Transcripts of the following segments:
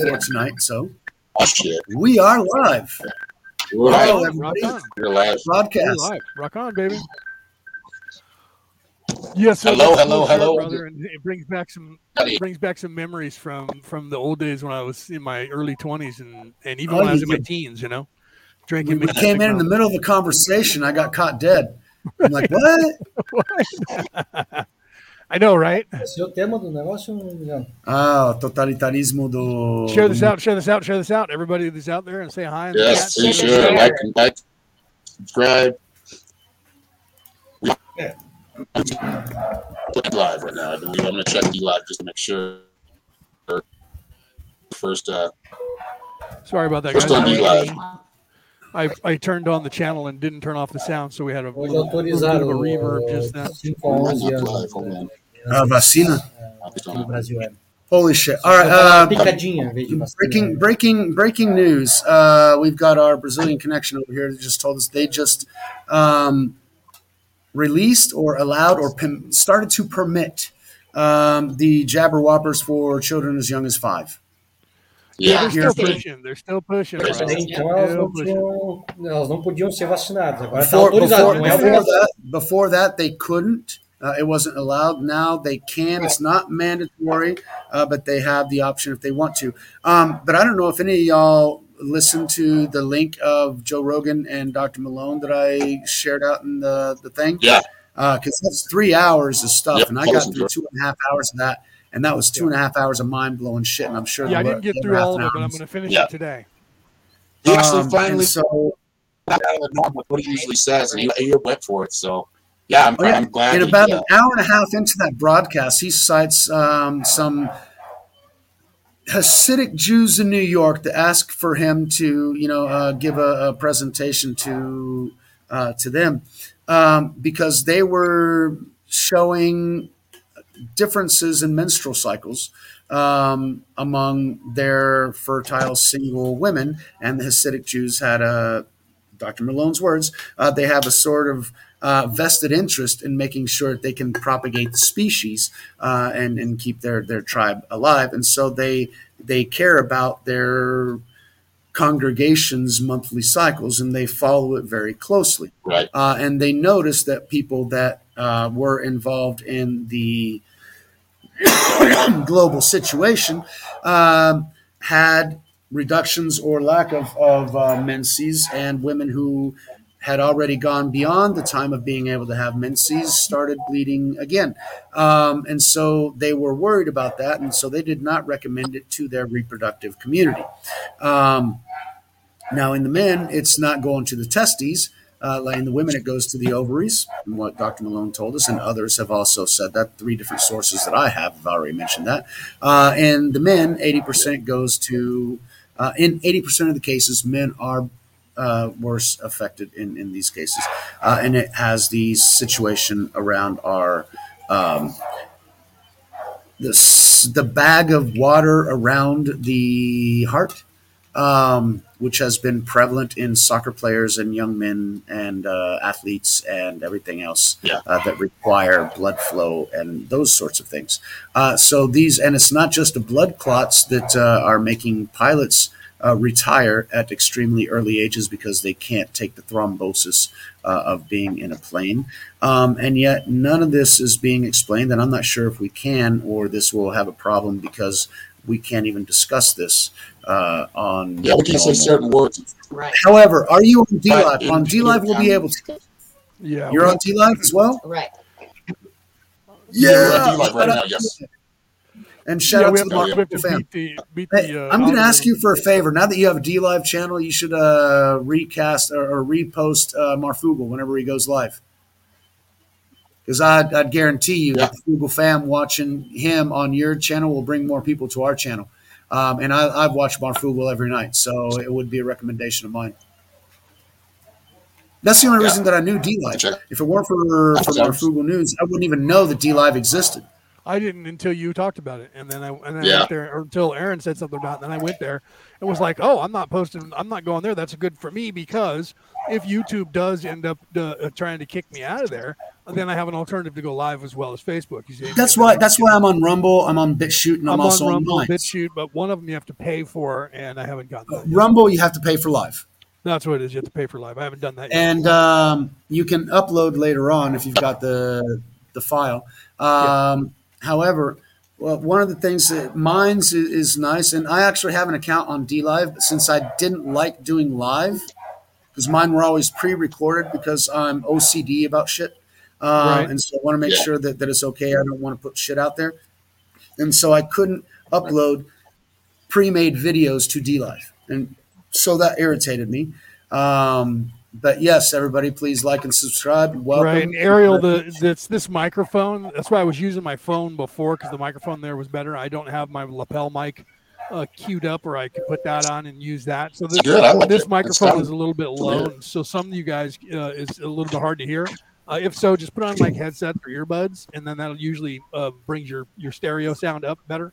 for tonight. So Oh shit. we are live. We're Hello, live. everybody. Rock on. We're live. We're Broadcast. live. Rock on, baby. Yes. so Hello, hello, cool hello. brother. And it brings back some it brings back some memories from from the old days when I was in my early twenties and and even Oh, when I was you in my teens. You know, drinking. we Mixed came in in the middle of the conversation. I got caught dead. I'm like, what? Mountain. I know, right? Esse é o tema do negócio, Leandro? Ah, totalitarismo do. Share this out. Share this out. Share this out. Everybody that's out there and say hi. in the Yes, chat. be sure. Like and like, subscribe. Yeah. Live right now, I believe. I'm gonna check the live just to make sure. First, uh, Sorry about that, First guys. on the live. I, I turned on the channel and didn't turn off the sound, so we had a Hoje little, little bit of a reverb just then. 5 a 11 anos live. Hold on. Vacina. no Brasil. É. Holy shit! All Só right. dá uma Uh, picadinha em vez de vacina. breaking breaking breaking news. Uh, we've got our Brazilian connection over here that just told us they just um, released or allowed or pim- started to permit um, the jabber whoppers for children as young as five. Yeah, They're still pushing. They're still pushing. Yes, bro. sir. Então elas Still não, pushing. tinham, elas não podiam ser vacinadas. Agora está Before, autorizado, before, before that, before that, they couldn't. Uh, it wasn't allowed. Now they can. It's not mandatory, uh, but they have the option if they want to. Um, but I don't know if any of y'all listened to the link of Joe Rogan and Dr. Malone that I shared out in the, the thing. Yeah. Because that's three hours of stuff, Yep, and I I got through two and a half hours of that, and that was two and a half hours of mind blowing shit. And I'm sure Yeah, I didn't get through half all of it, but I'm going to finish Yeah. it today. he actually Um, finally and so got out of the norm what he usually says, and he, he went for it. So, yeah, I'm, Oh, yeah. I'm glad. in about an hour and a half into that broadcast, he cites um, some Hasidic Jews in New York to ask for him to, you know, uh, give a, a presentation to uh, to them um, because they were showing differences in menstrual cycles um, among their fertile single women, and the Hasidic Jews had a Dr. Malone's words, uh, they have a sort of uh, vested interest in making sure that they can propagate the species uh, and, and keep their, their tribe alive. And so they, they care about their congregation's monthly cycles and they follow it very closely. Right. Uh, and they noticed that people that uh, were involved in the global situation um, had reductions or lack of, of uh, menses, and women who had already gone beyond the time of being able to have menses started bleeding again. Um, and so they were worried about that, and so they did not recommend it to their reproductive community. Um, now, in the men, it's not going to the testes. Uh, like in the women, it goes to the ovaries, and what Dr. Malone told us, and others have also said that. Three different sources that I have have already mentioned that. Uh, and the men, 80% goes to, uh, in 80% of the cases, men are uh, worse affected in, in these cases. Uh, and it has the situation around our. Um, the, the bag of water around the heart um, which has been prevalent in soccer players and young men and uh, athletes and everything else Yeah. uh, that require blood flow and those sorts of things. Uh, so these, and it's not just the blood clots that uh, are making pilots uh, retire at extremely early ages because they can't take the thrombosis uh, of being in a plane. Um, and yet, none of this is being explained. And I'm not sure if we can or this will have a problem because we can't even discuss this uh, on. Yeah, we can say certain words. Right, However, are you on D Live? On D Live, we'll be able to. Yeah, You're on D Live as well. right. We're on D-Live right now, yes. And shout yeah, out we to the to, we Mark have to fam. beat the beat Hey, the. Uh, I'm going to ask you for a favor. Now that you have a D Live channel, you should uh, recast or, or repost uh, Marfugal whenever he goes live. Because I'd, I'd guarantee you Yeah. that the Fugal fam watching him on your channel will bring more people to our channel. Um, and I, I've watched Marfugel every night, so it would be a recommendation of mine. That's the only Yeah. reason that I knew D Live. If it weren't for, for That's awesome. Marfugal News, I wouldn't even know that D Live existed. I didn't until you talked about it, and then I and then I went there or until Aaron said something about. it. And then I went there and was like, "Oh, I'm not posting. I'm not going there. That's good for me because if YouTube does end up uh, uh, trying to kick me out of there, then I have an alternative to go live as well as Facebook. You see, That's why. That's why I'm on Rumble. I'm on BitChute, and I'm, I'm also on on, Rumble, Vine. BitChute, but one of them you have to pay for, and I haven't gotten that. Yet. Rumble, you have to pay for live, That's what it is. You have to pay for live. I haven't done that yet. and um, you can upload later on if you've got the the file. Um, However, well, one of the things that mine's is, is nice, and I actually have an account on DLive, but since I didn't like doing live, because mine were always pre-recorded because I'm OCD about shit, uh, Right. and so I want to make Yeah. sure that, that it's okay. I don't want to put shit out there, and so I couldn't upload pre-made videos to DLive, and so that irritated me. Um, but yes, everybody, please like and subscribe. Welcome, Right, and Ariel, the that's this microphone. That's why I was using my phone before because the microphone there was better. I don't have my lapel mic uh, queued up, or I could put that on and use that. So this good. Like this it. microphone is a little bit low, weird. and so some of you guys uh, is a little bit hard to hear. Uh, if so, just put on like headsets or earbuds, and then that'll usually uh, brings your your stereo sound up better.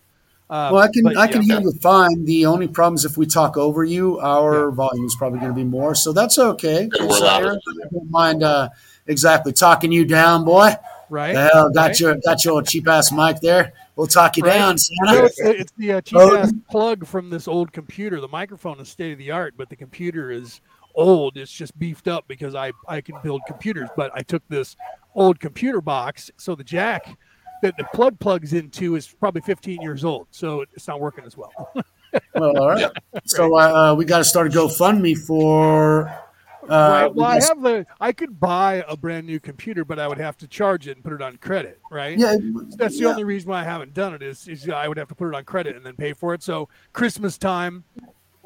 Uh, Well, I can but I can yeah. hear you fine. The only problem is if we talk over you, our volume is probably going to be more. So that's okay. We're So. Aaron, I don't mind uh, exactly talking you down, boy. right. The hell, got right. your got your cheap ass mic there. We'll talk you Right. down, So Santa. it's the, it's the uh, cheap Oh. ass plug from this old computer. The microphone is state of the art, but the computer is old. It's just beefed up because I I can build computers. But I took this old computer box, so the jack that the plug plugs into is probably 15 years old, so it's not working as well. Well, all right. So uh, uh, we got to start a GoFundMe for. Uh, right. we Well, I have the. I could buy a brand new computer, but I would have to charge it and put it on credit. Right. yeah, That's the yeah. only reason why I haven't done it is, is I would have to put it on credit and then pay for it. So Christmas time,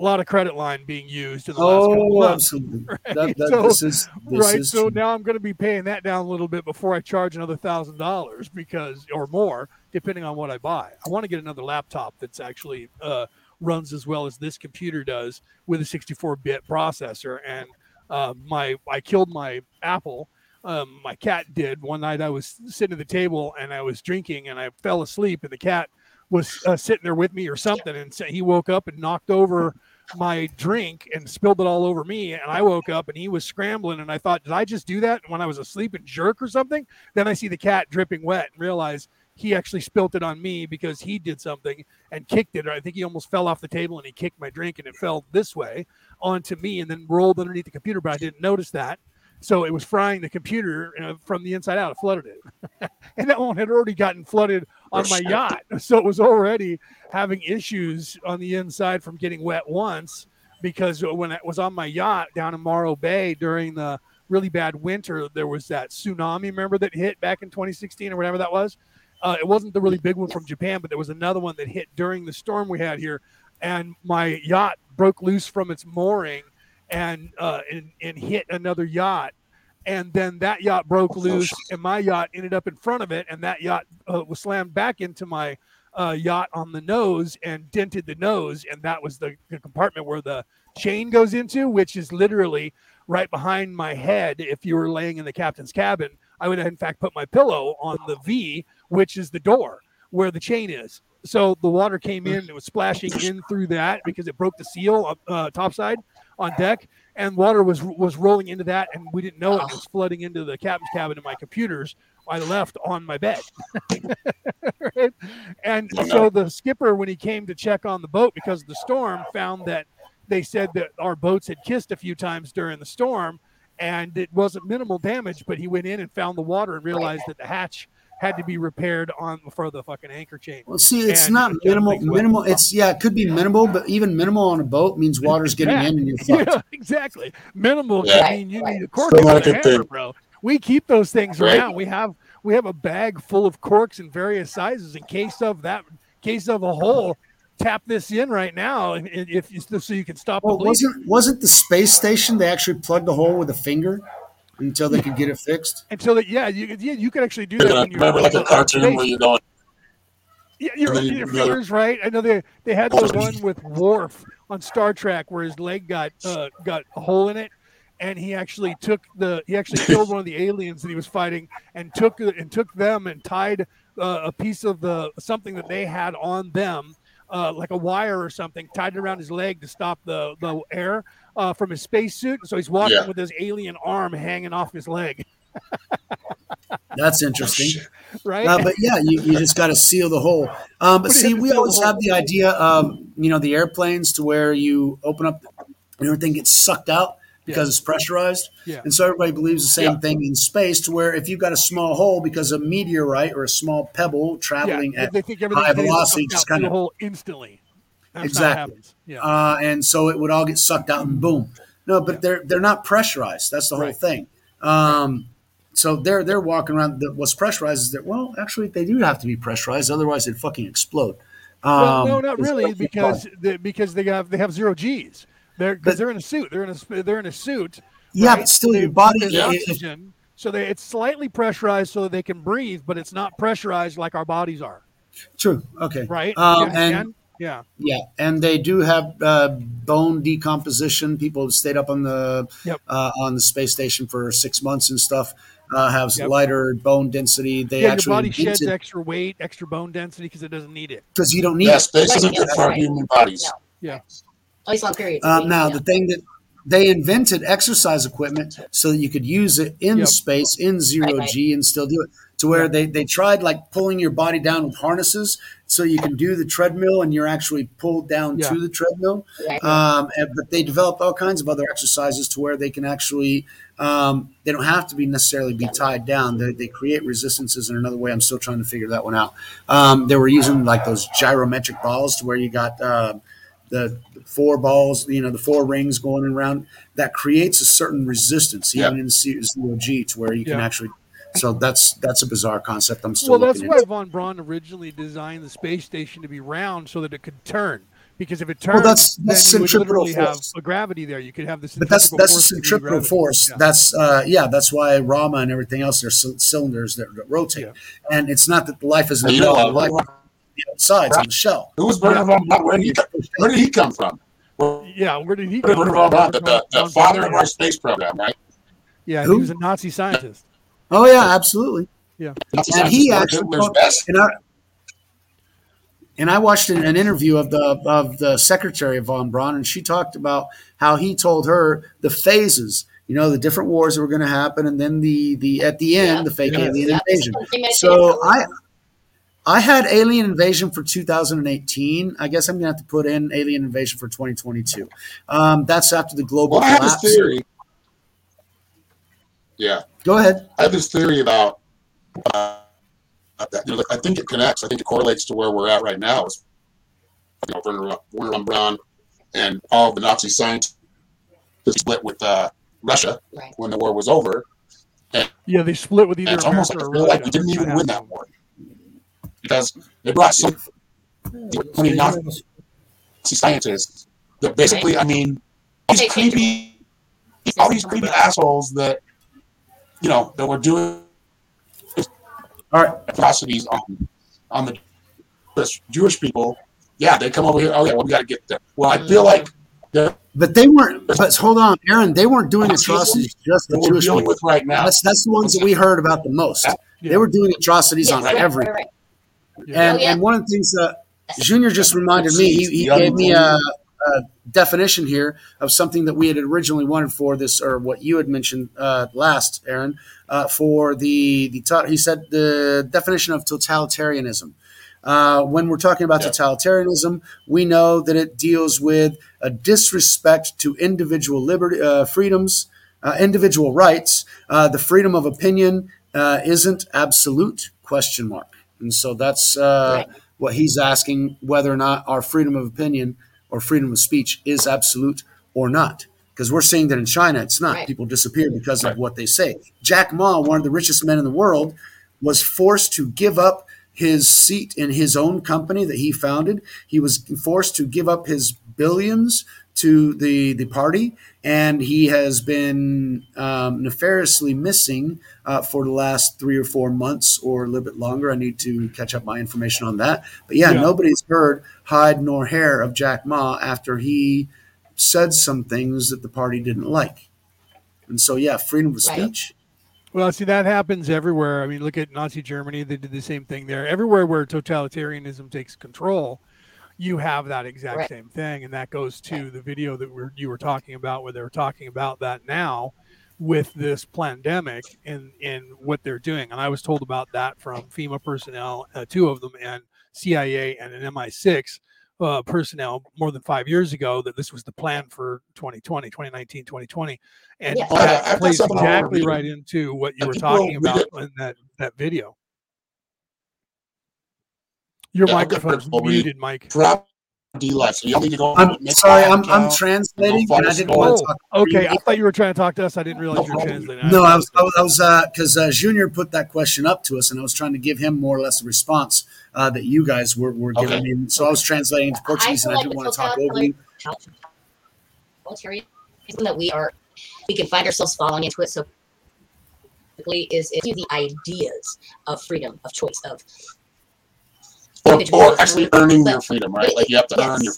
a lot of credit line being used in the last couple Oh, months. absolutely. That, that, So- this is this right. So true. now I'm going to be paying that down a little bit before I charge another thousand dollars because, or more, depending on what I buy. I want to get another laptop that's actually uh, runs as well as this computer does with a 64-bit processor. And uh, my I killed my Apple. Um, my cat did one night. I was sitting at the table and I was drinking and I fell asleep and the cat was uh, sitting there with me or something and so he woke up and knocked over my drink and spilled it all over me. And I woke up and he was scrambling. And I thought, did I just do that when I was asleep and jerk or something? Then I see the cat dripping wet and realize he actually spilt it on me because he did something and kicked it. I think he almost fell off the table and he kicked my drink and it fell this way onto me and then rolled underneath the computer. But I didn't notice that. So it was frying the computer uh, from the inside out. It flooded it. and that one had already gotten flooded on my yacht. So it was already having issues on the inside from getting wet once because when it was on my yacht down in Morro Bay during the really bad winter, there was that tsunami, remember that hit back in 2016 or whatever that was? Uh, it wasn't the really big one from Japan, but there was another one that hit during the storm we had here. And my yacht broke loose from its mooring and, uh, and, and hit another yacht. And then that yacht broke loose, and my yacht ended up in front of it, and that yacht uh, was slammed back into my uh, yacht on the nose and dented the nose, and that was the, the compartment where the chain goes into, which is literally right behind my head. If you were laying in the captain's cabin, I would in fact put my pillow on the V, which is the door where the chain is. So the water came in, it was splashing in through that because it broke the seal uh, topside on deck, and water was was rolling into that, and we didn't know it, it oh. was flooding into the captain's cabin and my computers. I left on my bed. Right? And Oh, so the skipper, when he came to check on the boat because of the storm, found that they said that our boats had kissed a few times during the storm and it wasn't minimal damage, but he went in and found the water and realized that the hatch had to be repaired on for the fucking anchor chain. Well, see, it's and not it minimal. things. Minimal. It's yeah, it could be minimal, but even minimal on a boat means water's getting Yeah. in and you're fucked. Yeah, exactly. Minimal Yeah. can mean you need a cork Still and a a hammer, thing. bro. We keep those things Right. around. We have we have a bag full of corks in various sizes in case of that case of a hole. Tap this in right now, and and if so you can stop Well, the wasn't wasn't the space station? They actually plugged the hole with a finger until they could get it fixed. Until that, yeah, you could- yeah, you could actually do that. When Remember, like a cartoon space. where you're going, Yeah, you're, And then your you- the fingers, right? I know they they had the one with Worf on Star Trek where his leg got uh, got a hole in it, and he actually took the he actually killed one of the aliens that he was fighting and took and took them and tied uh, a piece of the something that they had on them, uh, like a wire or something, tied it around his leg to stop the the air uh, from his spacesuit. So he's walking Yeah. with his alien arm hanging off his leg, That's Oh, interesting. shit. right? Uh, but yeah, you, you just got to seal the hole. Um, but But see, we always have the idea of you know the airplanes to where you open up and everything gets sucked out because it's pressurized. Yeah. And so everybody believes the same Yeah. thing in space to where if you've got a small hole because a meteorite or a small pebble yeah, traveling at they think everything's high getting velocity sucked just out kinda- the hole instantly. That's Exactly. Not what happens. Yeah. uh, and so it would all get sucked out and boom. No, but they're they're not pressurized. That's the whole Right. thing. Um, so they're they're walking around. The, what's pressurized is that well, actually they do have to be pressurized, otherwise they'd fucking explode. well, Um, no, not really, because they, because they have they have zero G's. They're because they're in a suit. They're in a they're in a suit. Yeah, right? but still, your body. if- oxygen, so they, it's slightly pressurized so that they can breathe, but it's not pressurized like our bodies are. true. Okay. Right? Um, and? Yeah. yeah, and they do have uh, bone decomposition. People have stayed up on the Yep. uh, on the space station for six months and stuff. Uh, have Yep. lighter bone density. They yeah, your actually body sheds extra weight, extra bone density because it doesn't need it. because you don't need Yeah, it. space isn't good for human bodies. No. Yeah. At least long periods. Um, now, yeah. the thing that they invented exercise equipment so that you could use it in Yep. space in zero Right, right. G and still do it. To where they, they tried like pulling your body down with harnesses so you can do the treadmill and you're actually pulled down Yeah. to the treadmill. Right. Um, and- but they developed all kinds of other exercises to where they can actually um, they don't have to be necessarily be tied down. They, they create resistances in another way. I'm still trying to figure that one out. Um, they were using like those gyrometric balls to where you got uh, the four balls, you know, the four rings going around. That creates a certain resistance even in C- zero to where you can actually. So that's that's a bizarre concept. I'm still Well, that's why into. von Braun originally designed the space station to be round so that it could turn. Because if it turns, Well, that's- that's then you would centripetal literally have force. a gravity there. You could have this. But that's that's a force to centripetal force. Yeah. That's uh, yeah. That's why Rama and everything else. They're c- cylinders that, that rotate, and it's not that the life is in the You middle. know, life uh, the outsides on the shell. who was Bernard von Braun? Where did he, come, where did he come from? Where Yeah, where did he did come from? von Braun, the, the, the father of our space program, right? Yeah, Who? he was a Nazi scientist. Oh yeah, absolutely. Yeah, And he actually Hitler's talked- best. And I, and I watched an, an interview of the of the secretary of von Braun, and she talked about how he told her the phases. You know, the different wars that were going to happen, and then the the at the end, Yeah. the fake Yeah. alien Yeah. invasion. So. I I had Alien Invasion for 2018. I guess I'm gonna have to put in Alien Invasion for 2022. Um, that's after the global Well, I have this collapse. theory. Yeah, Go ahead. I have this theory about uh, that. You know, I think it connects. I think it correlates to where we're at right now. Is you know, Werner, Werner von Braun and all of the Nazi scientists split with uh, Russia Right. when the war was over. Yeah, they split with either And it's almost like I or feel like Russia. we didn't even Yeah. win that war because they brought so many Nazi scientists that basically, I mean, these They changed creepy, all these creepy assholes that you know that were doing All right. atrocities on on the Jewish- Jewish people. Yeah, they come over here. Oh yeah, well we got to get them. Well, I feel like But they weren't. But hold on, Aaron. They weren't doing atrocities just what the we're Jewish dealing people. with right now. That's that's the ones that we heard about the most. Yeah. They were doing atrocities Yes, on right, every. right, right. And Oh, yeah. and one of the things that Junior just reminded me, he, he gave me a, a definition here of something that we had originally wanted for this, or what you had mentioned uh, last, Aaron, uh, for the the to- he said the definition of totalitarianism. Uh, when we're talking about Yeah. totalitarianism, we know that it deals with a disrespect to individual liberty, uh, freedoms, uh, individual rights. Uh, the freedom of opinion uh, isn't absolute? Question mark. And so that's uh, Right. what he's asking whether or not our freedom of opinion or freedom of speech is absolute or not. Because we're seeing that in China, it's not. Right. People disappear because Right. of what they say. Jack Ma, one of the richest men in the world, was forced to give up his seat in his own company that he founded. He was forced to give up his billions to the the party, and he has been um, nefariously missing uh, for the last three or four months or a little bit longer. I need to catch up my information on that. But yeah, Yeah. nobody's heard hide nor hair of Jack Ma after he said some things that the party didn't like. And so, yeah, freedom of Right. speech. Well, see, that happens everywhere. I mean, look at Nazi Germany; they did the same thing there. Everywhere where totalitarianism takes control, you have that exact Right. same thing, and that goes to the video that we're, you were talking about, where they were talking about that now with this pandemic and and what they're doing. And I was told about that from FEMA personnel, uh, two of them, and CIA and an MI6 uh, personnel more than five years ago that this was the plan for 2020, 2019, 2020. And Yeah. Oh, that I've plays something I wanna exactly right into what you And were talking about in that, that video. Your Yeah, I've got microphone's read- muted, Mike. Drop D life. So you don't need to go. I'm sorry, a I'm, I'm translating, Don't and I didn't want Oh, to talk. okay. I thought you were trying to talk to us. I didn't realize No you were translating. No, I was, I was, because uh, Junior put that question up to us, and I was trying to give him more or less a response uh, that you guys were, were giving Okay. me. So I was translating into Portuguese, feel and I didn't want to talk over you. totalitarianism that we are, we can find ourselves falling into it so quickly is, is the ideas of freedom, of choice, of Or, or actually earning your freedom, right? Like you have to Yes. earn your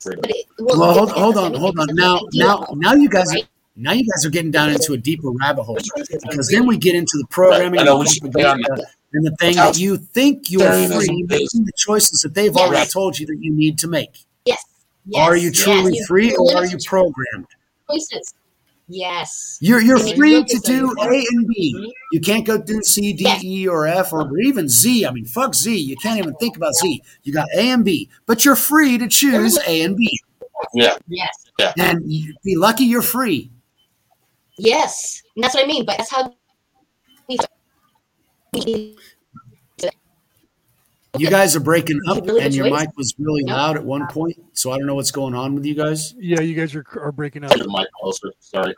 freedom. But it, Well, it hold, hold on, hold on. Now, now, now you guys, are, right? now you guys are getting down into a deeper rabbit hole choices because then we get into the programming I know, and, we should stay on propaganda and the thing that you think you're free making the choices that they've Yes. already told you that you need to make. Yes. yes. are you truly you- free or are you programmed? choices? Yes. You're you're And then free to do A and B. Mhm. You can't go do C, D, Yes. E, or F, or even Z. I mean, fuck Z. You can't even think about Z. You got A and B, but you're free to choose A and B. Yeah. Yes. Yeah. And you be lucky you're free. Yes. And that's what I mean. But that's how we. You guys are breaking up, Really and your choice. mic was really No. loud at one point. So I don't know what's going on with you guys. Yeah, you guys are, are breaking up. Take the mic closer. Sorry.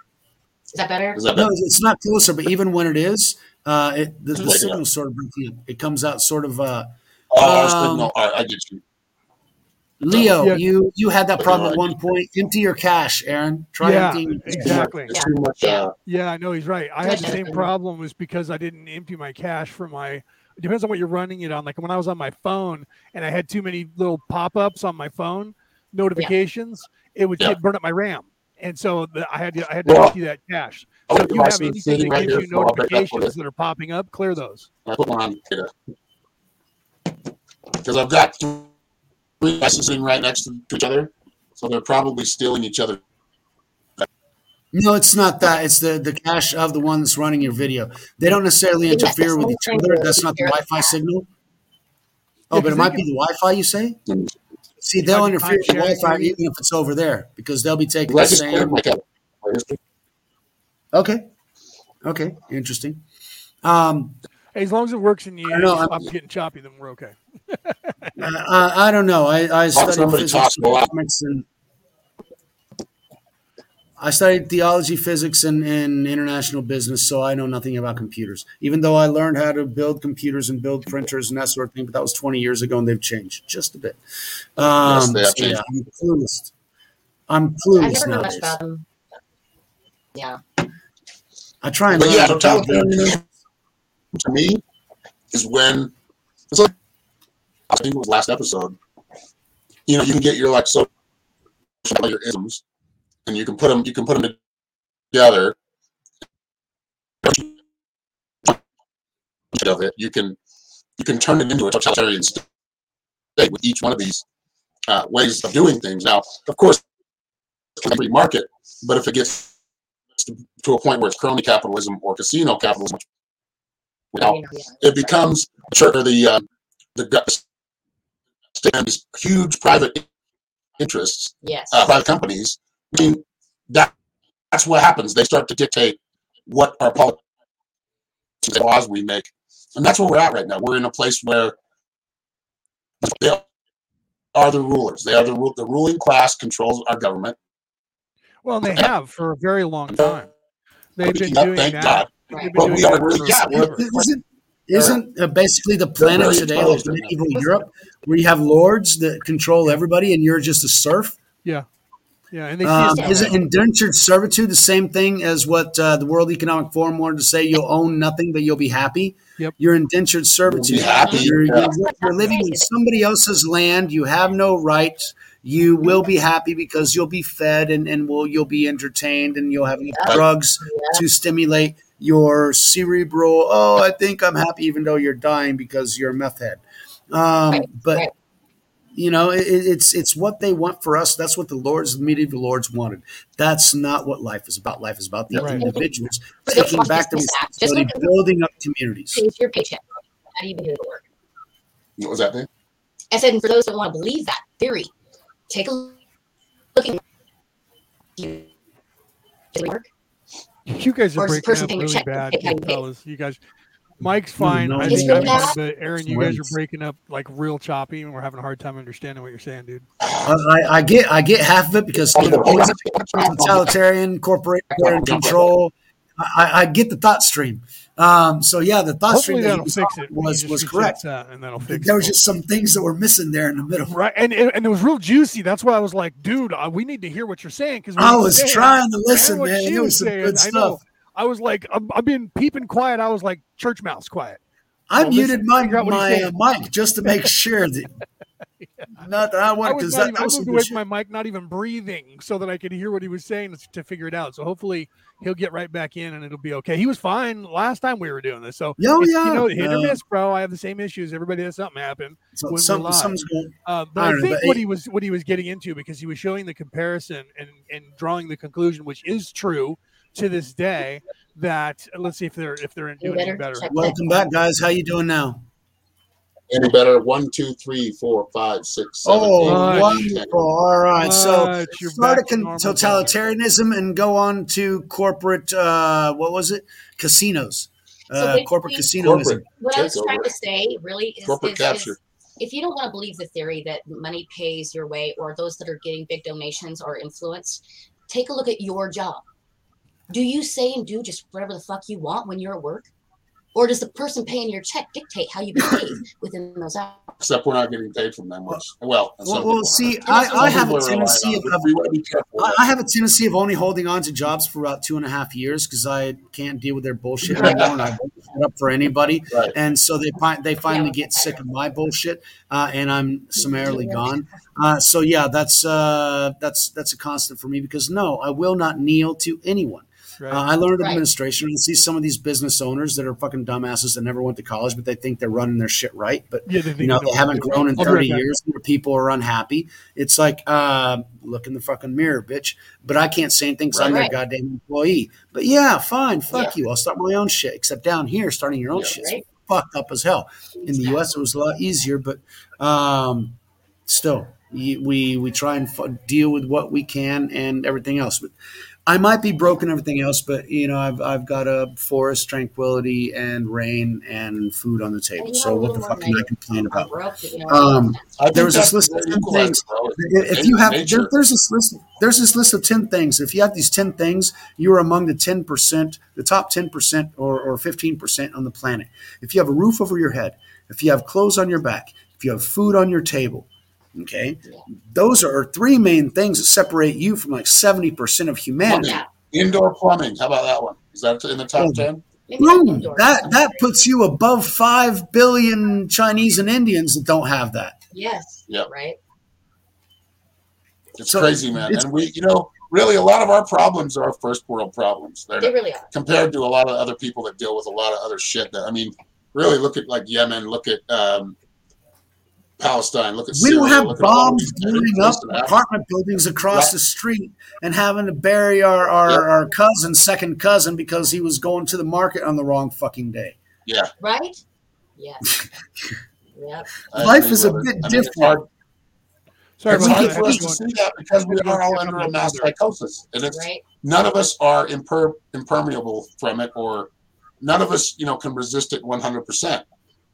Is that better? Is that No, it's not closer, but even when it is, uh, it, the, the signal sort of breaking up. It comes out sort of. Uh, Oh, I um, no, all right, I get you. Leo, Yeah. you you had that problem at one point. Empty your cache, Aaron. Try Yeah. emptying. It's Exactly. It's too much. Uh, Yeah, I know he's right. I had the same problem was because I didn't empty my cache for my. It depends on what you're running it on. Like when I was on my phone and I had too many little pop-ups on my phone notifications, it would Yeah. burn up my RAM, and so the, I had to I had to Well, empty that cache. So got if you have device anything that right gives you so I'll break up with notifications that are popping up, clear those. I put one on data because I've got three devices sitting right next to each other, so they're probably stealing each other. No, it's not that. It's the, the cache of the one that's running your video. They don't necessarily Yeah, interfere that's with each other. That's not the Wi-Fi signal. Oh, Yeah, but 'cause it might can- be the Wi-Fi. You say? See, they'll interfere with the Wi-Fi maybe. even if it's over there because they'll be taking I the same. my cache. I just- Okay, okay, interesting. Um, as long as it works and you I know, stop I'm- getting choppy, then we're okay. I, I don't know. I, I studied physics, talks and a lot. economics, and I studied theology, physics, and, and international business, so I know nothing about computers. Even though I learned how to build computers and build printers and that sort of thing, but that was 20 years ago, and they've changed just a bit. Um, Yes, they have so yeah. I'm clueless. I'm I've clueless never heard nowadays. them. Yeah. I try and But learn yeah, about that. totalitarianism to me is when it's like I think it was last episode. You know, you can get your like so your isms, and you can put them. You can put them together. Of it, you can you can turn it into a totalitarian state with each one of these uh, ways of doing things. Now, of course, it's a free market, but if it gets to, a point where it's crony capitalism or casino capitalism, Yeah. it becomes sure the uh, the stands huge private interests, Yes. uh, private companies. I mean, that that's what happens. They start to dictate what our politics and laws we make, and that's where we're at right now. We're in a place where they are the rulers. They are the the ruling class controls our government. Well, and they have for a very long time. They've been Yeah, doing thank that. God. But we are really, yeah, isn't, isn't uh, basically the planet very today like medieval Europe, where you have lords that control everybody and you're just a serf? Yeah, and they Um, us that isn't way. indentured servitude the same thing as what uh, the World Economic Forum wanted to say? You'll own nothing, but you'll be happy. Yep. You're indentured servitude. You'll be happy, You're, yeah. you're, you're living in somebody else's land. You have no rights. You will be happy because you'll be fed and, and will you'll be entertained and you'll have Yeah. drugs Yeah. to stimulate your cerebral. Oh, I think I'm happy, even though you're dying because you're a meth head. Um, Right, but right. You know, it, it's it's what they want for us. That's what the lords, the medieval lords, wanted. That's not what life is about. Life is about the Right. individuals For those taking back the watching this app, just responsibility, look building up communities. Pays your paycheck. How do you do the work? What was that thing? I said, and for those that want to believe that theory, take a look at you. Work? You guys are Or is the breaking up really bad, you fellas. You guys, Mike's fine. I think I'm bad. Aaron, you guys are breaking up like real choppy, and we're having a hard time understanding what you're saying, dude. I, I I get I get half of it because you know, totalitarian corporate control. I, I get the thought stream. Um, so yeah, the thought Hopefully stream that fix it. was was correct. resets that, and that'll fix There it. was just some things that were missing there in the middle. Right, and, and and it was real juicy. That's why I was like, dude, uh, we need to hear what you're saying because I was trying to listen, man. she It was was some saying, good I know. stuff. I was like, I'm, I'm being peeping quiet. I was like, church mouse quiet. I Well, muted my figure out what he's my uh, mic just to make sure that not that I I was because not that, I was moved away from my mic, not even breathing, so that I could hear what he was saying to, to figure it out. So hopefully he'll get right back in and it'll be okay. He was fine last time we were doing this. So Oh, yeah. you know, hit or Uh, miss, bro. I have the same issues. Everybody has something happen. So some, something's going. Uh, but I I, think what he was what he was getting into because he was showing the comparison and and drawing the conclusion, which is true to this day. That let's see if they're if they're You doing any better better. Welcome back, guys. How you doing now? Any better? One, two, three, four, five, six, seven, Oh, eight, Much. nine, wonderful! All right, so you're start back con- totalitarianism and go on to corporate. Uh, what was it? Casinos. Uh, basically- corporate casinoism. Corporate. What I was Takeover. trying to say really is, Corporate is, capture. is if you don't want to believe the theory that money pays your way or those that are getting big donations are influence, take a look at your job. Do you say and do just whatever the fuck you want when you're at work? Or does the person paying your check dictate how you behave within those hours? Except we're not getting paid from them. Which, well, some Well, well see, I, I have a tendency of, on of but we want to be careful. I I have a tendency of only holding on to jobs for about two and a half years because I can't deal with their bullshit anymore, and I won't shut up for anybody. Right. And so they they finally get sick of my bullshit, uh, and I'm summarily gone. Uh, so yeah, that's uh, that's that's a constant for me because no, I will not kneel to anyone. Right. Uh, I learned Right. administration and see some of these business owners that are fucking dumbasses that never went to college, but they think they're running their shit right. But yeah, they, think you know, they they haven't they're grown in doing. I'll be 30 right back. years. Where people are unhappy. It's like, uh, look in the fucking mirror, bitch. But I can't say anything because I'm their Right. goddamn employee. But yeah, fine, fuck you. I'll start my own shit. Except down here, starting your own Yeah. shit's Right. fucked up as hell. In the U.S., it was a lot easier, but um, still, we we try and f- deal with what we can and everything else. But I might be broken everything else, but you know, I've I've got a forest, tranquility, and rain and food on the table. So what the fuck can I complain about? broke, Um, there was this list of 10 things. If you have there, there's this list there's this list of 10 things. If you have these 10 things, you are among the 10%, the top 10% or, or 15% on the planet. If you have a roof over your head, if you have clothes on your back, if you have food on your table, okay? Those are three main things that separate you from like 70% of humanity. yeah. Indoor plumbing. How about that one? Is that in the top Oh. ten? Boom! That that puts you above 5 billion Chinese and Indians that don't have that. Yes. Yeah. Right. It's So, crazy, man. it's- and we, you know, really, a lot of our problems are first world problems. They're They really are. compared to a lot of other people that deal with a lot of other shit. That I mean, really, look at like Yemen. Look at um, Palestine. Look at We Syria. don't have look bombs blowing up places in Africa. apartment buildings across Right. the street and having to bury our, our, Yep. our cousin, second cousin, because he was going to the market on the wrong fucking day. Yeah, Right? Yeah. yep. Life is a bit. I mean, different. hard, Sorry it's about hard that. for us to see that because we are all under a mass psychosis, and it's none of us are imper- impermeable from it, or none of us, you know, can resist it one hundred percent.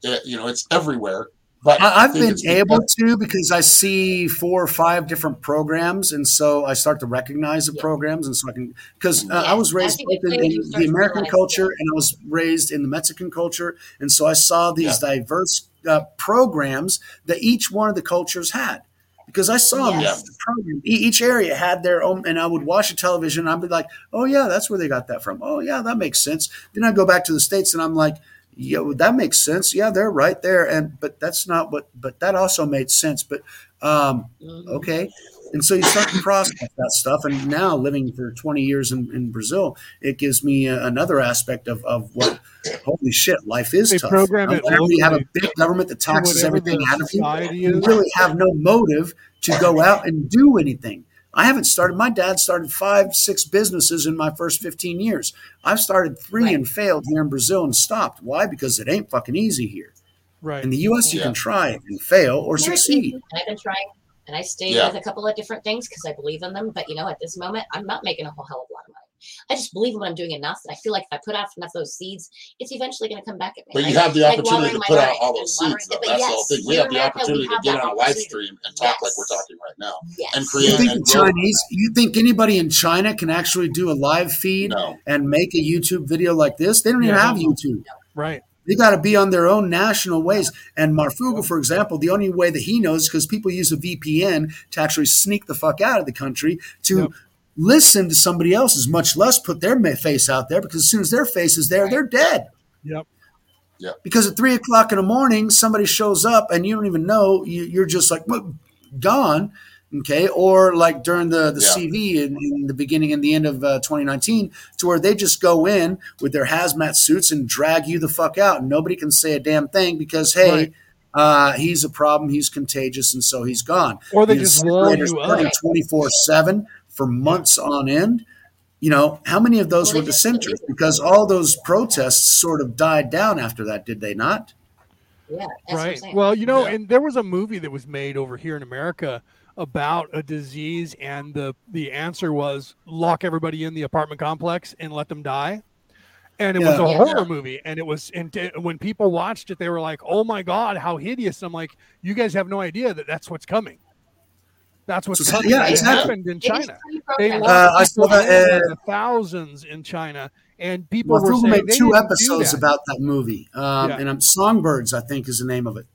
You know, it's everywhere. But I, I've been able to because I see four or five different programs, and so I start to recognize the Yeah. programs, and so I can because uh, Yeah. I was raised you both get in, in the American culture, that. and I was raised in the Mexican culture, and so I saw these diverse uh, programs that each one of the cultures had. Because I saw them, Yes. the program. E- Each area had their own, and I would watch the television. and I'd be like, "Oh yeah, that's where they got that from. Oh yeah, that makes sense." Then I go back to the states, and I'm like, yeah, well, that makes sense. Yeah, they're right there. And but that's not what. But that also made sense. But um, Mhm. okay, And so you start to process that stuff. And now, living for 20 years in, in Brazil, it gives me a, another aspect of, of what, holy shit, life is They tough. program it whenever you have a big government that taxes everything out of you, you really have no motive to go out and do anything. I haven't started. My dad started five, six businesses in my first 15 years. I've started three Right. and failed here in Brazil and stopped. Why? Because it ain't fucking easy here. Right. In the U.S., you Yeah. can try and fail or Very succeed. easy, And I've been trying, and I stayed Yeah. with a couple of different things because I believe in them. But you know, at this moment, I'm not making a whole hell of a lot of money. I just believe in what I'm doing enough that I feel like if I put out enough of those seeds, it's eventually going to come back at me. But you Like- have the like opportunity to put out all those seeds, though. But That's the yes, whole thing. We have the America, we opportunity to get on a live stream and talk like we're talking right now. Yes. and You create think and grow. Chinese? You think anybody in China can actually do a live feed No. and make a YouTube video like this? They don't even Yeah, have no. YouTube. right. They got to be on their own national ways. And Marfugo, for example, the only way that he knows because people use a VPN to actually sneak the fuck out of the country to Yep. Listen to somebody else's, much less put their face out there. Because as soon as their face is there, they're dead. Yep. Because at three o'clock in the morning, somebody shows up and you don't even know. You, you're just like "What? gone. Okay, or like during the the Yeah. CV in, in the beginning and the end of uh, 2019, to where they just go in with their hazmat suits and drag you the fuck out, and nobody can say a damn thing because hey, Right. uh, he's a problem, he's contagious, and so he's gone. Or they The just wall you up. 24 seven for months on end. You know how many of those Well, were dissenters? Because all those protests sort of died down after that, did they not? Yeah. That's what I'm right. Well, you know, Yeah. and there was a movie that was made over here in America about a disease, and the the answer was lock everybody in the apartment complex and let them die. And it was a Yeah. horror movie, and it was. And t- when people watched it, they were like, "Oh my god, how hideous!" I'm like, "You guys have no idea that that's what's coming. That's what's So- yeah, it exactly. happened in China. They programmed. locked Uh, I saw that, uh, thousands in China, and people were saying made they two didn't do episodes that. about that movie, um, Yeah. and um, Songbirds, I think, is the name of it.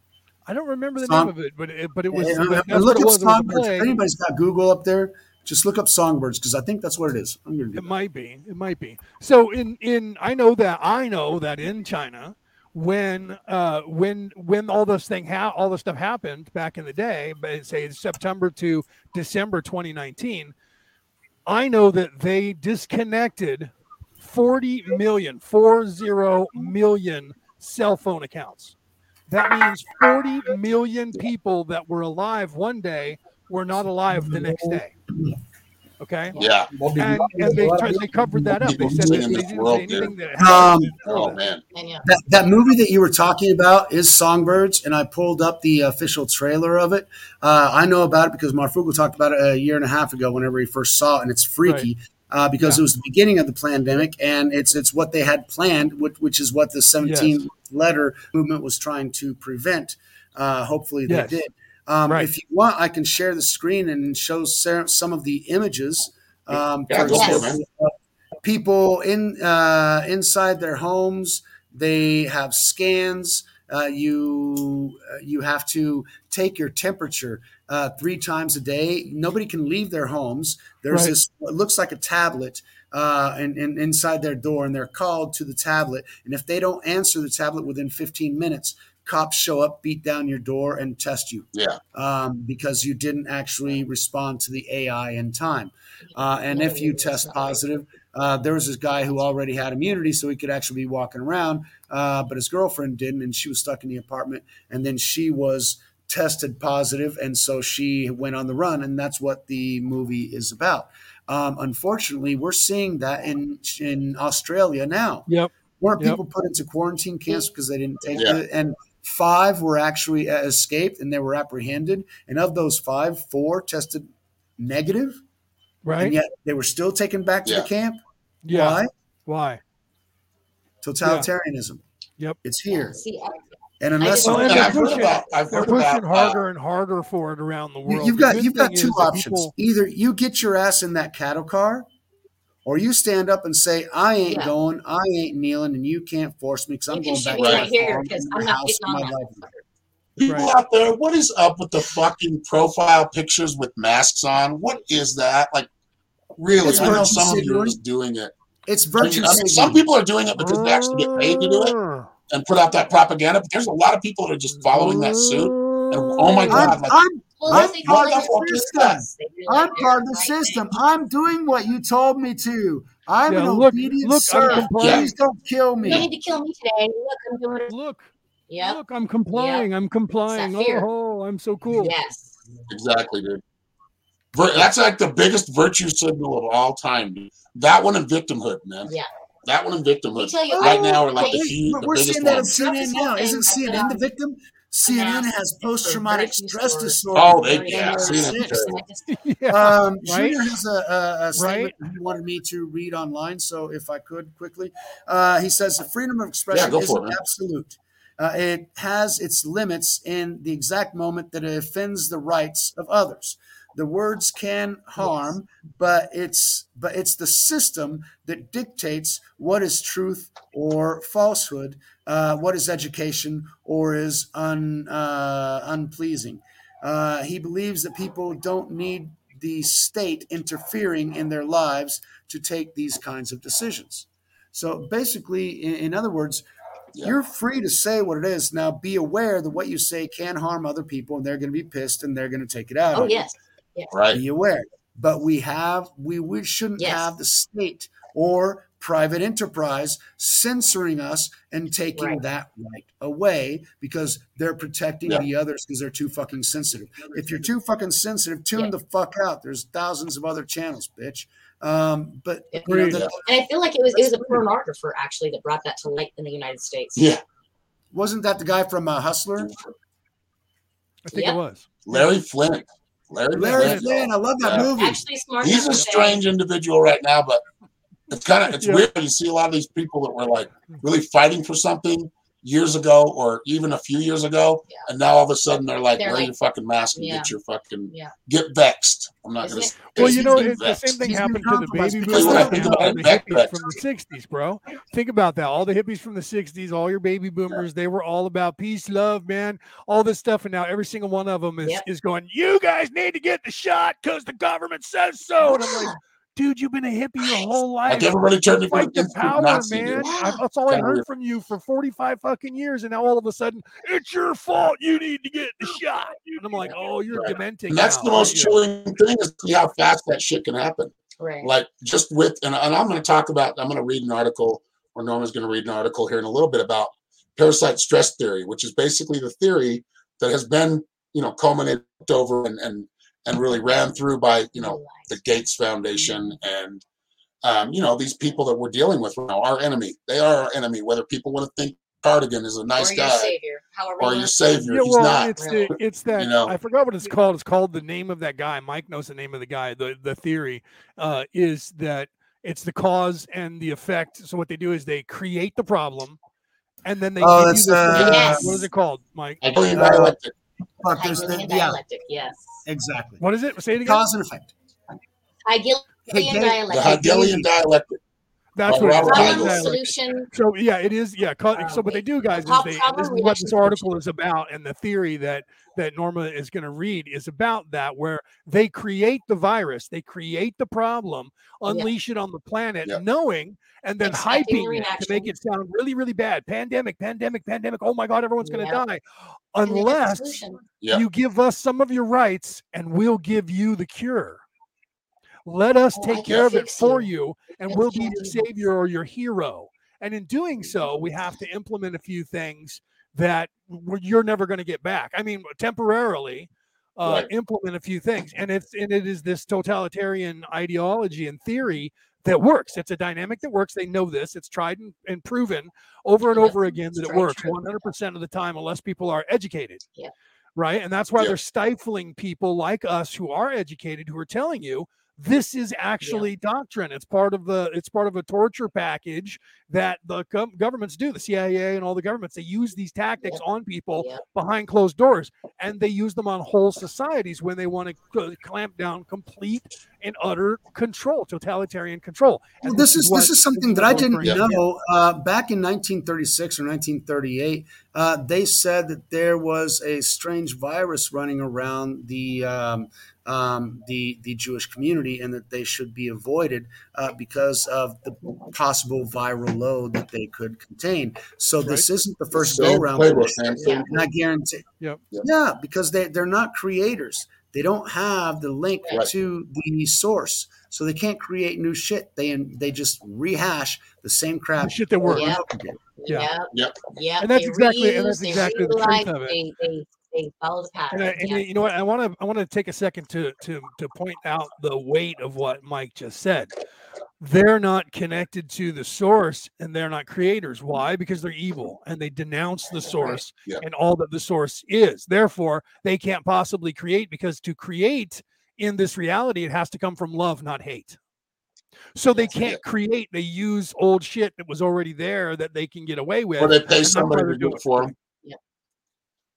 I don't remember the Song- name of it, but it, but it was. And, but uh, that's look what it up was. It was a Songbirds. If anybody's got Google up there, just look up Songbirds because I think that's what it is. I'm gonna It that. might be. It might be. So in in I know that I know that in China, when uh when when all this thing ha- all this stuff happened back in the day, but say September to December 2019, I know that they disconnected 40 million, 40 million cell phone accounts. That means 40 million people that were alive one day were not alive the next day. Okay Yeah. And, and they, agora- they covered that up. They said that they didn't world, say anything that Um, Oh man. That, that movie that you were talking about is Songbirds, and I pulled up the official trailer of it. Uh, I know about it because Marfugo talked about it a year and a half ago whenever he first saw it, and it's freaky. Uh, because Yeah. it was the beginning of the pandemic, and it's it's what they had planned, which, which is what the 17 letter movement was trying to prevent. Uh, hopefully, they Yes. did. Um, Right. If you want, I can share the screen and show ser- some of the images. Um, Yeah, for go for it, people in uh, inside their homes. They have scans. Uh, you uh, you have to take your temperature uh, three times a day. Nobody can leave their homes. There's Right. this what looks like a tablet uh, and, and inside their door, and they're called to the tablet. And if they don't answer the tablet within 15 minutes, cops show up, beat down your door, and test you Yeah. um, because you didn't actually respond to the AI in time. Uh, and if you test positive, uh, there was this guy who already had immunity, so he could actually be walking around, uh, but his girlfriend didn't, and she was stuck in the apartment. And then she was tested positive, and so she went on the run, and that's what the movie is about. Um, unfortunately, we're seeing that in in Australia now. Yep. Weren't Yep. people put into quarantine camps because they didn't take Yeah. it? And five were actually uh, escaped and they were apprehended. And of those five, four tested negative, Right? and yet they were still taken back to Yeah. the camp. yeah. Why? Why? Totalitarianism. Yep. It's here. See, I- And unless Well, Well, and and Yeah, they're I've heard pushing, about. I've they're pushing about. uh, harder and harder for it around the world. you've got you've got two options. people- Either you get your ass in that cattle car, or you stand up and say, "I ain't Yeah. going, I ain't kneeling, and you can't force me because I'm You going back shoot to me right here because I'm my not house getting on my that. life." People Right. out there, what is up with the fucking profile pictures with masks on? What is that? Like, really? It's I know some of you are just doing it. It's I mean, virtue I mean, some people are doing it because they actually get paid to do it mm. and put out that propaganda. But there's a lot of people that are just following that suit. And oh my I'm, god, like I'm Well, I'm part of like the system. Yes, they do like I'm part of the system. I'm doing what you told me to. I'm Yeah, an look- obedient look, I'm servant. Please don't kill me. You don't need to kill me today. Look, I'm doing it. Look, Yep. look, I'm complying. I'm complying. It's that. Oh, I'm so cool. Yes. Exactly, dude. Vir- That's like the biggest virtue signal of all time. Dude. That one and victimhood, man. Yeah. That one and Let victimhood. tell you, Right I- now are like the, I- huge, But the we're biggest seeing that on ones. CNN now. Isn't CNN the victim? CNN has post traumatic stress disorder. Oh, they- yeah, CNN yeah. Um, Right? Junior has a, a, a statement he wanted me to read online, so if I could quickly, uh, he says the freedom of expression Yeah, isn't it, absolute. Uh, it has its limits in the exact moment that it offends the rights of others. The words can harm, but it's but it's the system that dictates what is truth or falsehood, uh, what is education or is un, uh, unpleasing. Uh, he believes that people don't need the state interfering in their lives to take these kinds of decisions. So basically, in, in other words, Yeah. you're free to say what it is. Now, be aware that what you say can harm other people, and they're going to be pissed, and they're going to take it out. Oh you. Yes. Right. Be aware. But we have we we shouldn't Yes. have the state or private enterprise censoring us and taking Right. that right away because they're protecting Yeah. the others because they're too fucking sensitive. If you're too fucking sensitive, tune Yeah. the fuck out. There's thousands of other channels, bitch. Um, but you know, the- And I feel like it was it was a pornographer actually that brought that to light in the United States. Yeah. wasn't that the guy from uh, Hustler? I think Yeah. it was. Larry Flynt. Larry, Larry Flynt. Flynn, I love that Yeah. movie. Actually, smart. He's a to say- strange individual right now, but it's kind of it's Yeah. weird. You see a lot of these people that were like really fighting for something years ago or even a few years ago, Yeah. and now all of a sudden they're like, They're wear like- your fucking mask and Yeah. get your fucking Yeah. get vexed. I'm not gonna. Well, you know, get it, the same thing He's happened to the baby boomers of that. Think the about it, hippies back- from the '60s, bro. Think about that. All the hippies from the '60s, all your baby boomers, they were all about peace, love, man, all this stuff, and now every single one of them is Yep. is going. You guys need to get the shot because the government says so. And I'm like, dude, you've been a hippie your whole life. Like everybody turned into Fight the instant power, Nazi, man. I, that's all I heard weird. from you for 45 fucking years, and now all of a sudden, it's your fault. You need to get the shot. And I'm like, oh, you're Right. dementing. And that's now, the most aren't you? chilling thing is see how fast that shit can happen. Right. Like just with, and, and I'm going to talk about, I'm going to read an article, or Norma's going to read an article here in a little bit about parasite stress theory, which is basically the theory that has been, you know, culminated over and and and really ran through by, you know, the Gates Foundation and, um, you know, these people that we're dealing with right now, our enemy. They are our enemy, whether people want to think Cardigan is a nice or guy savior. Or your savior. Yeah, He's well, not. it's really. the, it's that You know? I forgot what it's called. It's called the name of that guy. Mike knows the name of the guy. The the theory uh, is that it's the cause and the effect. So what they do is they create the problem, and then they Oh, give you that's, uh. Yes. what is it called, Mike? Hegelian Uh, dialectic. Fuck, there's the, Hegelian yeah, dialectic. Yes. exactly. What is it? Say it again. Cause and effect. Hegelian Hegel- The. Hegelian dialectic. That's by what it is. Robert Problem, Hegel. Dialectic. solution. So yeah, it is. Yeah. co- Uh, so what they do, guys, is they this is what this article is about, and the theory that that Norma is going to read is about that, where they create the virus, they create the problem, Yeah. unleash it on the planet, Yeah. knowing, and then Expecting hyping it to make it sound really, really bad. Pandemic, pandemic, pandemic. Oh my God, everyone's going to Yeah. die, and they get the unless solution. Yeah. you give us some of your rights, and we'll give you the cure. Let us Oh, take care of it for you. and we'll be your savior or your hero. And in doing so, we have to implement a few things that you're never going to get back. I mean, temporarily uh, Right. implement a few things, and it's and it is this totalitarian ideology and theory that works. It's a dynamic that works. They know this. It's tried and, and proven over and Yep, over again that it's it works true. 100% of the time, unless people are educated. Yep. Right, and that's why Yep. they're stifling people like us who are educated, who are telling you this is actually doctrine it's part of the it's part of a torture package that the gov- governments do the cia and all the governments they use these tactics Yep. on people Yep. behind closed doors and they use them on whole societies when they want to clamp down complete and utter control totalitarian control Well, And this is this is something that I didn't referring know. Uh, back in 1936 or 1938, uh, they said that there was a strange virus running around the um, um, the the Jewish community, and that they should be avoided uh, because of the possible viral load that they could contain. So this isn't the first go Same round. Yeah. And I guarantee. Yep. Yep. Yeah, because they they're not creators. They don't have the link Right. to the source, so they can't create new shit. They they just rehash the same crap. The shit that works. Yeah. again. Yeah. Yep. Yep. Yep. And that's they exactly- and that's exactly the truth of it. They, they, they follow the pattern. And, I, and yeah. you know what? I want to I want to take a second to to to point out the weight of what Mike just said. They're not connected to the source, and they're not creators. Why? Because they're evil, and they denounce the source Yeah. and all that the source is. Therefore, they can't possibly create because to create in this reality, it has to come from love, not hate. So they can't create. They use old shit that was already there that they can get away with. Or they pay and that's why somebody to do it for them. Yeah.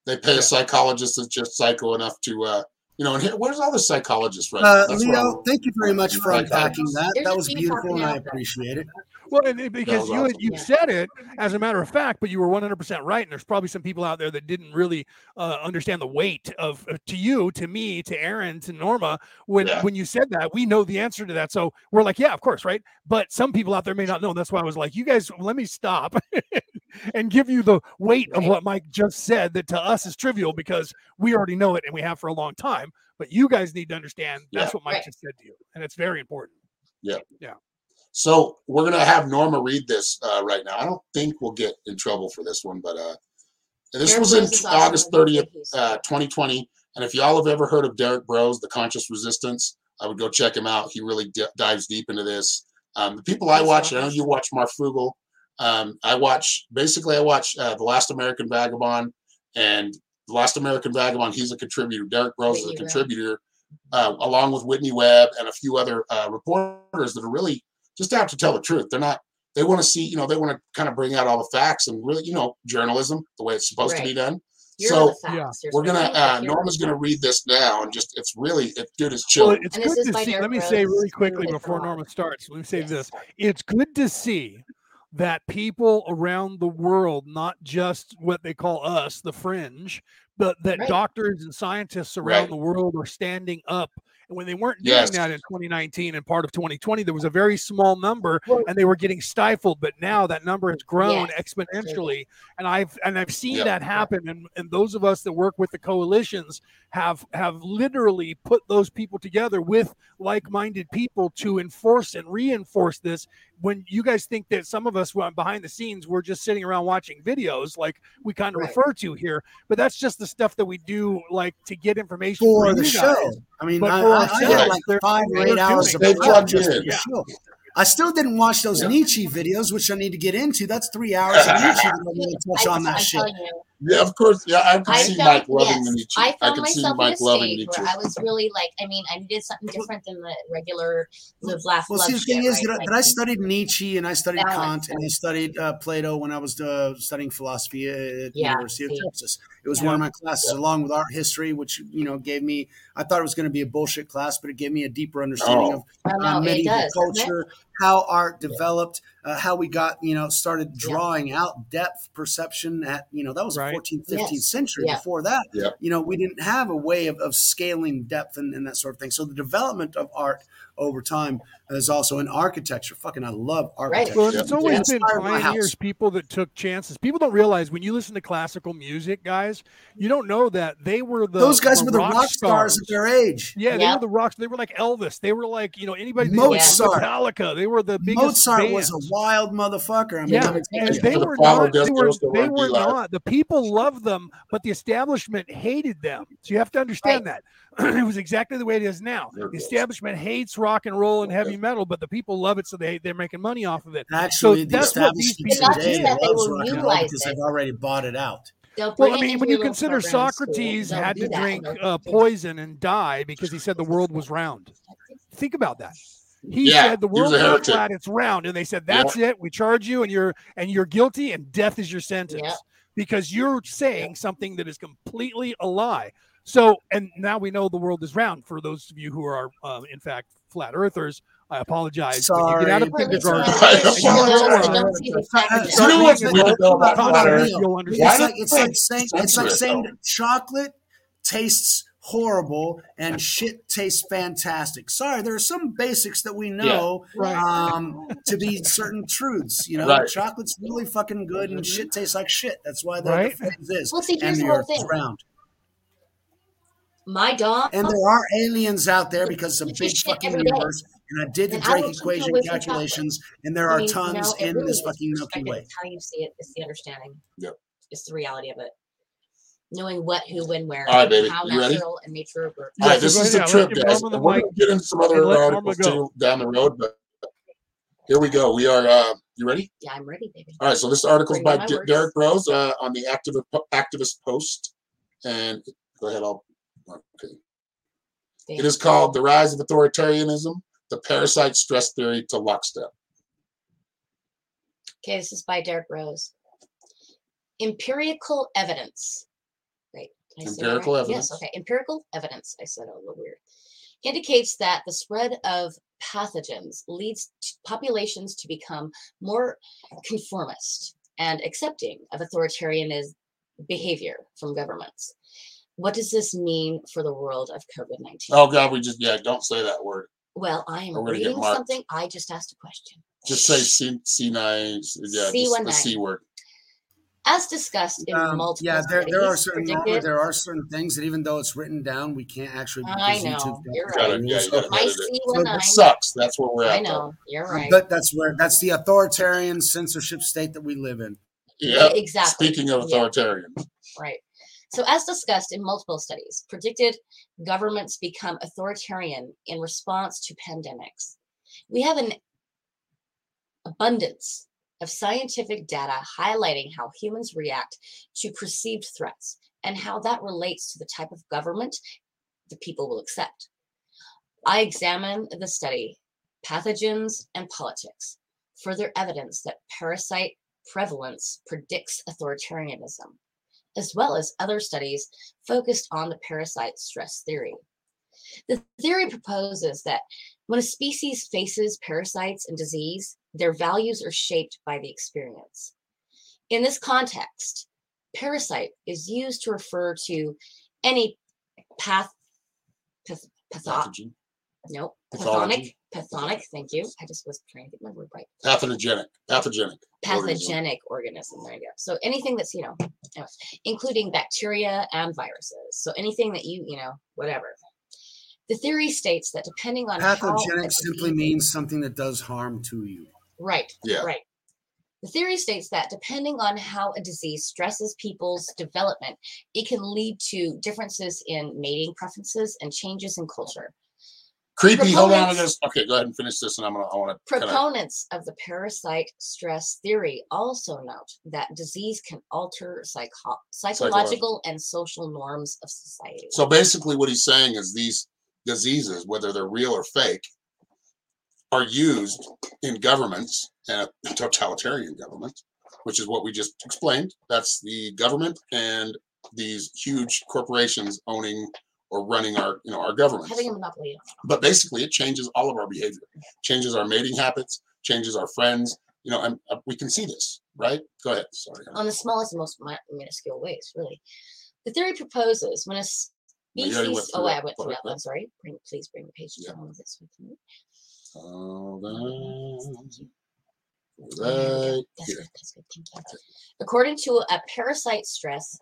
They pay Yeah. a psychologist that's just psycho enough to, uh, you know, and here, where's all the psychologists right Uh, now? Leo, thank you very much for unpacking that. There's That was beautiful, and I talking out there. appreciate it. Well, and it- because you awesome. you Yeah. said it as a matter of fact, but you were 100% right. And there's probably some people out there that didn't really uh, understand the weight of uh, to you, to me, to Aaron, to Norma. When Yeah. when you said that, we know the answer to that. So we're like, yeah, of course, right? But some people out there may not know. And that's why I was like, you guys, let me stop and give you the weight of what Mike just said. That to us is trivial because we already know it and we have for a long time. But you guys need to understand that's what Mike Right. just said to you, and it's very important. So we're gonna have Norma read this uh, right now. I don't think we'll get in trouble for this one, but uh, this Derek was in. August 30th, uh, 2020. And if y'all have ever heard of Derrick Broze, The Conscious Resistance, I would go check him out. He really di- dives deep into this. Um, the people I watch, I know you watch Mark Frugal. Um, I watch basically I watch uh, The Last American Vagabond and The Last American Vagabond. He's a contributor. Derrick Broze is a contributor, uh, along with Whitney Webb and a few other uh, reporters that are really just out to tell the truth. They're not. They want to see, you know, they want to kind of bring out all the facts and really, you know, journalism the way it's supposed to be done. Here so, are the facts. yeah, We're gonna. really- Uh, Norma's gonna read this now, and just it's really, it, dude, it's Well, it's And good to see. Let me say really quickly before for Norma starts. Let me say Yes. this: it's good to see that people around the world, not just what they call us, the fringe, but that Right. doctors and scientists around Right. the world are standing up. And when they weren't doing Yes. that in 2019 and part of 2020, there was a very small number, and they were getting stifled. But now that number has grown Yes. exponentially, and I've and I've seen Yeah. that happen. And and those of us that work with the coalitions have have literally put those people together with like-minded people to enforce and reinforce this when you guys think that some of us went behind the scenes we're just sitting around watching videos like we kind of Right. refer to here but that's just the stuff that we do like to get information For for the show. guys. I mean, But I, for I, I ourselves, get like five or eight hours of doing They just for plug the show. I still didn't watch those Yeah. Nietzsche videos, which I need to get into. That's three hours of Nietzsche that I didn't touch on that shit. you, Yeah, of course. Yeah, I can I see felt, Mike loving yes, the Nietzsche. I found can see myself in Mike a loving stage Nietzsche. where I was really like, I mean, I needed something different than the regular, the last Well, love see, the thing is right? that, I- Like, that I studied Nietzsche and I studied Balance. Kant and I studied uh, Plato when I was uh, studying philosophy at Yeah, University of see. Texas. It was Yeah. one of my classes, along with art history, which you know gave me. I thought it was going to be a bullshit class, but it gave me a deeper understanding Oh. of I don't uh, know, it medieval does, culture, how art developed, uh, how we got, you know, started drawing out depth perception at, you know, that was Right. the 14th, 15th Yes. century. Yeah. Before that, Yeah. you know, we didn't have a way of, of scaling depth and, and that sort of thing. So the development of art over time is also in architecture. Fucking, I love architecture. Well, Yeah. it's always It been pioneers, people that took chances. People don't realize when you listen to classical music, guys, you don't know that they were the Those guys were the rock stars stars. at their age. Yeah, they were the rocks. They were like Elvis. They were like you know anybody. that- Mozart. Metallica. They were the biggest. Mozart was a wild motherfucker. I mean, Yeah, let me tell and they were Flower not. They were, they were were not. The people loved them, but the establishment hated them. So you have to understand that. it was exactly the way it is now. There The goes. establishment hates rock and roll and heavy metal, but the people love it, so they they're making money off of it. Actually, the that's what these establishment people Not today just they loves rock and roll because they've already bought it out. Well, I mean, when you consider program in school. Socrates had to drink uh, poison and die because he said the world was round. Think about that. He Yeah, said the world is not flat; it's round, and they said that's it. We charge you, and you're and you're guilty, and death is your sentence Yeah. because you're saying something that is completely a lie. So, and now we know the world is round. For those of you who are, um, in fact, flat earthers, I apologize. When get out of Sorry. kindergarten, you know. go, Don't- uh, don't see the Uh, fact you that- know what's It's weird like- though about hold on, flat Leo. You'll It's understand. Like it's like saying it's like saying chocolate tastes horrible and shit tastes fantastic. Sorry, there are some basics that we know Right. um, to be certain truths. You know, Right. chocolate's really fucking good and shit tastes like shit. That's why the, Right. the phrase is. Well, see, here's the the whole earth is thing. round. My dog. And there are aliens out there because it's a big fucking every day. universe. And I did the And Drake will keep you equation away from calculations, and there I are mean, tons no, in really this fucking Milky. Way. It's how you see it. It's the understanding. Yep. It's the reality of it. Knowing what, who, when, where, All right, baby. how You ready? natural and nature works. All right, this is ahead, the yeah, trip, give guys. The We're mic going to get into some other articles too down the road, but here we go. We are. Uh, you ready? Yeah, I'm ready, baby. All right. So this article is by D- Derrick Broze uh, on the activist activist post, and go ahead. I'll. Okay. It is called "The Rise of Authoritarianism: The Parasite Stress Theory to Lockstep." Okay, this is by Derrick Broze. Empirical evidence. Wait, I Empirical right? evidence. Yes, okay. Empirical evidence. I said it a little weird. Indicates that the spread of pathogens leads populations to become more conformist and accepting of authoritarian behavior from governments. What does this mean for the world of COVID 19? Oh God, we just yeah. Don't say that word. Well, I am Or we're gonna get reading something. I just asked a question. Just say C C nine. Yeah, just the C19. C word. As discussed in Um, multiple yeah, there, there are certain predicted there are certain things that even though it's written down, we can't actually. I know, you're right. Yeah, you gotta My edit it. C19. Sucks. That's where we're at. I though. know, you're right. But that's where that's the authoritarian censorship state that we live in. Yeah. exactly. Speaking of Yeah. authoritarian, Right. So, as discussed in multiple studies, predicted governments become authoritarian in response to pandemics. We have an abundance of scientific data highlighting how humans react to perceived threats and how that relates to the type of government the people will accept. I examine the study Pathogens and Politics, further evidence that parasite prevalence predicts authoritarianism as well as other studies focused on the parasite stress theory. The theory proposes that when a species faces parasites and disease, their values are shaped by the experience. In this context, parasite is used to refer to any path, path, patho- pathogen, no, Pathology. pathonic, pathonic, thank you. I just was trying to get my word right. pathogenic, pathogenic. pathogenic organism. There you go. So anything that's, you know, anyway, including bacteria and viruses. So anything that you, you know, whatever. The theory states that depending on how Pathogenic simply disease- means something that does harm to you. right, Yeah. right. The theory states that depending on how a disease stresses people's development, it can lead to differences in mating preferences and changes in culture. Creepy. Hold on. Proponents- just okay. Go ahead and finish this, and I'm gonna. I want to. Proponents of the parasite stress theory also note that disease can alter psycho- psychological and social norms of society. So basically, what he's saying is these diseases, whether they're real or fake, are used in governments and totalitarian government, which is what we just explained. That's the government and these huge corporations owning or running our, you know, our government Having a monopoly But basically, it changes all of our behavior, changes our mating habits, changes our friends. You know, and uh, we can see this, right? Go ahead. Sorry. on the smallest and most minuscule ways, really. The theory proposes when a No, you already species. Oh, I went through that one. Sorry. Bring, please bring the page Yeah. down with this with me. Hold on. There. Right That's good. That's good. Thank you. According to a parasite stress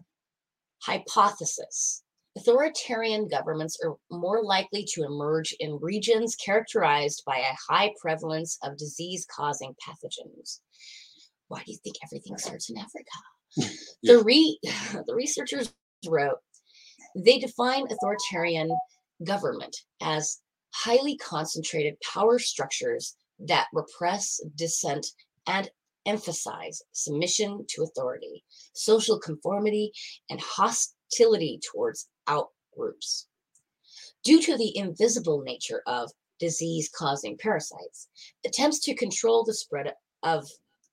hypothesis, authoritarian governments are more likely to emerge in regions characterized by a high prevalence of disease causing pathogens. Why do you think everything starts in Africa? Yeah. The, re- the researchers wrote they define authoritarian government as highly concentrated power structures that repress dissent and emphasize submission to authority, social conformity, and hostility towards outgroups. Due to the invisible nature of disease causing parasites, attempts to control the spread of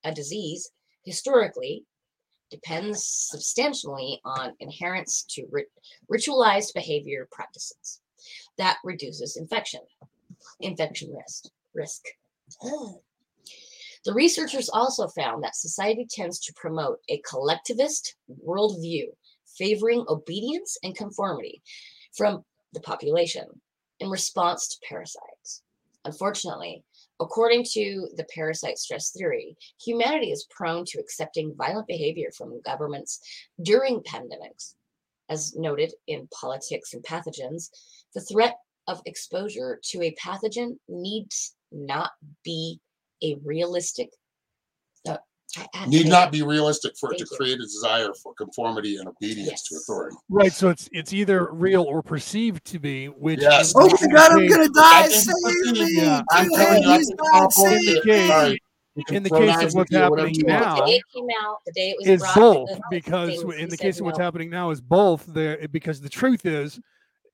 a disease historically depends substantially on adherence to rit- ritualized behavior practices that reduces infection infection risk risk the researchers also found that society tends to promote a collectivist worldview favoring obedience and conformity from the population in response to parasites unfortunately According to the parasite stress theory, humanity is prone to accepting violent behavior from governments during pandemics as noted in politics and pathogens, the threat of exposure to a pathogen needs not be a realistic. Uh, Need not be realistic for it to you. create a desire for conformity and obedience to authority. Right. So it's it's either real or perceived to be, which Yes. Oh my God, I'm gonna die! Save me! Yeah. I'm telling you, he's not I'll saving case- Sorry. You can in the case of what's at me or whatever happening now- The day it came out, the day it was is brought both because things, in the case of what's no. happening now is both the because the truth is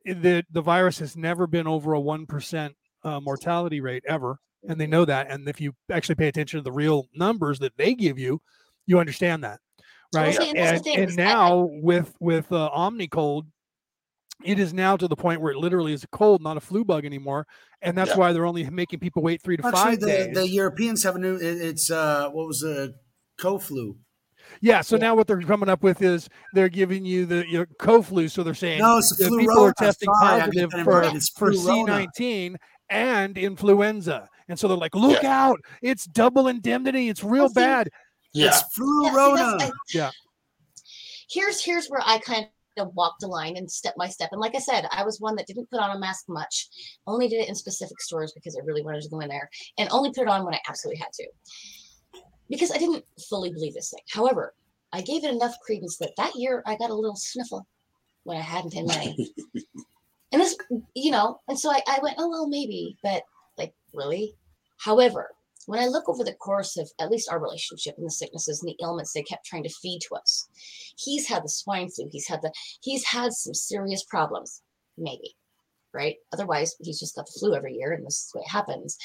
i- the the virus has never been over a one percent uh, mortality rate ever, and they know that. And if you actually pay attention to the real numbers that they give you, you understand that, Well, right? see, and and and is I- I- now with with uh, Omnicold. It is now to the point where it literally is a cold, not a flu bug anymore, and that's Yeah. why they're only making people wait three to Actually, five the, days. the Europeans have a new. It, it's uh, what was the co-flu? Yeah, so Yeah. now what they're coming up with is they're giving you the your co-flu. So they're saying No, it's the flu. people are testing positive for, for C19 and influenza. And so they're like, look out, it's double indemnity. It's real Well, see, bad. Yeah. It's Yeah, see, that's- Flurona. I- Yeah. Here's here's where I kind of walked the line and step by step. And like I said, I was one that didn't put on a mask much. Only did it in specific stores because I really wanted to go in there, and only put it on when I absolutely had to, because I didn't fully believe this thing. However, I gave it enough credence that that year I got a little sniffle when I hadn't in many. and this, you know, and so I, I went, oh well, maybe, but like really. However, when I look over the course of at least our relationship and the sicknesses and the ailments they kept trying to feed to us, he's had the swine flu. He's had the he's had some serious problems, maybe, right? Otherwise, he's just got the flu every year, and this is what happens.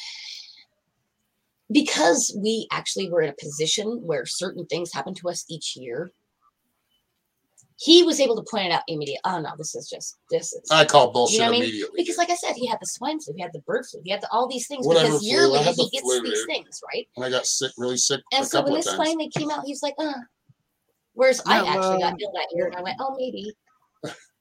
Because we actually were in a position where certain things happen to us each year, he was able to point it out immediately. Oh no, this is just this is I call bullshit You know what I mean? immediately. because like I said, he had the swine flu, he had the bird flu, he had the, all these things Whatever because flu, yearly I had he the gets flu, these dude. things, right? and I got sick, really sick And a so when of this times. finally came out, he was like, uh. Whereas I actually well, got ill that year, and I went, oh, maybe.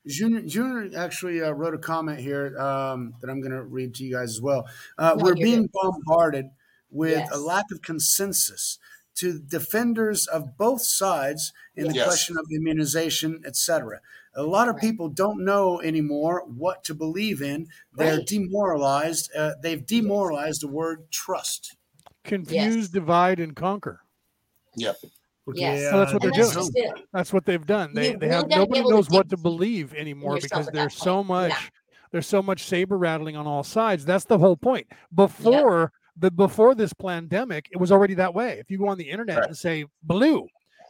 Junior, Junior actually uh, wrote a comment here um, that I'm going to read to you guys as well. Uh, No, we're you're being bombarded with Yes. a lack of consensus to defenders of both sides in the Yes. question of immunization, etc. A lot of people don't know anymore what to believe in. They're Right. demoralized. Uh, they've demoralized the word trust. Confuse, divide, and conquer. Yes. So that's what And they're that's doing. That's what they've done. They You they have nobody able to knows what to believe anymore because there's so point. much Yeah. there's so much saber rattling on all sides. That's the whole point. Before the before this pandemic, it was already that way. If you go on the internet Right. and say blue,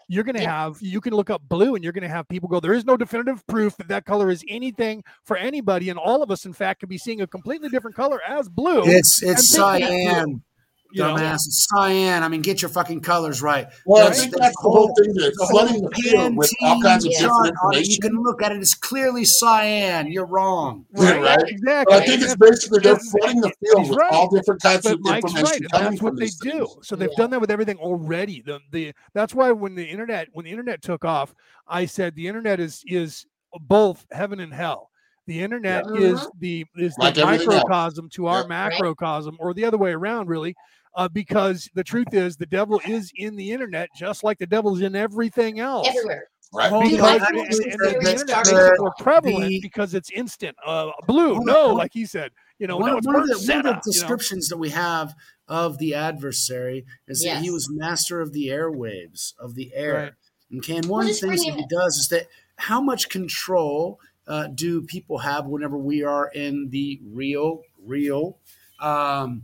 you're going to Yeah. have you can look up blue and you're going to have people go there is no definitive proof that that color is anything for anybody and all of us in fact could be seeing a completely different color as blue. It's it's cyan, you know? dumbass. It's cyan. I mean, get your fucking colors right. Well, I think there's that's the whole thing. That the flooding the field with all kinds of Yeah. different chart on it. You can look at it. It's clearly cyan. You're wrong. Right, right. Exactly. But I think it's basically they're flooding the he's field with right. all different kinds but of Mike's information right, and coming that's from what they these do. things. So they've Yeah. done that with everything already. The the that's why when the internet when the internet took off, I said the internet is is both heaven and hell. The internet Yeah. is Mhm. the is the Like everything else. microcosm to our Yep. Right. macrocosm, or the other way around, really. Uh, because the truth is, the devil is in the internet, just like the devil's in everything else. Everywhere. Right. Hold Dude, on. Because my and, friends and- who and the internet started makes it more prevalent the- because it's instant. Uh, blue, Hold no, hold- like he said, you know, one, no, it's one of Bert the, one of Sena, the you know. descriptions that we have of the adversary is that he was master of the airwaves of the air. Right. Okay, and one of the things that he does is that how much control uh, do people have whenever we are in the real, real, um,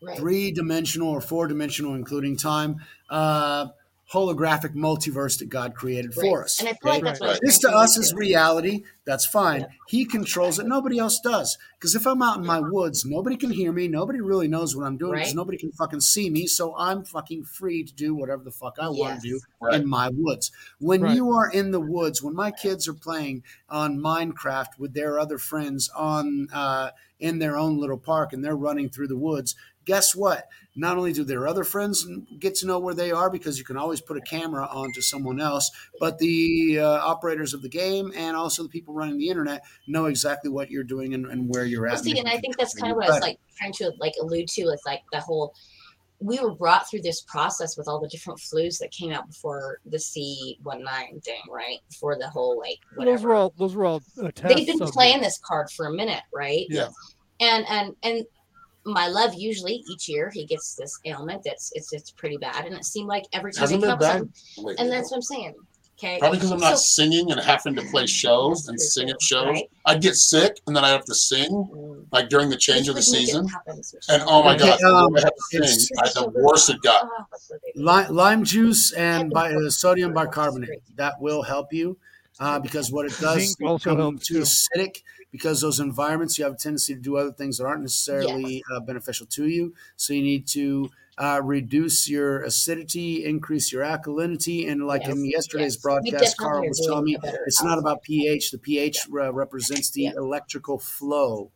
Right. three dimensional or four dimensional, including time, uh, holographic multiverse that God created for us. And I feel like okay? that's what Right. This to us is reality. That's fine. Yeah. He controls it. Nobody else does. Because if I'm out in my woods, nobody can hear me. Nobody really knows what I'm doing because nobody can fucking see me. So I'm fucking free to do whatever the fuck I want to do Right. in my woods. When Right. you are in the woods, when my kids are playing on Minecraft with their other friends on uh, in their own little park and they're running through the woods, guess what? Not only do their other friends get to know where they are because you can always put a camera onto someone else, but the uh, operators of the game and also the people running the internet know exactly what you're doing and, and where you're Well, at. see, and I think that's kind of what I was like trying to like allude to. It's like the whole we were brought through this process with all the different flus that came out before the C19 thing, right? Before the whole like whatever. Those were all those were all uh. They've been subjects. playing this card for a minute, right? Yeah. And and and my love usually each year he gets this ailment that's it's it's pretty bad, and it seemed like every time Hasn't he comes bad. in, and that's what I'm saying. Okay. Probably because I'm not So- singing and having to play shows and sing at shows. Right. I'd get sick and then I'd have to sing Mm. like during the change of the Which would make it season. And oh my Okay, god, the um, more I have to sing, I, the worse it got. That's what they do. Lime, lime juice and bi- uh, sodium bicarbonate that will help you uh, because what it does Zinc also become helps too too. acidic because those environments you have a tendency to do other things that aren't necessarily uh, beneficial to you. So you need to uh, reduce your acidity, increase your alkalinity, and like in yesterday's yes. Broadcast, Carl was telling me it's not about pH. The pH uh, represents the Yeah. electrical flow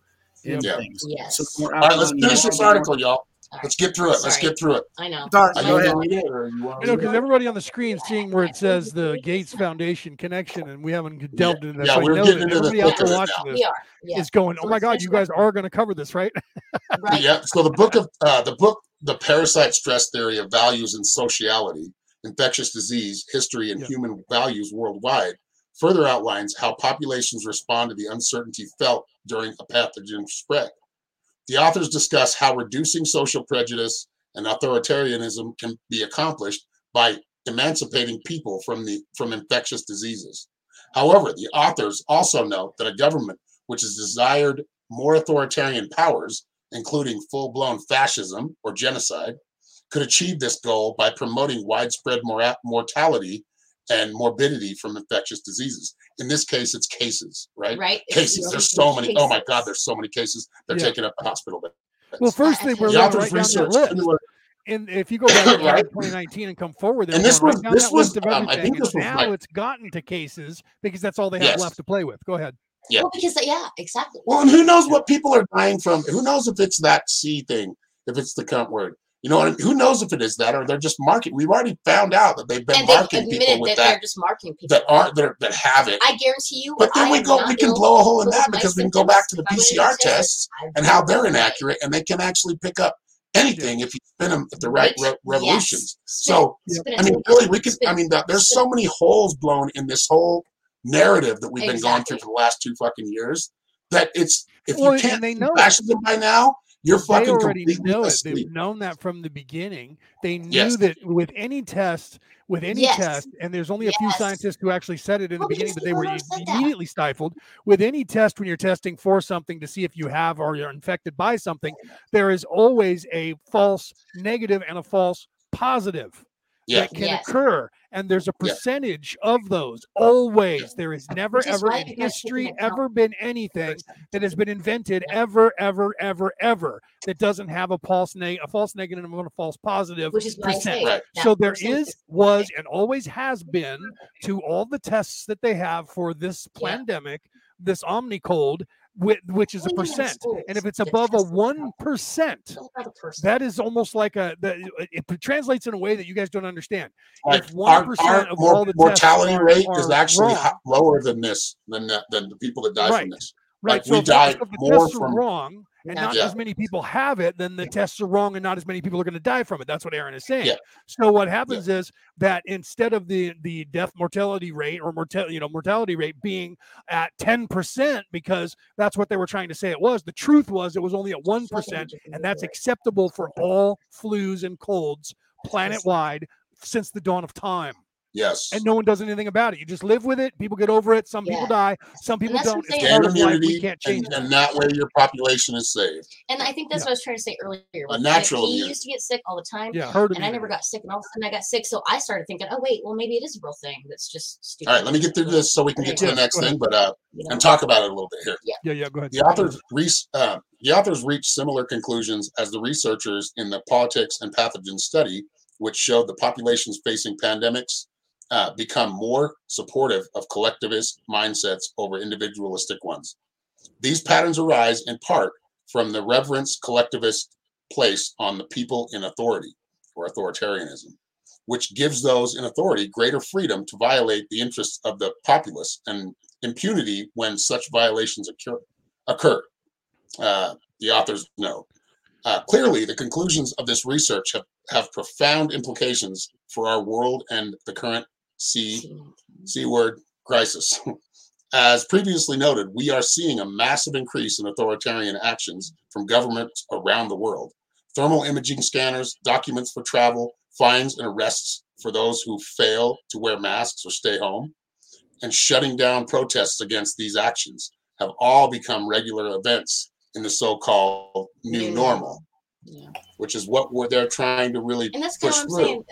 in Yeah. things. Yes. So the more All right, let's alkaline finish this article, y'all. Let's get through it. Let's get through it. I know. Sorry, Are go you ahead. gonna read it or you want I know because everybody on the screen seeing where it says the Gates Foundation connection, and we haven't delved into that. Yeah, so we're getting that into the everybody out of there it watching now. this We are. Yeah. is going, "Oh my God, you guys are going to cover this, right?" Right. Yeah. So the book of uh, the book, the parasite stress theory of values and sociality, infectious disease, history, and Yeah. human values worldwide, further outlines how populations respond to the uncertainty felt during a pathogen spread. The authors discuss how reducing social prejudice and authoritarianism can be accomplished by emancipating people from the from infectious diseases. However, the authors also note that a government which has desired more authoritarian powers, including full-blown fascism or genocide, could achieve this goal by promoting widespread mora- mortality and morbidity from infectious diseases. In this case, it's cases, right? Right. Cases. really There's so many. Oh my. God, there's so many cases. They're Yeah. taking up the hospital beds. Well, first they I- were the going authors right down that research list. And if you go back to Right. 2019 and come forward, And this was- right this was, list um, I think this was now like- it's gotten to cases because that's all they have Yes. left to play with. Go ahead. Yeah. Well, because yeah, exactly. Well, and who knows what people are dying from? Who knows if it's that C thing, if it's the cunt word? You know, what I mean? who knows if it is that or they're just marketing? We've already found out that they've been and they marketing people with that, that they're just marketing people that aren't that, that have it. I guarantee you. But then I we go, we can blow a hole in that because we can go back to the If I went PCR tests and how they're fine. inaccurate, and they can actually pick up anything if you spin them at the right re- Yes. revolutions. Spin- So, spin I mean, really, we can. spin I mean, that, there's so many holes blown in this whole narrative that we've been going through for the last two fucking years. That it's if Well, you can't and they see know it. fascism by now, you're They fucking already completely know it. They've known that from the beginning. They knew Yes. that with any test, with any Yes. test, and there's only a few scientists who actually said it in Well, the beginning, but they were people i- don't said that. immediately stifled. With any test, when you're testing for something to see if you have or you're infected by something, there is always a false negative and a false positive Yeah, that can Yes. occur. And there's a Yeah. percentage of those always. There is never, ever why in you gotta take history ever been anything that has been invented ever, ever, ever, ever that doesn't have a false neg- a false negative and a false positive which is percent. Right. So there is, percentage. is, was, and always has been to all the tests that they have for this Yeah. pandemic, this omni cold, which, which is a Well, you have percent. And if it's above a one out. percent, It's all about the person. that is almost like a that it, it translates in a way that you guys don't understand. like if our, 1% our of mor- all the mortality are- rate are is actually wrong- lower than this than that, than the people that die Right. from this. Right. Like, so we die more from- wrong and not Yeah. as many people have it, then the tests are wrong and not as many people are going to die from it. That's what Aaron is saying. Yeah. So what happens is that instead of the the death mortality rate or mortality, you know, mortality rate being at 10% because that's what they were trying to say it was, the truth was it was only at 1% and that's acceptable for all flus and colds planet wide since the dawn of time. Yes. And no one does anything about it. You just live with it. People get over it. Some people die. Some people don't. I'm It's part of life. We can't change and, it. and that way your population is saved. And I think that's what I was trying to say earlier. was natural He used to get sick all the time. Yeah, herd And I never got sick, and all of a sudden I got sick. So I started thinking, oh wait, well maybe it is a real thing. That's just stupid. All right, let me get through this so we can get to Yeah, the next thing, but uh, You know? and talk about it a little bit here. Yeah, yeah. Go ahead. The authors re- uh, the authors reached similar conclusions as the researchers in the politics and pathogen study, which showed the populations facing pandemics uh, become more supportive of collectivist mindsets over individualistic ones. These patterns arise in part from the reverence collectivist place on the people in authority or authoritarianism, which gives those in authority greater freedom to violate the interests of the populace and impunity when such violations occur. occur. Uh, the authors know. Uh, clearly, the conclusions of this research have, have profound implications for our world and the current C, C word crisis. As previously noted, we are seeing a massive increase in authoritarian actions from governments around the world. Thermal imaging scanners, documents for travel, fines and arrests for those who fail to wear masks or stay home, and shutting down protests against these actions have all become regular events in the so-called new New normal, Yeah. which is what we're, they're trying to really And that's kind push of through. what I'm saying.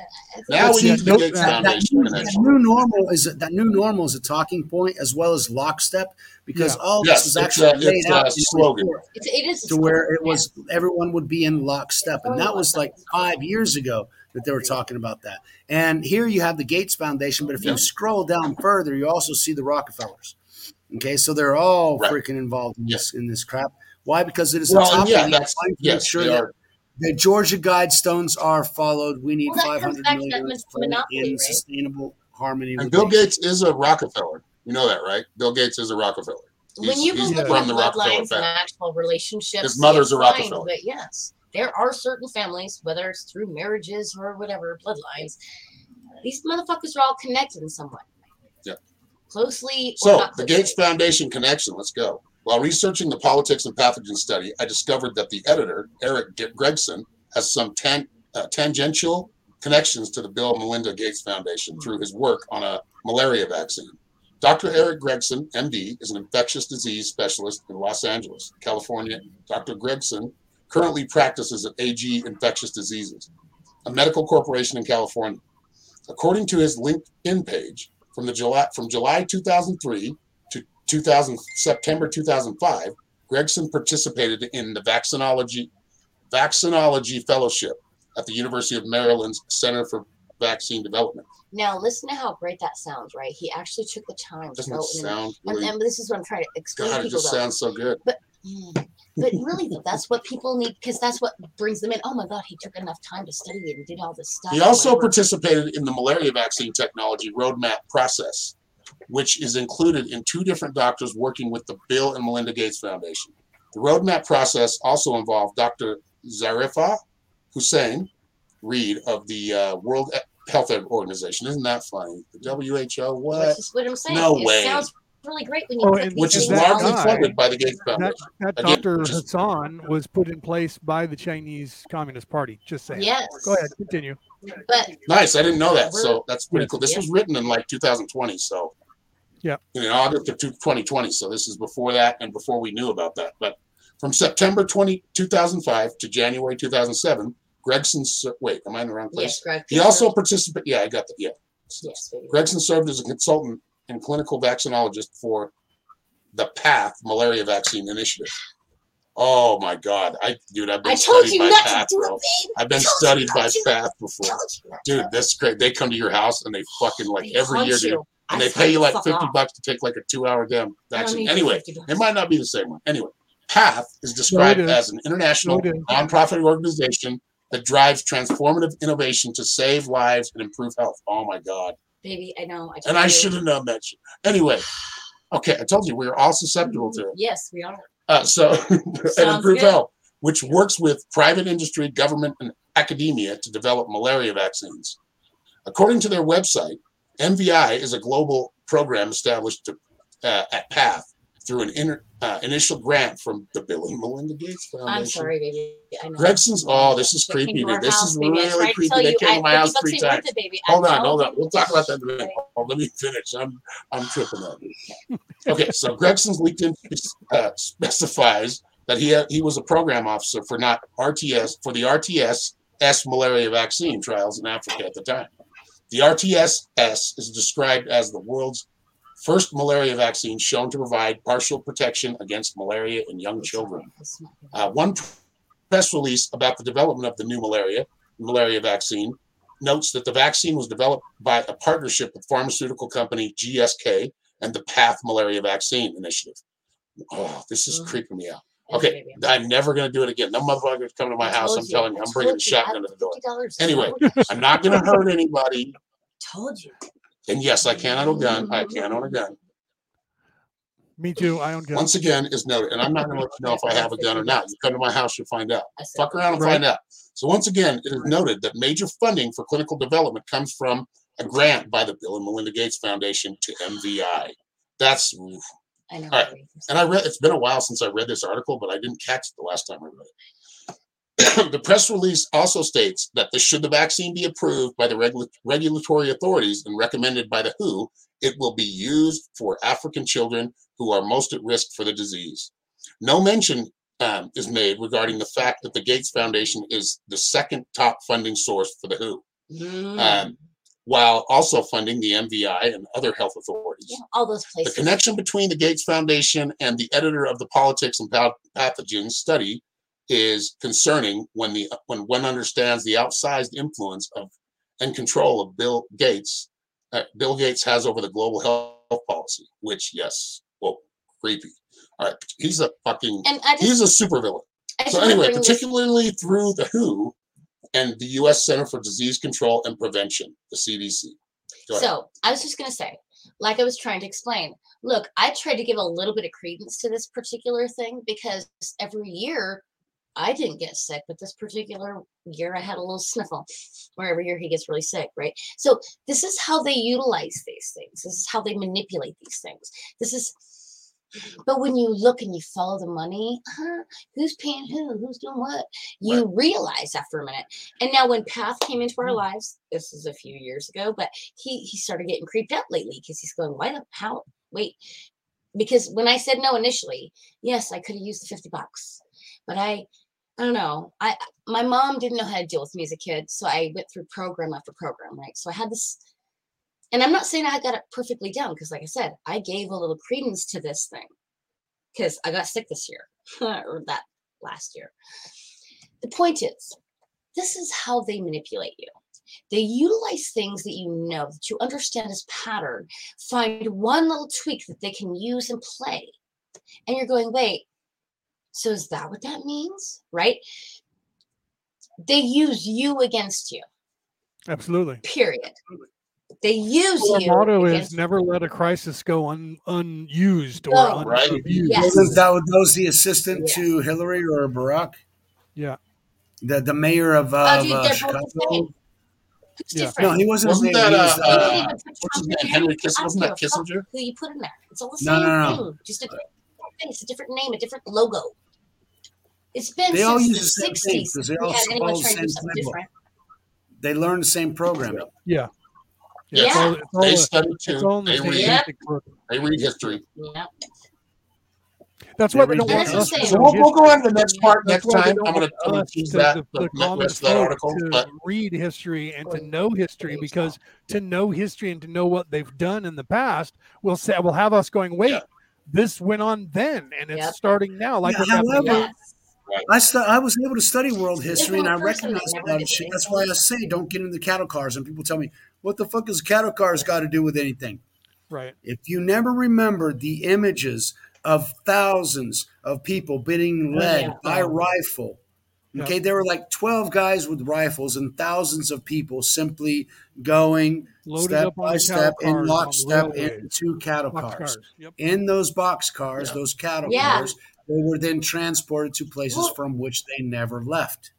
Now we Yeah, need the nope, Gates that- that, that, Foundation new, that new normal is a, that new normal is a talking point as well as lockstep because Yeah. all Yes, this is actually a- laid out a slogan. It's, it is a to where it slogan, was everyone would be in lockstep, and that was like five years ago that they were talking about that. And here you have the Gates Foundation, but if Yeah. you scroll down further, you also see the Rockefellers. Okay, so they're all Right. freaking involved in Yeah. this in this crap. Why? Because it is Well, a top and yeah, that's trying to make yes, sure they that are. the Georgia Guidestones are followed. We need Well, that comes 500 back to that million mon- for monopoly, in right? sustainable harmony. And Bill. Gates is a Rockefeller. You know that, right? Bill Gates is a Rockefeller. when you go he's look from the Rockefeller bloodlines and family. actual relationships, His mother's it's a fine, Rockefeller. But yes, there are certain families, whether it's through marriages or whatever bloodlines, these motherfuckers are all connected in some way. Yeah. Closely. or So, not the. Gates Foundation connection, let's go. While researching the politics and pathogen study, I discovered that the editor, Aric Gregson, has some tan- uh, tangential connections to the Bill and Melinda Gates Foundation through his work on a malaria vaccine. Dr. Aric Gregson, MD, is an infectious disease specialist in Los Angeles, California. Dr. Gregson currently practices at AG Infectious Diseases, a medical corporation in California. According to his LinkedIn page, from the July from July 2003 to 2000 September 2005, Gregson participated in the vaccinology vaccinology fellowship at the University of Maryland's Center for Vaccine Development. Now, listen to how great that sounds, right? He actually took the time to Doesn't go it in. sound And, really? and this is what I'm trying to explain God, to it just though. sounds so good. Mm. But really, though, that's what people need because that's what brings them in. Oh my God, he took enough time to study it and did all this stuff. He also participated in the malaria vaccine technology roadmap process, which is included in two different doctors working with the Bill and Melinda Gates Foundation. The roadmap process also involved Dr. Zarifa Hussein Reed of the uh, World Health Organization. Isn't that funny? The WHO, what? Is what I'm saying. No it way. sounds really great when you Oh, put Which is things largely guy- funded by the Gates That, Foundation. that Again, Dr. just- Hassan was put in place by the Chinese Communist Party. Just saying. Yes. Go ahead, continue. But Nice. I didn't know that. So that's pretty Yes. cool. This Yeah. was written in like 2020. So, Yeah. in August of 2020. So this is before that and before we knew about that. But from September 20, 2005 to January 2007, Gregson, wait, am I in the wrong place? yes, Greg. He also participated. Yeah, I got that. Yeah. Yes. Gregson served as a consultant and clinical vaccinologist for the PATH malaria vaccine initiative. Oh my God. I, dude, I've been I told studied you by not PATH, to do bro. it, babe. I've been studied by to. PATH before. Told you not Dude, that's great. They come to your house and they fucking like They every year, dude, you. and I they pay you like fifty off. bucks to take like a two-hour damn vaccine. Anyway, it might not be the same one. Anyway, PATH is described is. as an international So it is. nonprofit organization that drives transformative innovation to save lives and improve health. Oh my God! Baby, I know. I And I should have known that. shit. Anyway, okay, I told you we are all susceptible to it. Yes, we are. Uh, so and improve good. health, which works with private industry, government, and academia to develop malaria vaccines. According to their website, MVI is a global program established to, uh, at PATH through an inter, uh, initial grant from the Bill and Melinda Gates Foundation. I'm sorry, baby. I know. Gregson's. Oh, this is creepy. dude. This house, is baby. Really creepy. They came to my house three times. it, baby. I Hold on, hold on. We'll talk about that in a minute. Oh, let me finish. I'm I'm tripping out. Okay, so Gregson's LinkedIn uh, specifies that he had, he was a program officer for not RTS for the RTS S malaria vaccine trials in Africa at the time. The RTS S is described as the world's first malaria vaccine shown to provide partial protection against malaria in young children. Uh, one press release about the development of the new malaria malaria vaccine notes that the vaccine was developed by a partnership with pharmaceutical company GSK and the PATH Malaria Vaccine Initiative. Oh, this is Mhm. creeping me out. Okay. I'm never going to do it again. No motherfuckers come to my house. I'm you. telling you, I'm bringing a shotgun to the door. Anyway. I'm not going to hurt anybody. Told you. And yes, I can own a gun. I can own a gun. Me too. I own guns. once again is noted. And I'm not going to let you know if I have a gun or not. You come to my house, you'll find out. I said, Fuck around and Right. find out. So once again, it is noted that major funding for clinical development comes from a grant by the Bill and Melinda Gates Foundation to MVI. That's I know. All right. and I read it's been a while since I read this article, but I didn't catch it the last time I read it. the press release also states that the, should the vaccine be approved by the regula- regulatory authorities and recommended by the WHO, it will be used for African children who are most at risk for the disease. No mention um, is made regarding the fact that the Gates Foundation is the second top funding source for the WHO, Mm. um, while also funding the MVI and other health authorities. yeah, all those places. The connection between the Gates Foundation and the editor of the Politics and Path- Pathogens study is concerning when the when one understands the outsized influence of and control of Bill Gates. Uh, Bill Gates has over the global health policy, which yes, well, creepy. All right, he's a fucking And I just, he's a supervillain. So anyway, bring this- particularly through the WHO and the U.S. Center for Disease Control and Prevention, the CDC. So I was just gonna say, like I was trying to explain, look, I tried to give a little bit of credence to this particular thing because every year I didn't get sick, but this particular year I had a little sniffle. Or every year he gets really sick, right? So this is how they utilize these things. This is how they manipulate these things. This is but when you look and you follow the money, huh, who's paying who? Who's doing what? You realize after a minute. And now when Path came into our mm. lives, this is a few years ago, but he he started getting creeped out lately because he's going, why the how wait? Because when I said no initially, yes, I could have used the 50 bucks. But I I don't know. I my mom didn't know how to deal with me as a kid, so I went through program after program, right? So I had this and I'm not saying I got it perfectly down because like I said, I gave a little credence to this thing because I got sick this year or that last year. The point is, this is how they manipulate you. They utilize things that you know, that you understand as pattern, find one little tweak that they can use and play. And you're going, wait, so is that what that means? Right? They use you against you, Absolutely. period. They use Our you. motto is against never let a crisis go un, unused or No. Right. unabused. Yes. Wasn't that was that was the assistant Yes. to Hillary or Barack? Yeah. The the mayor of, Oh, of dude, uh, Chicago. both the same. Who's Yeah. No, he wasn't. Wasn't that, was, uh, uh, don't even put what's his Trump name? in Henry. Kissinger? Wasn't that give a fuck Kissinger? Who you put in there? It's all the same no, no. thing. Just a different thing. It's a different name, a different logo. It's been They all use the the same thing, sixties. 'cause they We all had anyone follow the trying to do same something playbook. different. they learned the same programming. Yeah. Yeah. It's all, it's all, They a- study too. all the They read. Yeah. They read history. Yeah. That's why they They don't want us to That's So we'll, we'll go on to the next part That's next time. I'm going to I'm gonna us tease that the, the, the the common rest of that article. to But read history and to know history because to know history and to know what they've done in the past will say will have us going wait Yeah. this went on then and it's Yep. starting now like Yeah, what's happening however- now. Yes. I stu- I was able to study world history and I one that recognize a lot of shit. That's why I say don't get into the cattle cars. And people tell me, what the fuck has cattle cars got to do with anything? right If you never remembered the images of thousands of people being Oh, led yeah. by rifle, Yeah. okay, there were like 12 guys with rifles and thousands of people simply going loaded step by step in lockstep into cattle cars. cars. Yep. In those box cars, Yeah. those cattle Yeah. cars, they were then transported to places Well- from which they never left.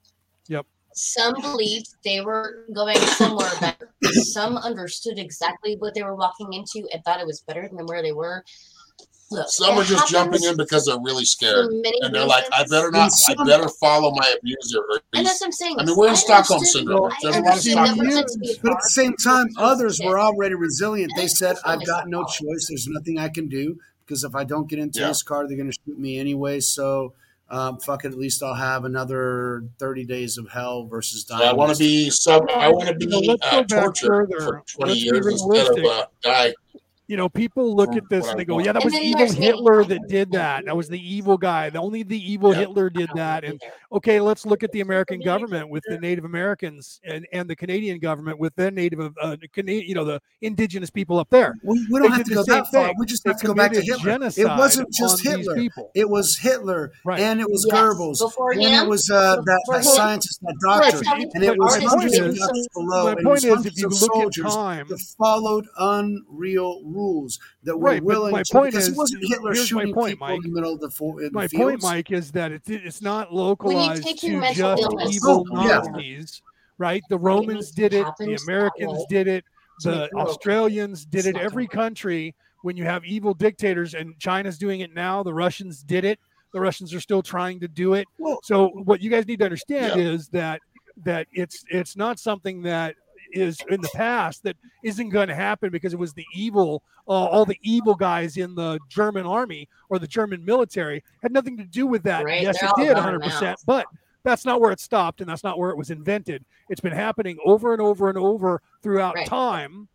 Yep. Some believed they were going somewhere better. Some understood exactly what they were walking into and thought it was better than where they were. Look, some are just jumping in because they're really scared. And they're like, I better not, I better follow my abuser. Or And that's what I'm saying. I mean, we're in I Stockholm syndrome. I There's a lot of Stockholm government to be a But at the same time, others were already resilient. They said, I've got no choice. There's nothing I can do because if I don't get into Yeah. this car, they're going to shoot me anyway. So, um, fuck it. At least I'll have another 30 days of hell versus dying. I want to be sub. I want to be Well, let's uh, tortured for 20 Let's years instead of realistic. a guy. You know, people look at this and they go, "Yeah, that was evil. Hitler that did that. That was the evil guy. Only the evil Hitler did that." And okay, let's look at the American government with the Native Americans and and the Canadian government with their Native, uh, Canadian, you know, the indigenous people up there. We, we don't have to the go same that far. thing. We just They have to go back to committed Hitler. It wasn't just Hitler. people. It was Hitler Right. and it was Yes. Goebbels. Before and him, it was uh, that, that scientist, that doctor. Tell me and it was point hundreds of is- below. my and it was point is, if you of look at soldiers time- that followed unreal rules that were Right, but willing my to point because is- it wasn't Hitler here's my shooting point, people Mike. in the middle of the, fo- in My the point. Mike, is that it, it's not localized to just illness- evil Oh, yeah. Nazis, right? The Romans did it, the Americans did it, the make it local. Australians did it. Every country, when you have evil dictators, and China's doing it now, the Russians did it. The Russians are still trying to do it. Well- So what you guys need to understand is that that it's it's not something that is in the past that isn't going to happen because it was the evil uh, all the evil guys in the German army or the German military had nothing to do with that. Right, Yes, they're it did 100%, now. but that's not where it stopped and that's not where it was invented. It's been happening over and over and over throughout Right. time.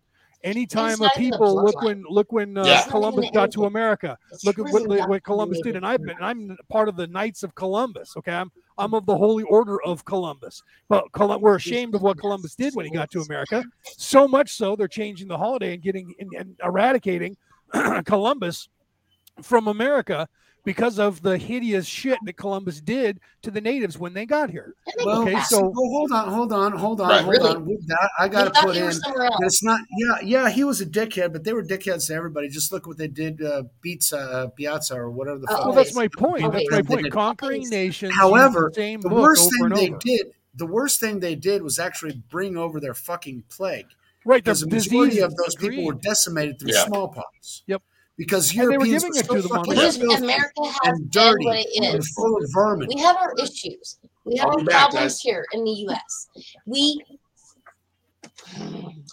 Anytime a not people look when look when uh, Yeah. Columbus got to. America. It's Look at what, what Columbus did, and. I've been I'm part of the Knights of Columbus. Okay, I'm I'm of the Holy Order of Columbus. But Colum- we're ashamed of what Columbus did when he got to America. So much so they're changing the holiday and getting and, and eradicating Columbus from America because of the hideous shit that Columbus did to the natives when they got here. Well, Okay, so- oh, hold on, hold on, hold on, Right. hold Really? on. With that, I got to put in. somewhere else. that It's not. Yeah, yeah. He was a dickhead, but they were dickheads to everybody. Just look what they did. Uh, Piazza, uh, Piazza, or whatever the. Fuck Well, that's my point. That's my point. Conquering nations. However, the, same the worst thing they over. did, the worst thing they did was actually bring over their fucking plague. right? Because The the majority of those people were decimated through Yeah. smallpox. Yep. Because And they were Europeans giving were so to them on fucking Because America has and dirty what it and full of vermin. We have our issues. We have I'll our be back, problems guys. here in the U.S. We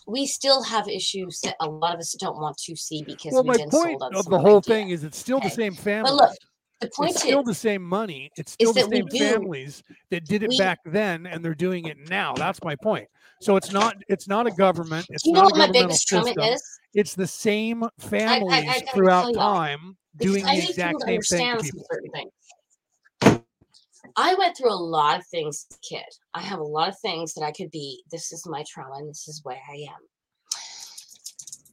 we still have issues that a lot of us don't want to see because Well, we've my been point sold on of some the whole idea. thing is it's still the Okay. same But look, the point it's is, still the same money. It's still the same families that did it we- back then, and they're doing it now. That's my point. So it's not it's not a government. It's you know not what my governmental biggest trauma system. is? It's the same families gotta throughout time doing I the exact same thing to understand some people. certain things. I went through a lot of things as a kid. I have a lot of things that I could be. This is my trauma, and this is where I am.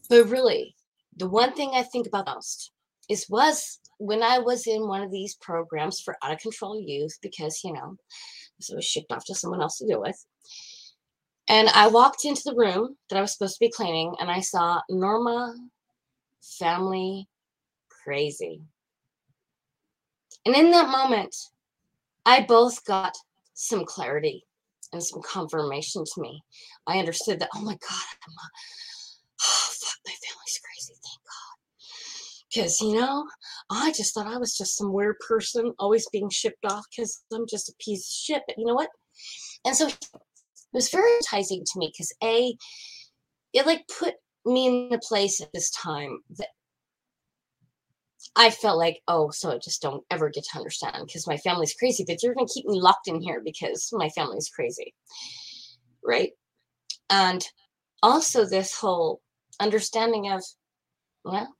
But really, the one thing I think about most is was when I was in one of these programs for out of control youth, because you know, so I was shipped off to someone else to deal with. And I walked into the room that I was supposed to be cleaning, and I saw Norma, family, crazy. And in that moment, I both got some clarity and some confirmation to me. I understood that, oh my God, I'm a, oh, fuck, my family's crazy, thank God. Because, you know, I just thought I was just some weird person always being shipped off because I'm just a piece of shit. But you know what? And so it was very enticing to me because, A, it like put me in a place at this time that I felt like, oh, so I just don't ever get to understand because my family's crazy, but you're going to keep me locked in here because my family's crazy. Right. And also, this whole understanding of, well,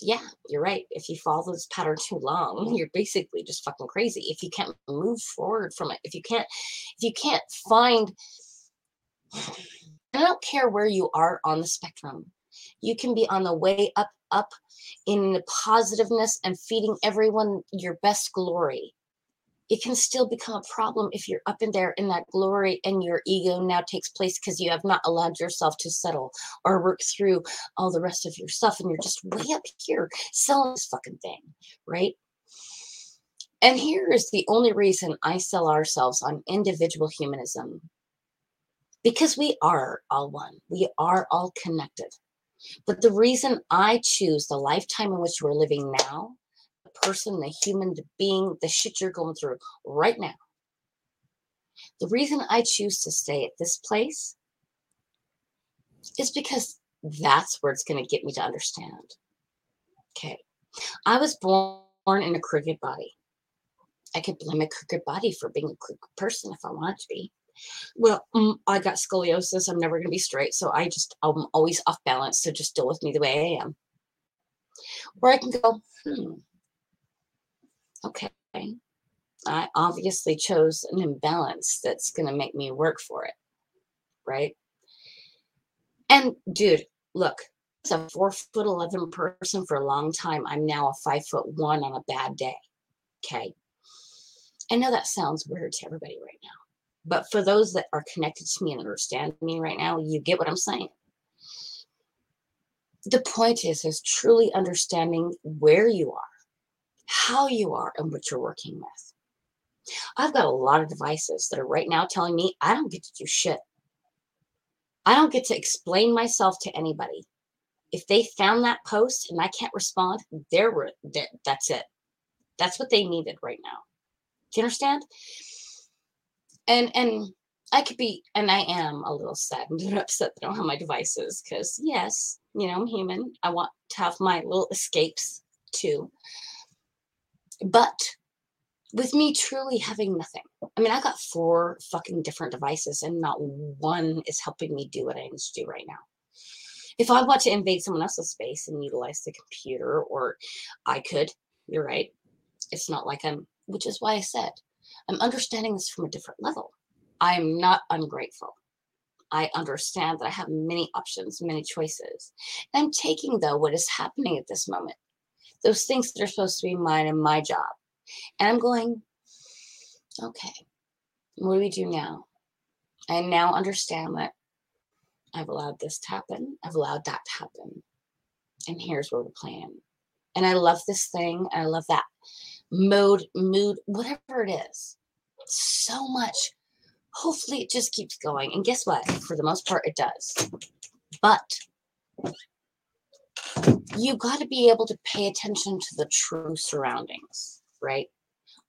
yeah, you're right. If you follow this pattern too long, you're basically just fucking crazy. If you can't move forward from it, if you can't, if you can't find, I don't care where you are on the spectrum. You can be on the way up, up in positiveness and feeding everyone your best glory. It can still become a problem if you're up in there in that glory and your ego now takes place because you have not allowed yourself to settle or work through all the rest of your stuff and you're just way up here selling this fucking thing, right? And here is the only reason I sell ourselves on individual humanism because we are all one, we are all connected. But the reason I choose the lifetime in which we're living now, person, the human the being, the shit you're going through right now, the reason I choose to stay at this place is because that's where it's going to get me to understand. Okay. I was born in a crooked body. I could blame a crooked body for being a crooked person if I wanted to be. Well, mm, I got scoliosis. I'm never going to be straight. So I just, I'm always off balance. So just deal with me the way I am. Or I can go, hmm, okay. I obviously chose an imbalance that's going to make me work for it. Right. And dude, look, as a four foot 11 person for a long time, I'm now a five foot one on a bad day. Okay. I know that sounds weird to everybody right now. But for those that are connected to me and understand me right now, you get what I'm saying. the point is is truly understanding where you are how you are and what you're working with. I've got a lot of devices that are right now telling me i don't get to do shit. I don't get to explain myself to anybody. If they found that post and i can't respond they're re- that- that's it. That's what they needed right now. Do you understand? And and I could be, and I am a little saddened and upset that I don't have my devices because, yes, you know, I'm human. I want to have my little escapes too. But with me truly having nothing, I mean, I got four fucking different devices and not one is helping me do what I need to do right now. If I want to invade someone else's space and utilize the computer, or I could, you're right. It's not like I'm, which is why I said I'm understanding this from a different level. I'm not ungrateful. I understand that I have many options, many choices. And I'm taking, though, what is happening at this moment, those things that are supposed to be mine and my job. And I'm going, okay, what do we do now? I now understand that I've allowed this to happen, I've allowed that to happen. And here's where we're playing. And I love this thing, I love that mode, mood, whatever it is, so much hopefully it just keeps going. And guess what? For the most part, it does. But you got to be able to pay attention to the true surroundings, right?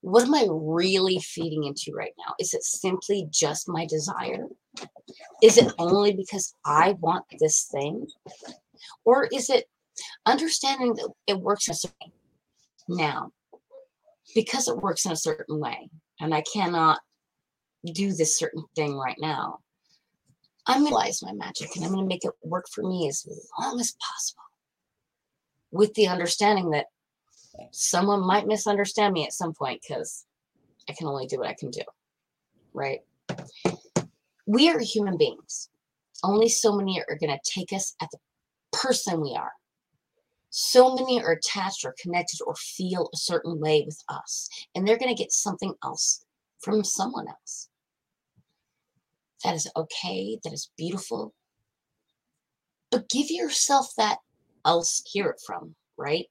What am I really feeding into right now? Is it simply just my desire? Is it only because I want this thing? Or is it understanding that it works in a certain way? Now, because it works in a certain way, and I cannot do this certain thing right now. I'm going to utilize my magic and I'm going to make it work for me as long as possible with the understanding that someone might misunderstand me at some point because I can only do what I can do. Right? We are human beings. Only so many are going to take us at the person we are. So many are attached or connected or feel a certain way with us, and they're going to get something else from someone else. That is okay. That is beautiful. But give yourself that else hear it from, right?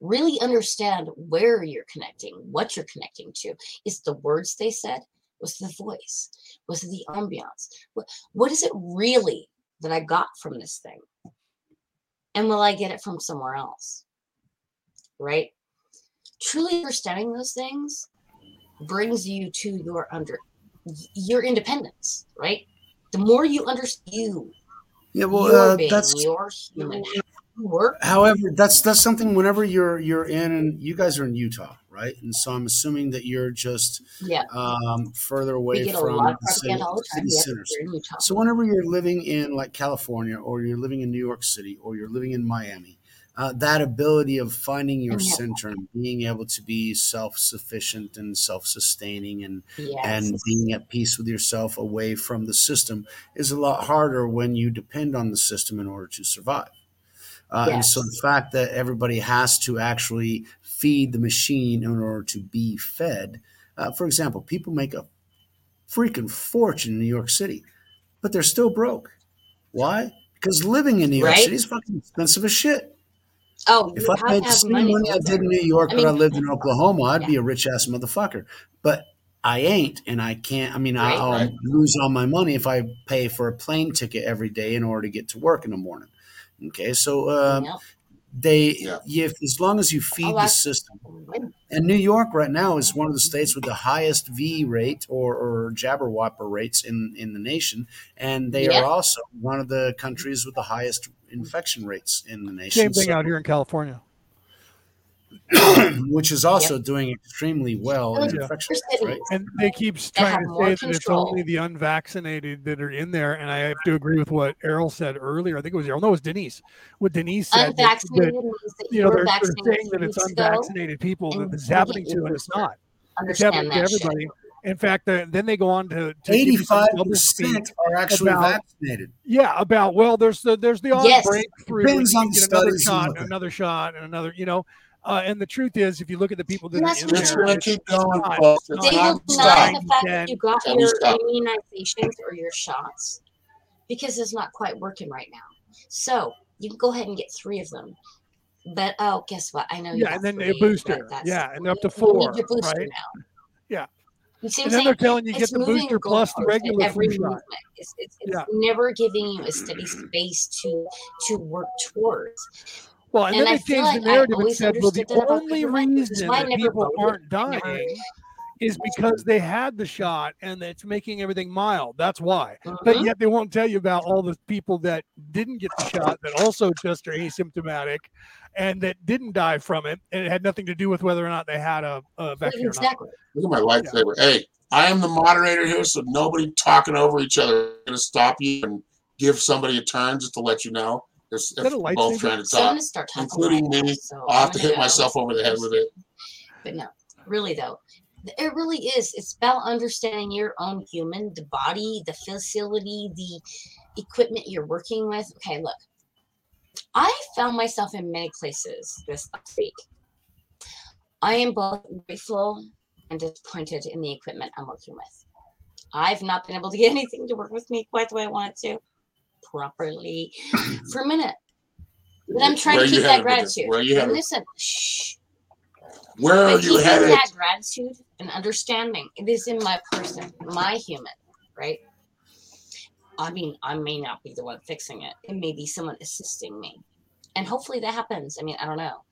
Really understand where you're connecting, what you're connecting to. Is the words they said? Was the voice? Was it the ambiance? What, what is it really that I got from this thing? And will I get it from somewhere else? Right? Truly understanding those things brings you to your under your independence, right? The more you understand you, Yeah, well, your uh, being, that's your human, work. However, that's that's something. Whenever you're you're in, and you guys are in Utah, right? And so I'm assuming that you're just Yeah, um, further away we get a from the city, the city Yep, centers. you're in Utah. So whenever you're living in like California, or you're living in New York City, or you're living in Miami, uh, that ability of finding your Yeah. center and being able to be self-sufficient and self-sustaining and Yes. and being at peace with yourself away from the system is a lot harder when you depend on the system in order to survive. Uh, And so the fact that everybody has to actually feed the machine in order to be fed. Uh, for example, people make a freaking fortune in New York City, but they're still broke. Why? Because living in New York Right? City is fucking expensive as shit. Oh, If I made the same money. money I did in. New York, I but I lived in Oklahoma, I'd yeah. be a rich ass motherfucker. But I ain't, and I can't. I mean, Right. I'll Right. lose all my money if I pay for a plane ticket every day in order to get to work in the morning. Okay, so um, Yep. they, Yeah. if as long as you feed Oh, the system, and New York right now is one of the states with the highest V rate or, or Jabberwopper rates in, in the nation. And they Yep. are also one of the countries with the highest infection rates in the nation. Same thing So- out here in California. which is also doing extremely well in Yeah. infection Other rates, right? And they keep trying have to say that it's only the unvaccinated that are in there. And I have to agree with what Errol said earlier. I think it was Errol. No, it was Denise. What Denise said. Unvaccinated that, means that you you know, they're, they're saying that it's unvaccinated people and that this is happening to, and it's not. It's happening to that shit. everybody. In fact, uh, then they go on to, to give you some Eighty-five double speak. percent are actually about- vaccinated. Yeah, about well, there's the there's the odd Yes. breakthrough. where Depends you on get the another shot, another shot, and another. You know, uh, and the truth is, if you look at the people that And are in It's there, going to it's keep going, not- folks. it's It's They will deny the fact Then- that you got your immunizations or your shots because it's not quite working right now. So You can go ahead and get three of them. But oh, guess what? I know. Yeah, got and then three, a booster. but Yeah, and up to you four, need your booster right? now. Yeah. You see And then saying? they're telling you get It's the booster plus the regular every flu shot. movement. It's, it's, it's Yeah. never giving you a steady space to to work towards. Well, and, And then I they changed like the narrative and said, well, the understood that about only government, which is reason that people voted, aren't never- dying is because they had the shot and it's making everything mild. That's why. But Mhm. yet they won't tell you about all the people that didn't get the shot that also just are asymptomatic and that didn't die from it. And it had nothing to do with whether or not they had a, a vaccine or not. Exactly. Look at my lightsaber. Hey, I am the moderator here, so nobody talking over each other. I'm gonna stop you and give somebody a turn just to let you know. If, that a if we're both trying to So I'm talk, gonna start talking. including right now, me, so I'll have I'm to gonna hit go. myself over the head with it. But no, really though, it really is. It's about understanding your own human, the body, the facility, the equipment you're working with. Okay, look, I found myself in many places this last week. I am both grateful and disappointed in the equipment I'm working with. I've not been able to get anything to work with me quite the way I want it to properly for a minute. But I'm trying Where to keep that headed with this? gratitude. Where you and listen, shh. Where are you keeping headed? that gratitude and understanding, it is in my person, my human, right? I mean, I may not be the one fixing it. It may be someone assisting me. And hopefully that happens. I mean, I don't know.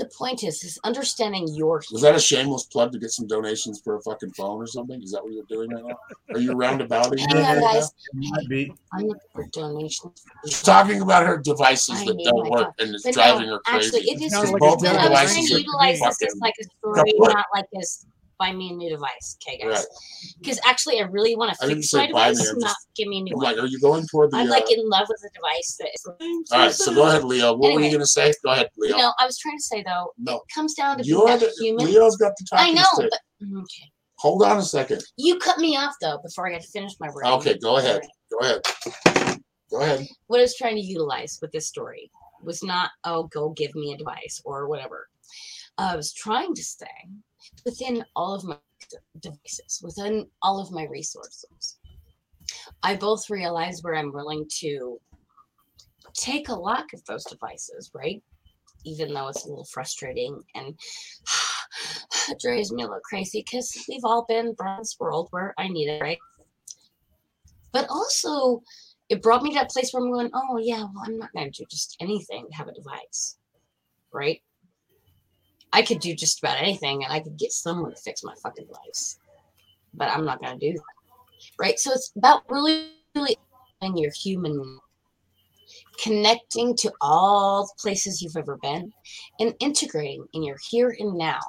The point is, is understanding your Was that a shameless plug to get some donations for a fucking phone or something? Is that what you're doing right now? Are you roundabout? Hang on, guys. It might be. I'm looking for donations. She's talking about her devices I that don't work phone. and it's But driving no, her crazy. actually, it is. Sounds true. like Both a But I was trying devices to utilize this as like a story, not like as buy me a new device. Okay, guys. Right. Because actually, I really want to fix my me, device, I'm not just- give me a new I'm one. like, are you going toward the? I'm uh, like in love with a device that is. all right, so go ahead, Leo. What were you going to say? Go ahead, Leo. You know, I was trying to say though, No. it comes down to You're the, human. Leo's got the talking I know, stick. but mm, okay. Hold on a second. You cut me off though before I got to finish my word. Okay, go ahead. Go ahead. Go ahead. What I was trying to utilize with this story was not, oh, go give me a device or whatever. I was trying to stay within all of my devices, within all of my resources. I both realize where I'm willing to take a lot of those devices, right? Even though it's a little frustrating and drives me a little crazy because we've all been brought this world where I need it, right? But also, it brought me to that place where I'm going, oh, yeah, well, I'm not going to do just anything to have a device, right? I could do just about anything and I could get someone to fix my fucking device, but I'm not going to do that, right? So it's about really, really your human connecting to all the places you've ever been and integrating in your here and now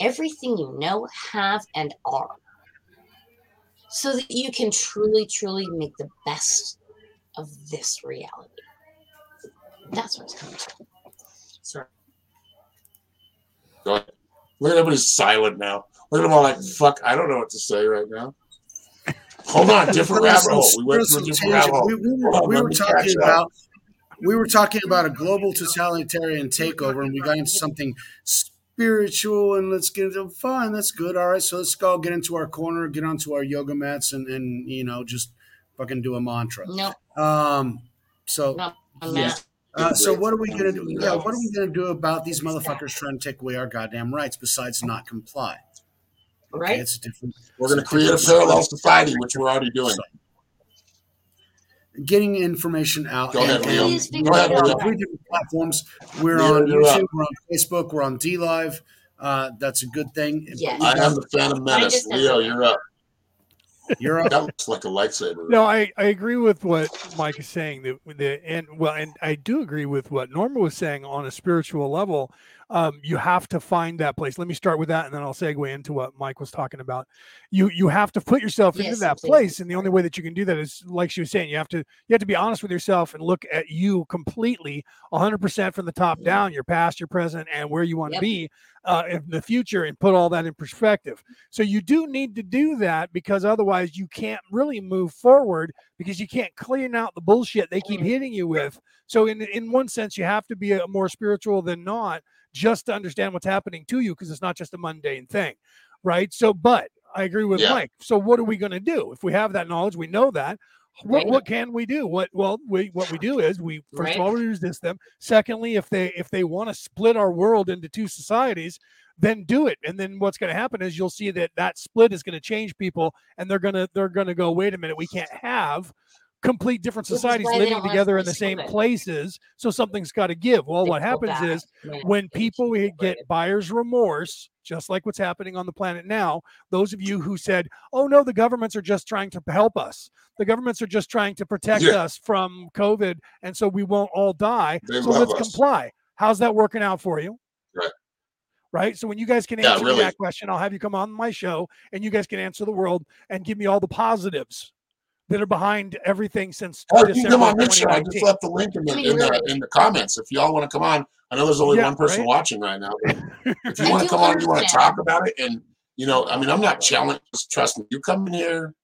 everything you know, have, and are so that you can truly, truly make the best of this reality. That's what it's coming. Sorry. Go ahead. Look at everybody's silent now. Look at them all like, fuck, I don't know what to say right now. Hold on, different We're rabbit hole. We went on through a different tangent. rabbit hole. We, we were, on, we were talking about we were talking about a global totalitarian takeover, and we got into something spiritual. And let's get into fine. That's good. All right, so let's go get into our corner, get onto our yoga mats, and and you know just fucking do a mantra. No, Um. So no, Yeah. Not. Uh, so what are we gonna do? Yeah, what are we gonna do about these motherfuckers trying to take away our goddamn rights besides not comply? Okay, Right? it's a different. We're going to create a parallel society, which we're already doing. Getting information out. Go ahead, and- Leo. Go ahead, figure it Leo. three different platforms. We're Leo, on YouTube, up. we're on Facebook, we're on DLive. Uh, that's a good thing. But Yes. I got- am the Phantom I Menace. Leo, you're up. You're. That looks like a lightsaber. No, I, I agree with what Mike is saying. That the and well, and I do agree with what Norma was saying on a spiritual level. Um, you have to find that place. Let me start with that, and then I'll segue into what Mike was talking about. You you have to put yourself into that absolutely. place, and the only way that you can do that is, like she was saying, you have to you have to be honest with yourself and look at you completely, 100 percent from the top down, your past, your present, and where you want to Yep. be uh, in the future, and put all that in perspective. So you do need to do that because otherwise you can't really move forward because you can't clean out the bullshit they keep hitting you with. So in in one sense, you have to be a more spiritual than not, just to understand what's happening to you because it's not just a mundane thing, right? So, but I agree with Yeah. Mike. So what are we going to do if we have that knowledge? We know that. what, what can we do? What well, we what we do is we first Right. of all we resist them. Secondly, if they if they want to split our world into two societies, then do it. And then what's going to happen is you'll see that that split is going to change people, and they're gonna they're gonna go. Wait a minute, we can't have complete different societies living don't let us together in the same COVID. places. So something's got to give. Well, They what happens back is when when people get get buyer's remorse, just like what's happening on the planet now, those of you who said, "Oh no, the governments are just trying to help us. The governments are just trying to protect Yeah. us from COVID, and so we won't all die. They so let's us. comply." How's that working out for you? Right. Right. So when you guys can answer me really. that question, I'll have you come on my show, and you guys can answer the world and give me all the positives that are behind everything since Or you come on this show. I just left the link in the, in, the, in the comments. If y'all want to come on, I know there's only Yeah, one person right. watching right now. If you want to do come on, you want to talk about it, and you know, I mean, I'm not challenged. Trust me, you come in here,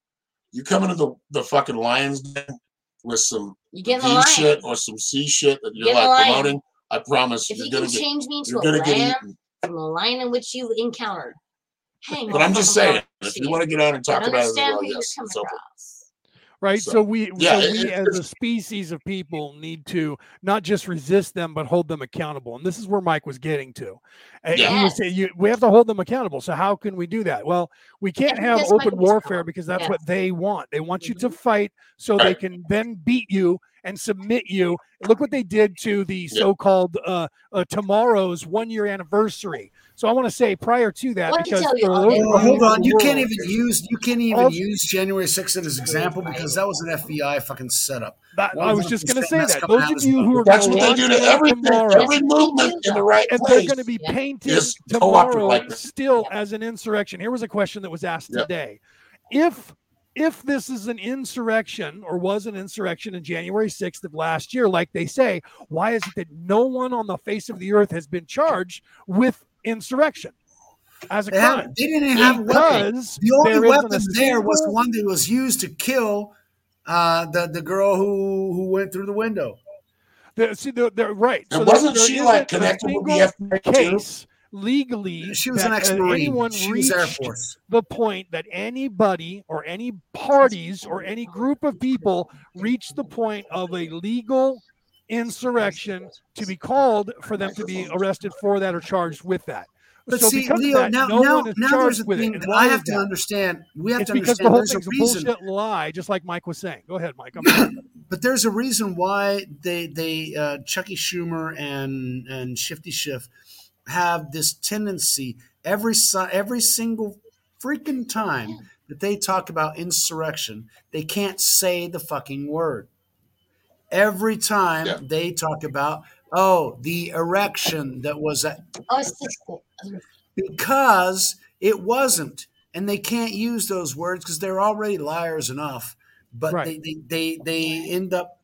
you come into the the fucking Lions Den with some You get in the B line. shit or some C shit that you're Get in the like line. promoting. I promise If you're you gonna can get change me into you're a gonna get eaten. from the line in which you encountered, hang on. But I'm just saying, if you want to get on and talk about it, as understand well, yes, it's open. Across. right So, so, we yeah, so we it- as a species of people need to not just resist them but hold them accountable and this is where mike was getting to he Yeah. was saying you, we have to hold them accountable so how can we do that well we can't think have open warfare because that's Yeah. what they want they want you to Mhm. fight so they can then beat you and submit you look what they did to the Yeah. so-called uh, uh tomorrow's one year anniversary so i want to say prior to that What because you, for I'll those bet of Well, hold in the on. You can't even use you can't even Also- use January 6th as an example because that was an FBI fucking setup. that, i was just going to say that those of you who are That's what they watch do to them everything. tomorrow, Every movement in the right and they're going to be Yeah. painted is tomorrow like still Yeah. as an insurrection. Here was a question that was asked Yeah. today: If if this is an insurrection or was an insurrection in January 6th of last year, like they say, why is it that no one on the face of the earth has been charged with insurrection as a They, crime? have, they didn't even have a weapon. The only there isn't a weapon there was the one that was used to kill uh, the the girl who who went through the window. the, see, the, the, right. And there- wasn't there she like isn't connected with the single FBI too? case legally She was an that, uh, ex-marine. anyone She was Air Force. the point that anybody or any parties or any group of people reach the point of a legal insurrection to be called for them to be arrested for that or charged with that. But so see, Leo, that, now, no now, now there's a thing that I have to that? understand. We have It's to because the understand whole there's a thing's a reason. bullshit lie, just like Mike was saying. Go ahead, Mike. But there's a reason why they they uh, Chucky Schumer and and Shifty Schiff have this tendency every every single freaking time that they talk about insurrection, they can't say the fucking word. Every time Yeah. they talk about oh the erection that was at Oh, it's six. because it wasn't and they can't use those words because they're already liars enough but Right. they, they, they they end up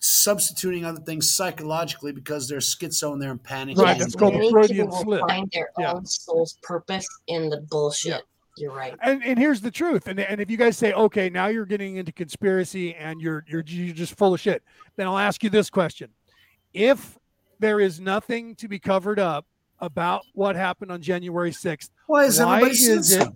substituting other things psychologically because they're schizo and they're in panic Right, and- that's called Many Freudian people will slip. find their Yeah. own soul's purpose in the bullshit. Yeah. You're right. and and here's the truth and, and if you guys say okay now you're getting into conspiracy and you're you're you're just full of shit then i'll ask you this question if there is nothing to be covered up about what happened on january 6th why is why is it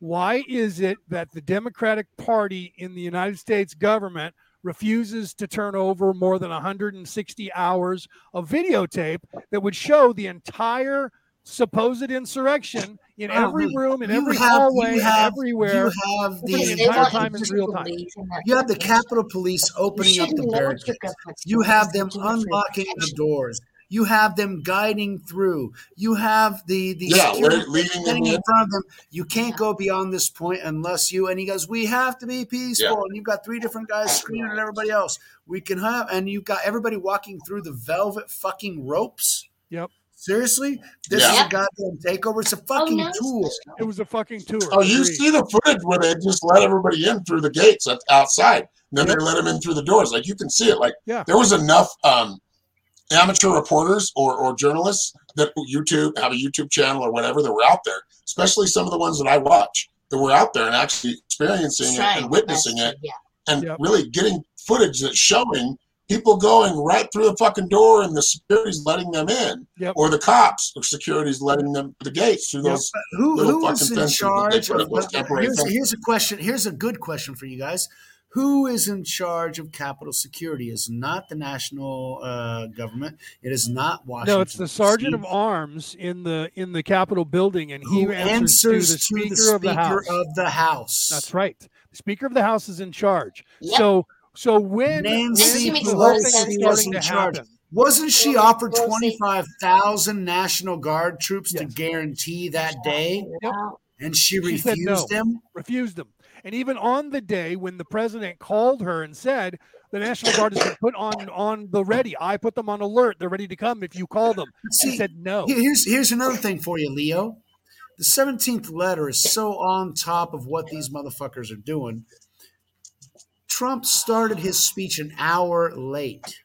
why is it that the democratic party in the united states government refuses to turn over more than 160 hours of videotape that would show the entire supposed insurrection in every room in You every have- you hallway have- everywhere you have the the entire time you in real time. believe in that you have the information. Capitol Police opening up the know barricades. You have them they're doing it for your unlocking the doors. You have them guiding through. You have the the Yeah, security le- leading standing in in. front of them. You can't go beyond this point unless you. And he goes, "We have to be peaceful." Yeah. And you've got three different guys screaming at everybody else. We can have, and you've got everybody walking through the velvet fucking ropes. Yep. Seriously, this Yeah. is a goddamn takeover. It's a fucking no. tool. It was a fucking tour. Oh, you Agreed. see the footage where they just let everybody in through the gates outside. And then Yep. they let them in through the doors. Like you can see it. Like Yeah. there was enough um, amateur reporters or, or journalists that YouTube have a YouTube channel or whatever that were out there, especially some of the ones that I watch that were out there and actually experiencing it and witnessing best it Yeah. and Yep. really getting footage that's showing people going right through the fucking door and the security's letting them in Yep. or the cops or security's letting them the gates through Yep. those Who Little who was fucking in fences that they charge? Of, up those temporary here's, here's a question. Here's a good question for you guys. Who is in charge of Capitol security? Is not the national uh, government. It is not Washington. No, it's the sergeant DC. of arms in the in the Capitol building, and he who answers, to the Speaker, of the House. of the House. That's right. The Speaker of the House is in charge. Yep. So so when Nancy when Pelosi the whole thing was was in charge. happen, Wasn't she offered twenty five thousand National Guard troops to guarantee that day, Wow. and she She said no. refused them? refused them. And even on the day when the president called her and said the National Guard has been put on on the ready, I put them on alert. They're ready to come if you call them. She said no. Here's here's another thing for you, Leo. The seventeenth letter is so on top of what these motherfuckers are doing. Trump started his speech an hour late.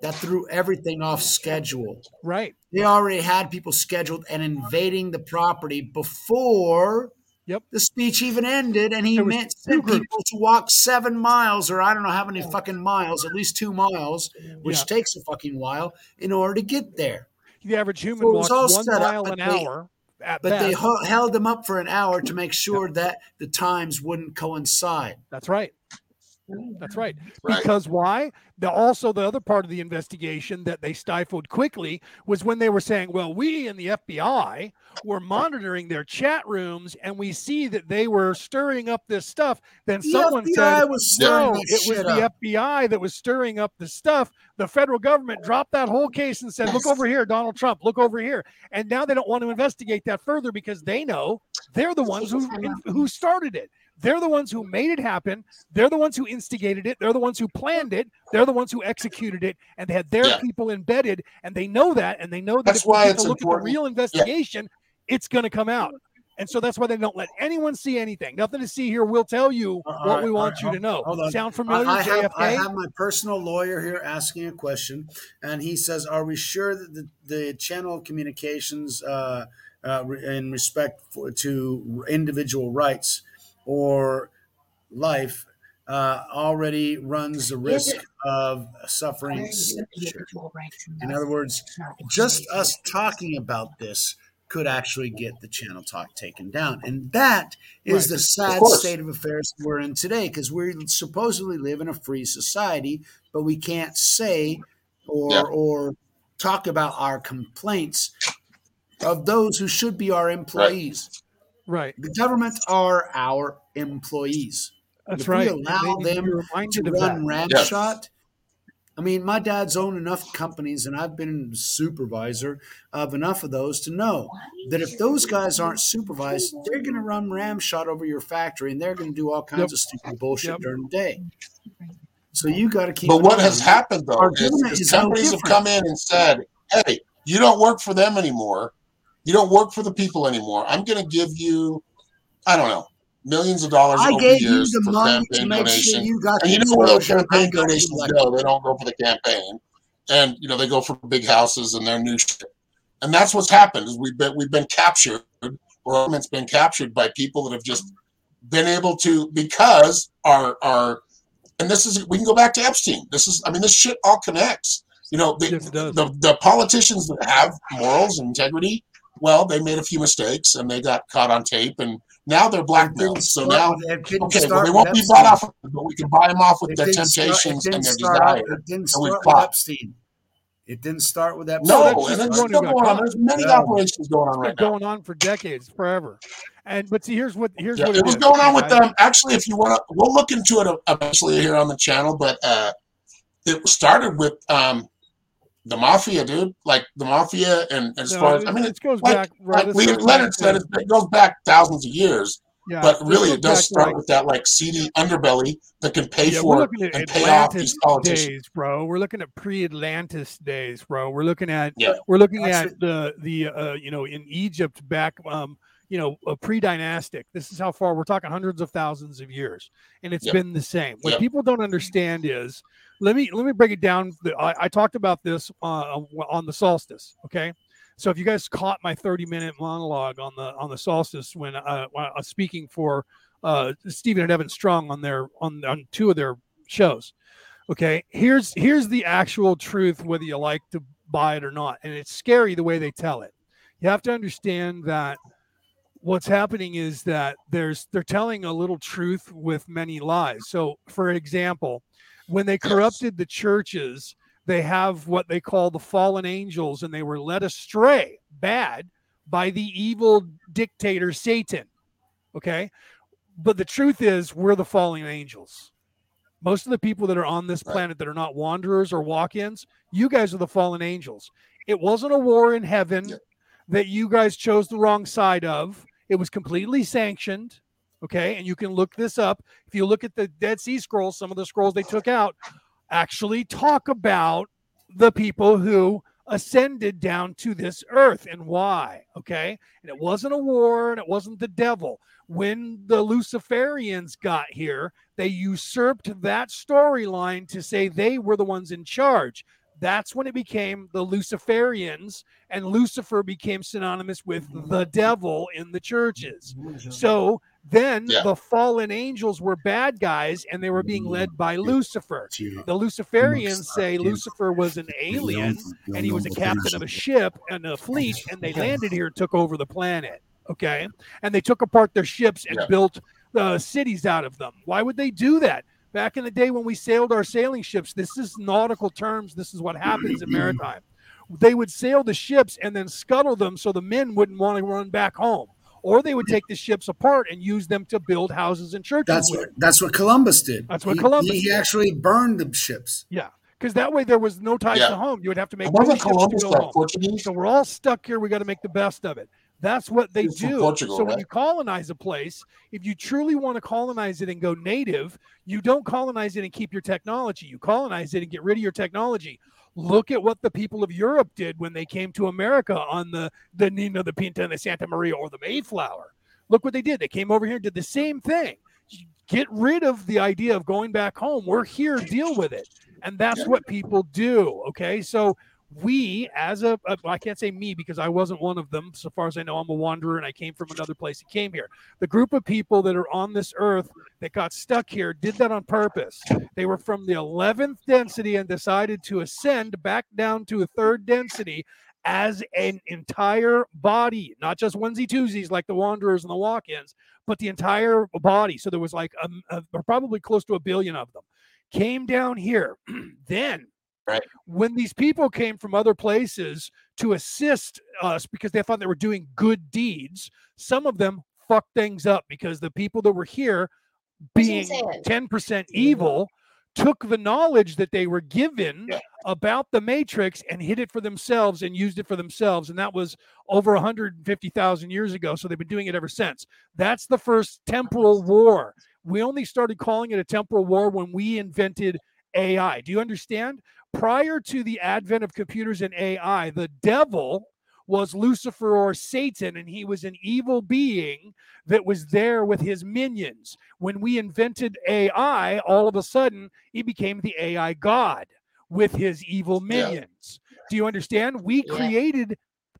That threw everything off schedule. Right. They already had people scheduled and invading the property before Yep. the speech even ended, and he meant sent people to walk seven miles, or I don't know how many fucking miles, at least two miles, which Yeah. takes a fucking while in order to get there. The average human So walks one up, mile an hour But they best. ho- held them up for an hour to make sure that the times wouldn't coincide. That's right. That's right. Right. Because why? The also the other part of the investigation that they stifled quickly was when they were saying, "Well, we in the FBI were monitoring their chat rooms, and we see that they were stirring up this stuff." Then The someone FBI said, was stirring "No, that it was the up. FBI that was stirring up the stuff." The federal government dropped that whole case and said, "Look over here, Donald Trump. Look over here." And now they don't want to investigate that further because they know they're the ones who who started it. They're the ones who made it happen. They're the ones who instigated it. They're the ones who planned it. They're the ones who executed it, and they had their Yeah. people embedded, and they know that, and they know that That's if we why get it's to look at the real investigation, it's going to come out. And so that's why they don't let anyone see anything. Nothing to see here. We'll tell you All what right, we want right, you to know. hold on. Sound I, familiar, I have, I have my personal lawyer here asking a question, and he says, "Are we sure that the, the channel of communications, uh, uh, in respect for, to individual rights or life, uh, already runs the risk of suffering? In other words, just us talking about this could actually get the channel talk taken down. And that is Right. the sad course. state of affairs we're in today because we supposedly live in a free society, but we can't say or Yeah. or talk about our complaints of those who should be our employees. right. The government are our employees. That's if right. we allow they need to them to reminded of that. run Ramshot. I mean, my dad's owned enough companies, and I've been supervisor of enough of those to know that if those guys aren't supervised, they're going to run Ramshot over your factory, and they're going to do all kinds Yep. of stupid bullshit Yep. during the day. So you got to keep. But what has happened though Our is, is is no companies have come in and said, "Hey, you don't work for them anymore. You don't work for the people anymore. I'm going to give you, I don't know, millions of dollars I over gave you years the for money to campaign make sure donations." you got. And you know where those campaign donations elected. go? They don't go for the campaign, and you know they go for big houses and their new shit. And that's what's happened is we've been we've been captured, or government's been captured by people that have just been able to because our our and this is we can go back to Epstein. This is I mean this shit all connects. You know the Yes, the, the politicians that have morals and integrity. Well, they made a few mistakes and they got caught on tape, and now they're It blackmailed. didn't So start now with- Okay, well, they won't be bought off, but we can buy them off with It their didn't start- it temptations didn't and their start out- desire. It didn't start with fought. Epstein. It didn't start with Epstein. No, that's and it's still going on. There's many Yeah. operations going on It's right been now. going on for decades, forever. And but see, here's what here's Yeah, what it was is. going on with I- them. Actually, if you want to, we'll look into it eventually here on the channel. But uh, it started with um, the mafia, dude. Like the mafia, and as No, far as I mean, it goes like- back. Right, like it Leonard back said, to- it, it goes back thousands of years. yeah, But really, it does start like, with that like seedy underbelly that can pay Yeah, for looking at and pay off these politicians. days, bro. We're looking at pre-Atlantis days, bro. We're looking at Yeah. we're looking That's at the the uh, you know in Egypt back um you know a pre-dynastic. This is how far we're talking hundreds of thousands of years, and it's Yep. been the same. What Yep. people don't understand is let me let me break it down. I, I talked about this uh, on the solstice. Okay. So if you guys caught my 30 minute monologue on the on the solstice when, uh, when I was speaking for uh, Steven and Evan Strong on their on on two of their shows. Okay, here's here's the actual truth, whether you like to buy it or not, and it's scary the way they tell it. You have to understand that what's happening is that there's they're telling a little truth with many lies. So, for example, when they corrupted the churches, they have what they call the fallen angels, and they were led astray, bad, by the evil dictator Satan. Okay, but the truth is, we're the fallen angels. Most of the people that are on this planet that are not wanderers or walk-ins, you guys are the fallen angels. It wasn't a war in heaven that you guys chose the wrong side of. It was completely sanctioned. Okay. And you can look this up. If you look at the Dead Sea Scrolls, some of the scrolls they took out actually talk about the people who ascended down to this earth and why. Okay. And it wasn't a war and it wasn't the devil. When the Luciferians got here, they usurped that storyline to say they were the ones in charge. That's when it became the Luciferians, and Lucifer became synonymous with the devil in the churches. So then Yeah. the fallen angels were bad guys and they were being led by Lucifer. The Luciferians say Lucifer was an alien and he was a captain of a ship and a fleet, and they landed here and took over the planet. Okay. And they took apart their ships and Yeah. built uh, cities out of them. Why would they do that? Back in the day when we sailed our sailing ships, this is nautical terms. This is what happens in maritime. They would sail the ships and then scuttle them so the men wouldn't want to run back home. Or they would take the ships apart and use them to build houses and churches. That's what that's what Columbus did. That's what He- Columbus He, he did. actually burned the ships. Yeah, because that way there was no ties Yeah. to home. You would have to make And wasn't to Columbus go home. Portuguese? So we're all stuck here. We got to make the best of it. That's what they He's from do. Portugal, so when you colonize a place, if you truly want to colonize it and go native, you don't colonize it and keep your technology. You colonize it and get rid of your technology. Look at what the people of Europe did when they came to America on the the Nina, the Pinta, and the Santa Maria or the Mayflower. Look what they did. They came over here and did the same thing. Get rid of the idea of going back home. We're here, deal with it. And that's what people do. Okay. So we as a, a I can't say me because I wasn't one of them. So far as I know, I'm a wanderer and I came from another place and came here. The group of people that are on this earth that got stuck here did that on purpose. They were from the 11th density and decided to ascend back down to a third density as an entire body, not just onesie twosies like the wanderers and the walk-ins, but the entire body. So there was like um, uh, probably close to a billion of them came down here. then Right. when these people came from other places to assist us because they thought they were doing good deeds, some of them fucked things up because the people that were here being 10% evil took the knowledge that they were given Yeah. about the matrix and hid it for themselves and used it for themselves and that was over 150,000 years ago so they've been doing it ever since. That's the first temporal war. We only started calling it a temporal war when we invented AI do you understand prior to the advent of computers and AI the devil was Lucifer or Satan, and he was an evil being that was there with his minions. When we invented AI, all of a sudden he became the AI god with his evil Yeah. minions. Do you understand? We Yeah. created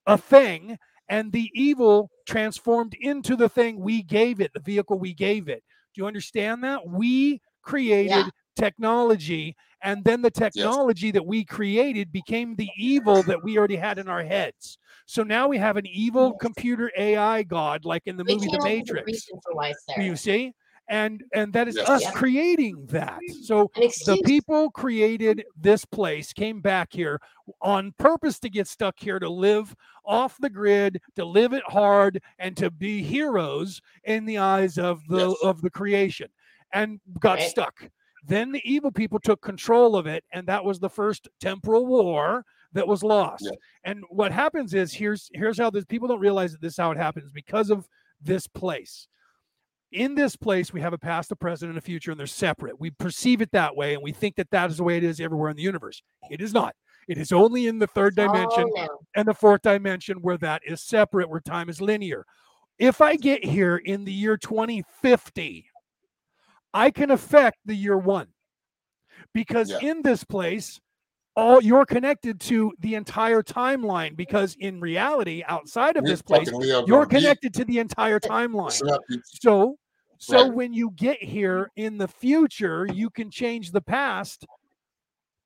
a thing, and the evil transformed into the thing we gave it, the vehicle we gave it. Do you understand that? We created technology, and then the technology that we created became the evil that we already had in our heads. So now we have an evil computer AI god, like in the We movie The up with Matrix. reason for why it's Do there. you see? And and that is Yes. us Yeah. creating that. So An the people created this place, came back here on purpose to get stuck here, to live off the grid, to live it hard, and to be heroes in the eyes of the Yes. of the creation, and got Right. stuck. Then the evil people took control of it, and that was the first temporal war that was lost. Yeah. And what happens is here's here's how this people don't realize that this is how it happens because of this place in this place we have a past a present and a future and they're separate we perceive it that way and we think that that is the way it is everywhere in the universe it is not it is only in the third dimension Oh, no. and the fourth dimension where that is separate where time is linear if i get here in the year 2050 i can affect the year one because Yeah. in this place all you're connected to the entire timeline because in reality outside of We this place you're um, connected to the entire timeline so, so Right. when you get here in the future, you can change the past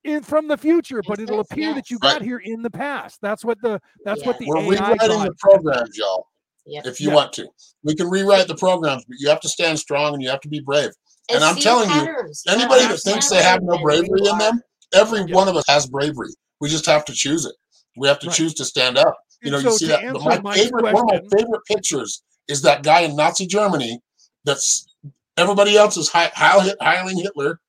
in from the future, but it'll sense, appear that you got Right. here in the past. That's what the that's what the We're AI rewriting got. the programs, y'all. Yep. if you Yeah. want to. We can rewrite the programs, but you have to stand strong and you have to be brave. And I'm see telling you, patterns. Yeah, Anybody that thinks they have no bravery in them, every Yeah. one of us has bravery. We just have to choose it. We have to Right. choose to stand up. You know, And you see that. answer My Mike's favorite, one of my favorite pictures is that guy in Nazi Germany. That's everybody else is Heil, Heil, Heiling Hitler,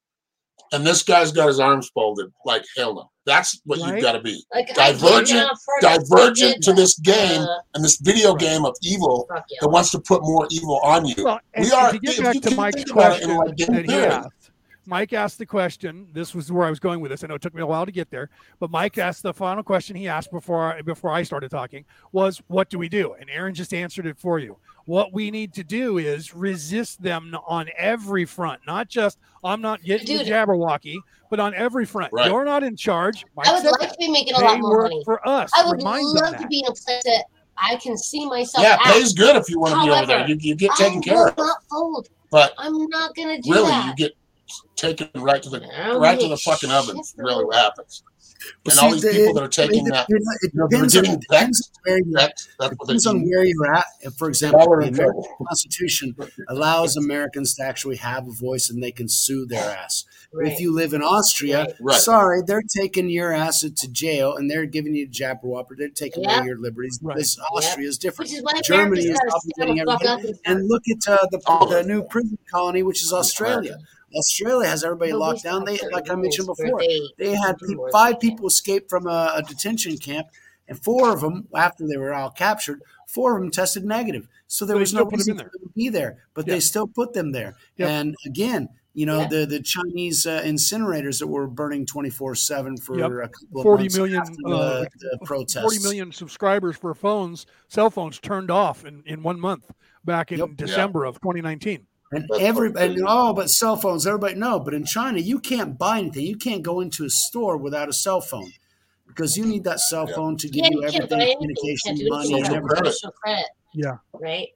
and this guy's got his arms folded like hell no. That's what Right. you've got to be. Like, divergent, Divergent to this game Uh, and this video Right. game of evil yeah. that wants to put more evil on you. Well, We and are- to get if back you to can Mike's it question like, that he asked, Mike asked the question. This was where I was going with this. I know it took me a while to get there, but Mike asked the final question he asked before I, before I started talking was, "What do we do?" And Aaron just answered it for you. What we need to do is resist them on every front, not just I'm not getting the Jabberwocky, but on every front. Right. You're not in charge. Mike I would like that. to be making a They lot more work money. for us. I would Remind them love to be in a place that I can see myself. Yeah, at. pays good if you want to be over there. You, you get I taken care will of. not fold. But I'm not gonna do really, that. you get taken right to the I'm right to the fucking oven. shift Really, what happens? But And all these the- people that are taking it, that, it you know, depends on, depends on where you're That's that's depends on where you're at. And For example, the American trouble. Constitution allows Americans to actually have a voice and they can sue their ass. Right. If you live in Austria, Right. sorry, they're taking your ass to jail and they're giving you jabberwopper. They're taking Yeah. away your liberties. Right. This Austria is different. Which is why Germany America's is gotta getting everything. and And look at uh, the, Oh. the new prison colony, which is Australia. Australia has everybody But locked down. They, like I mentioned before, they- they had do pe- five people escape from a, a detention camp, and four of them, after they were all captured, four of them tested negative. So there So was no reason in for them to be there, but Yeah. they still put them there. Yep. And again, you know Yeah. the the Chinese uh, incinerators that were burning twenty four seven for Yep. a couple of 40 months million, after the, uh, the protests. 40 million subscribers for phones, cell phones turned off in, in one month back in Yep. December of 2019. And That's every and, oh, but cell phones, everybody no. But in China, you can't buy anything. You can't go into a store without a cell phone because you need that cell Yeah. phone to give Yeah, you you everything, buy anything. You communication, money, anything and Social without everything. credit. social credit. Yeah. Right.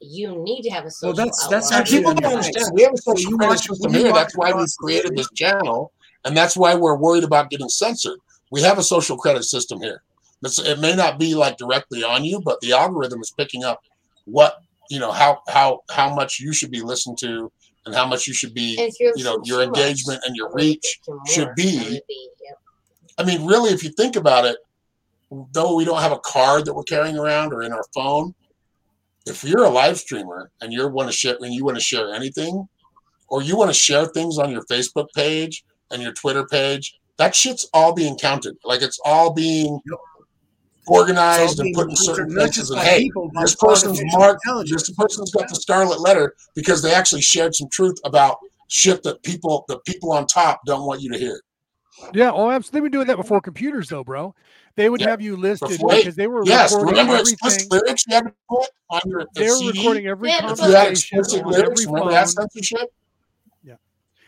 You need to have a social. that's- that's outlet. actually People don't understand. We have a social you credit system here. That's why we across created this channel, and that's why we're worried about getting censored. We have a social credit system here. That's, it may not be like directly on you, but the algorithm is picking up what you know how how how much you should be listened to and how much you should be. You're know your too much, engagement and your reach should be be, yep. I mean, really, if you think about it, though we don't have a card that we're carrying around or in our phone, if you're a live streamer and you want to share and you want to share anything, or you want to share things on your Facebook page and your Twitter page, that shit's all being counted. Like it's all being Yep. Organized and put in certain places. And hey, this by person's marked. intelligence. This person's got the scarlet letter because they actually shared some truth about shit that people the people on top don't want you to hear. Yeah. Oh, absolutely. They've been doing that before computers, though, bro. They would Yeah. have you listed Before- because they were Yes, recording remember everything. explicit lyrics you had to put on your the They were CD? recording every Yeah, but- If you had explicit lyrics, remember that censorship?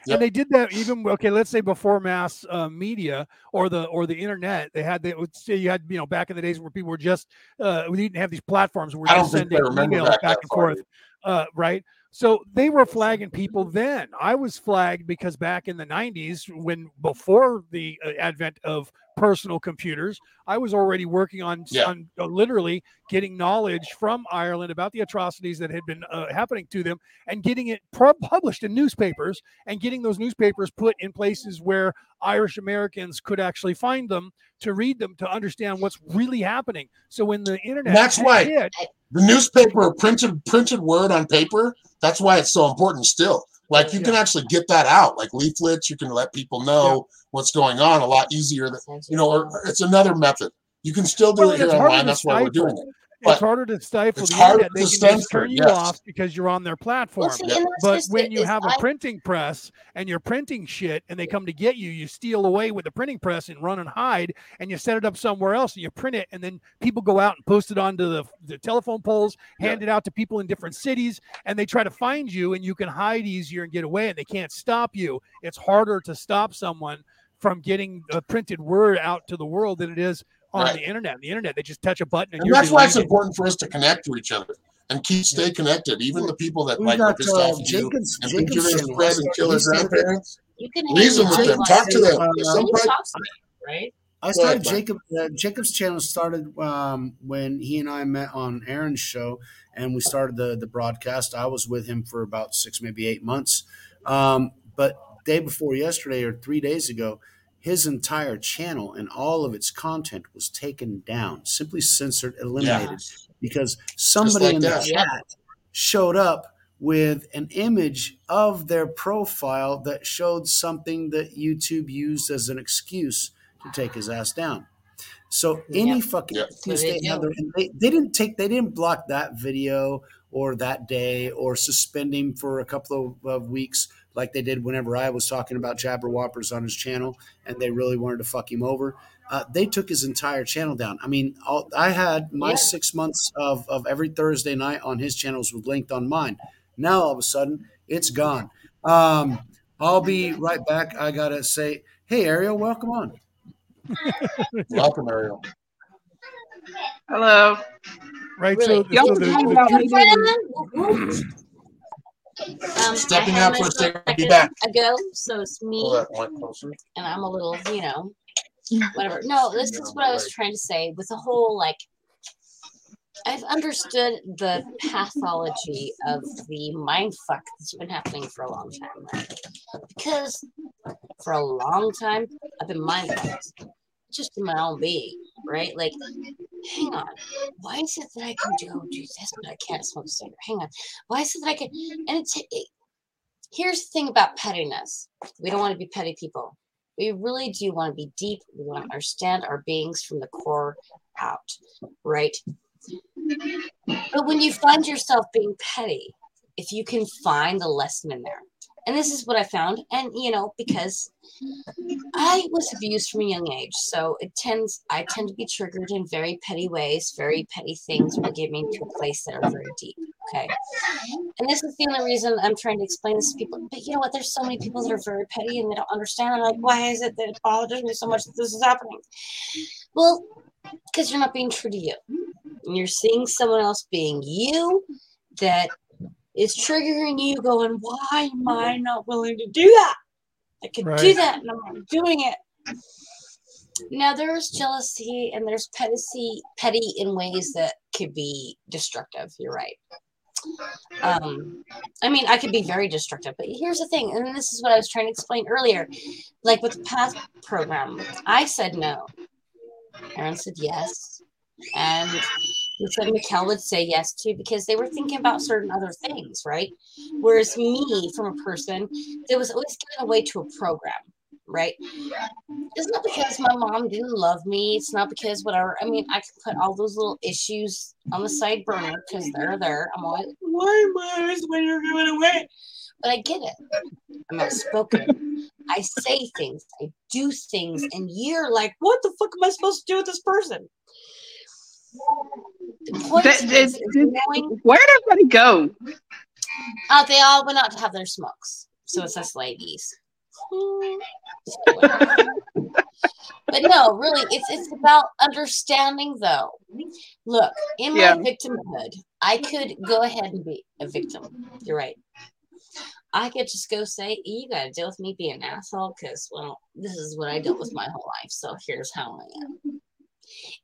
Yep. And they did that even okay. Let's say before mass uh, media or the or the internet, they had they would say you had you know back in the days where people were just uh, we didn't have these platforms where we're just sending emails back back and forth, uh, right? So they were flagging people then. I was flagged because back in the '90s, when before the uh, advent of personal computers, I was already working on, Yeah. on uh, literally getting knowledge from Ireland about the atrocities that had been uh, happening to them and getting it pu- published in newspapers and getting those newspapers put in places where Irish Americans could actually find them to read them to understand what's really happening. So when the internet That's why- hit, The newspaper printed printed word on paper. That's why it's so important still. Like you can actually get that out, like leaflets. You can let people know what's going on a lot easier. Than, you know, or it's another method. You can still do Well, it here online. That's why we're doing it. It's harder to stifle it's the harder internet. They to can just turn you yes. off because you're on their platform. Well, see, Yeah. But just when you have a I- printing press and you're printing shit and they come to get you, you steal away with the printing press and run and hide and you set it up somewhere else and you print it and then people go out and post it onto the, the telephone poles, hand it out to people in different cities and they try to find you and you can hide easier and get away and they can't stop you. It's harder to stop someone from getting a printed word out to the world than it is on Right. the internet. The internet, they just touch a button and, And you're that's why it's deleted. important for us to connect to each other and keep stay connected. Even the people that We've like got pissed uh, off at you Jacobs. and think you're Jacobs going to and kill their grandparents. You can hang Reason with them. Talk to them. If You somebody- talk to them, right? I Go ahead, started Jacob. Uh, Jacob's channel started um, when he and I met on Aaron's show, and we started the the broadcast. I was with him for about six, maybe eight months. Um, but day before yesterday, or three days ago, his entire channel and all of its content was taken down, simply censored, eliminated, because somebody like in the that. chat showed up with an image of their profile that showed something that YouTube used as an excuse to take his ass down. So any Yep. fucking Yep. excuse they they have, do. there- and they, they didn't take, they didn't block that video or that day or suspend him for a couple of, of weeks like they did whenever I was talking about Jabber Whoppers on his channel, and they really wanted to fuck him over. Uh, they took his entire channel down. I mean, all, I had my Yeah. six months of, of every Thursday night on his channels was linked on mine. Now all of a sudden it's gone. Um, I'll be right back. I gotta say, hey Ariel, welcome on. Welcome, Ariel. Hello. Right. Really? Y'all so were the, talking the about truth- Woohoo. Um, Stepping I had out for a this second, be second back. ago, so it's me, Pull that mic closer. and I'm a little, you know, whatever. No, this is what I was trying to say with the whole like. I've understood the pathology of the mind fuck that's been happening for a long time, right? Because for a long time I've been mind fucked, just in my own being, right? Like, hang on, why is it that I can go do this but I can't smoke a cigarette? Hang on, why is it that I can? And it's it, here's the thing about pettiness: we don't want to be petty people. We really do want to be deep. We want to understand our beings from the core out, right? But when you find yourself being petty, if you can find the lesson in there, and this is what I found, and you know, because I was abused from a young age, so it tends I tend to be triggered in very petty ways. Very petty things will get me to a place that are very deep. Okay, and this is the only reason I'm trying to explain this to people. But you know what? There's so many people that are very petty and they don't understand. I'm like, why is it that it bothers me so much that this is happening? Well, because you're not being true to you and you're seeing someone else being you that is triggering you going why am i not willing to do that? I could do that and i'm not doing it. Now there's jealousy and there's petty petty in ways that could be destructive. You're right. Um i mean i could be very destructive but here's the thing and this is what i was trying to explain earlier. Like with the path program i said no. Aaron said yes. And he said Mikkel would say yes to because they were thinking about certain other things, right? Whereas me, from a person that was always given away to a program, right? It's not because my mom didn't love me. It's not because whatever. I mean, I can put all those little issues on the side burner because they're there. I'm always, why am I always when you're giving away? But I get it. I'm outspoken. I say things. I do things, and you're like, what the fuck am I supposed to do with this person? The point That- is, that- is knowing Where did everybody go? uh, they all went out to have their smokes. So it's us ladies. but no, really, it's it's about understanding though. Look, in my Yeah. victimhood, I could go ahead and be a victim. You're right. I could just go say, you gotta deal with me being an asshole because well, this is what I dealt with my whole life. So here's how I am.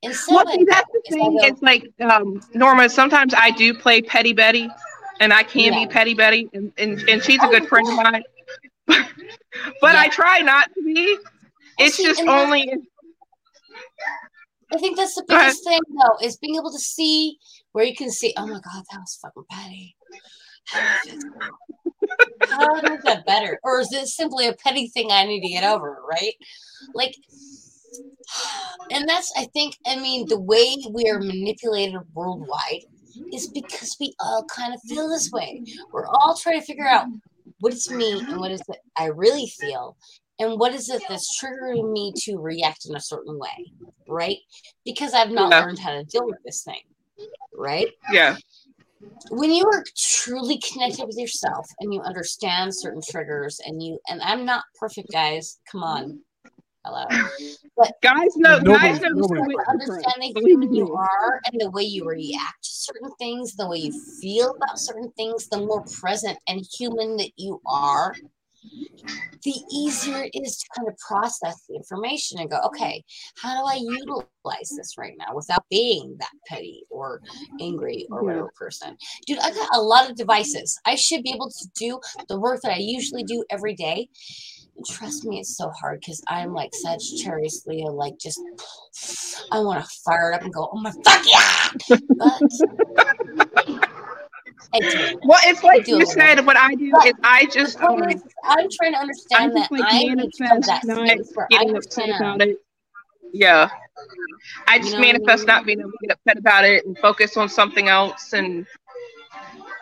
Instead Well, see, that's the thing. It's like um, Norma. Sometimes I do play Petty Betty, and I can Yeah. be Petty Betty, and, and, and she's a good friend of mine. but I try not to be. It's see, just only I think that's the biggest thing, though, is being able to see where you can see, oh my God, that was fucking petty. How do I that? How do I make that better? Or is this simply a petty thing I need to get over, right? Like, and that's, I think, I mean, the way we are manipulated worldwide is because we all kind of feel this way. We're all trying to figure out what is me and what is it I really feel and what is it that's triggering me to react in a certain way, right? Because I've not Yeah. learned how to deal with this thing, right? yeah. When you are truly connected with yourself and you understand certain triggers, and you and I'm not perfect, guys. Come on, hello. But Guys know. Nobody- guys know. nobody- who- understanding Believe human you are and the way you react to certain things, the way you feel about certain things, the more present and human that you are, the easier it is to kind of process the information and go, okay, how do I utilize this right now without being that petty or angry or whatever person? Dude, I got a lot of devices. I should be able to do the work that I usually do every day. Trust me, it's so hard because I'm like Sagittarius Leo, like just I want to fire it up and go, oh my fuck yeah! But I do. Well, it's like do you said. What I do But is I just um, is, I'm trying to understand that like I need to come to that not space where I getting upset about it. Yeah, I just know what I manifest mean? not being able to get upset about it and focus on something else and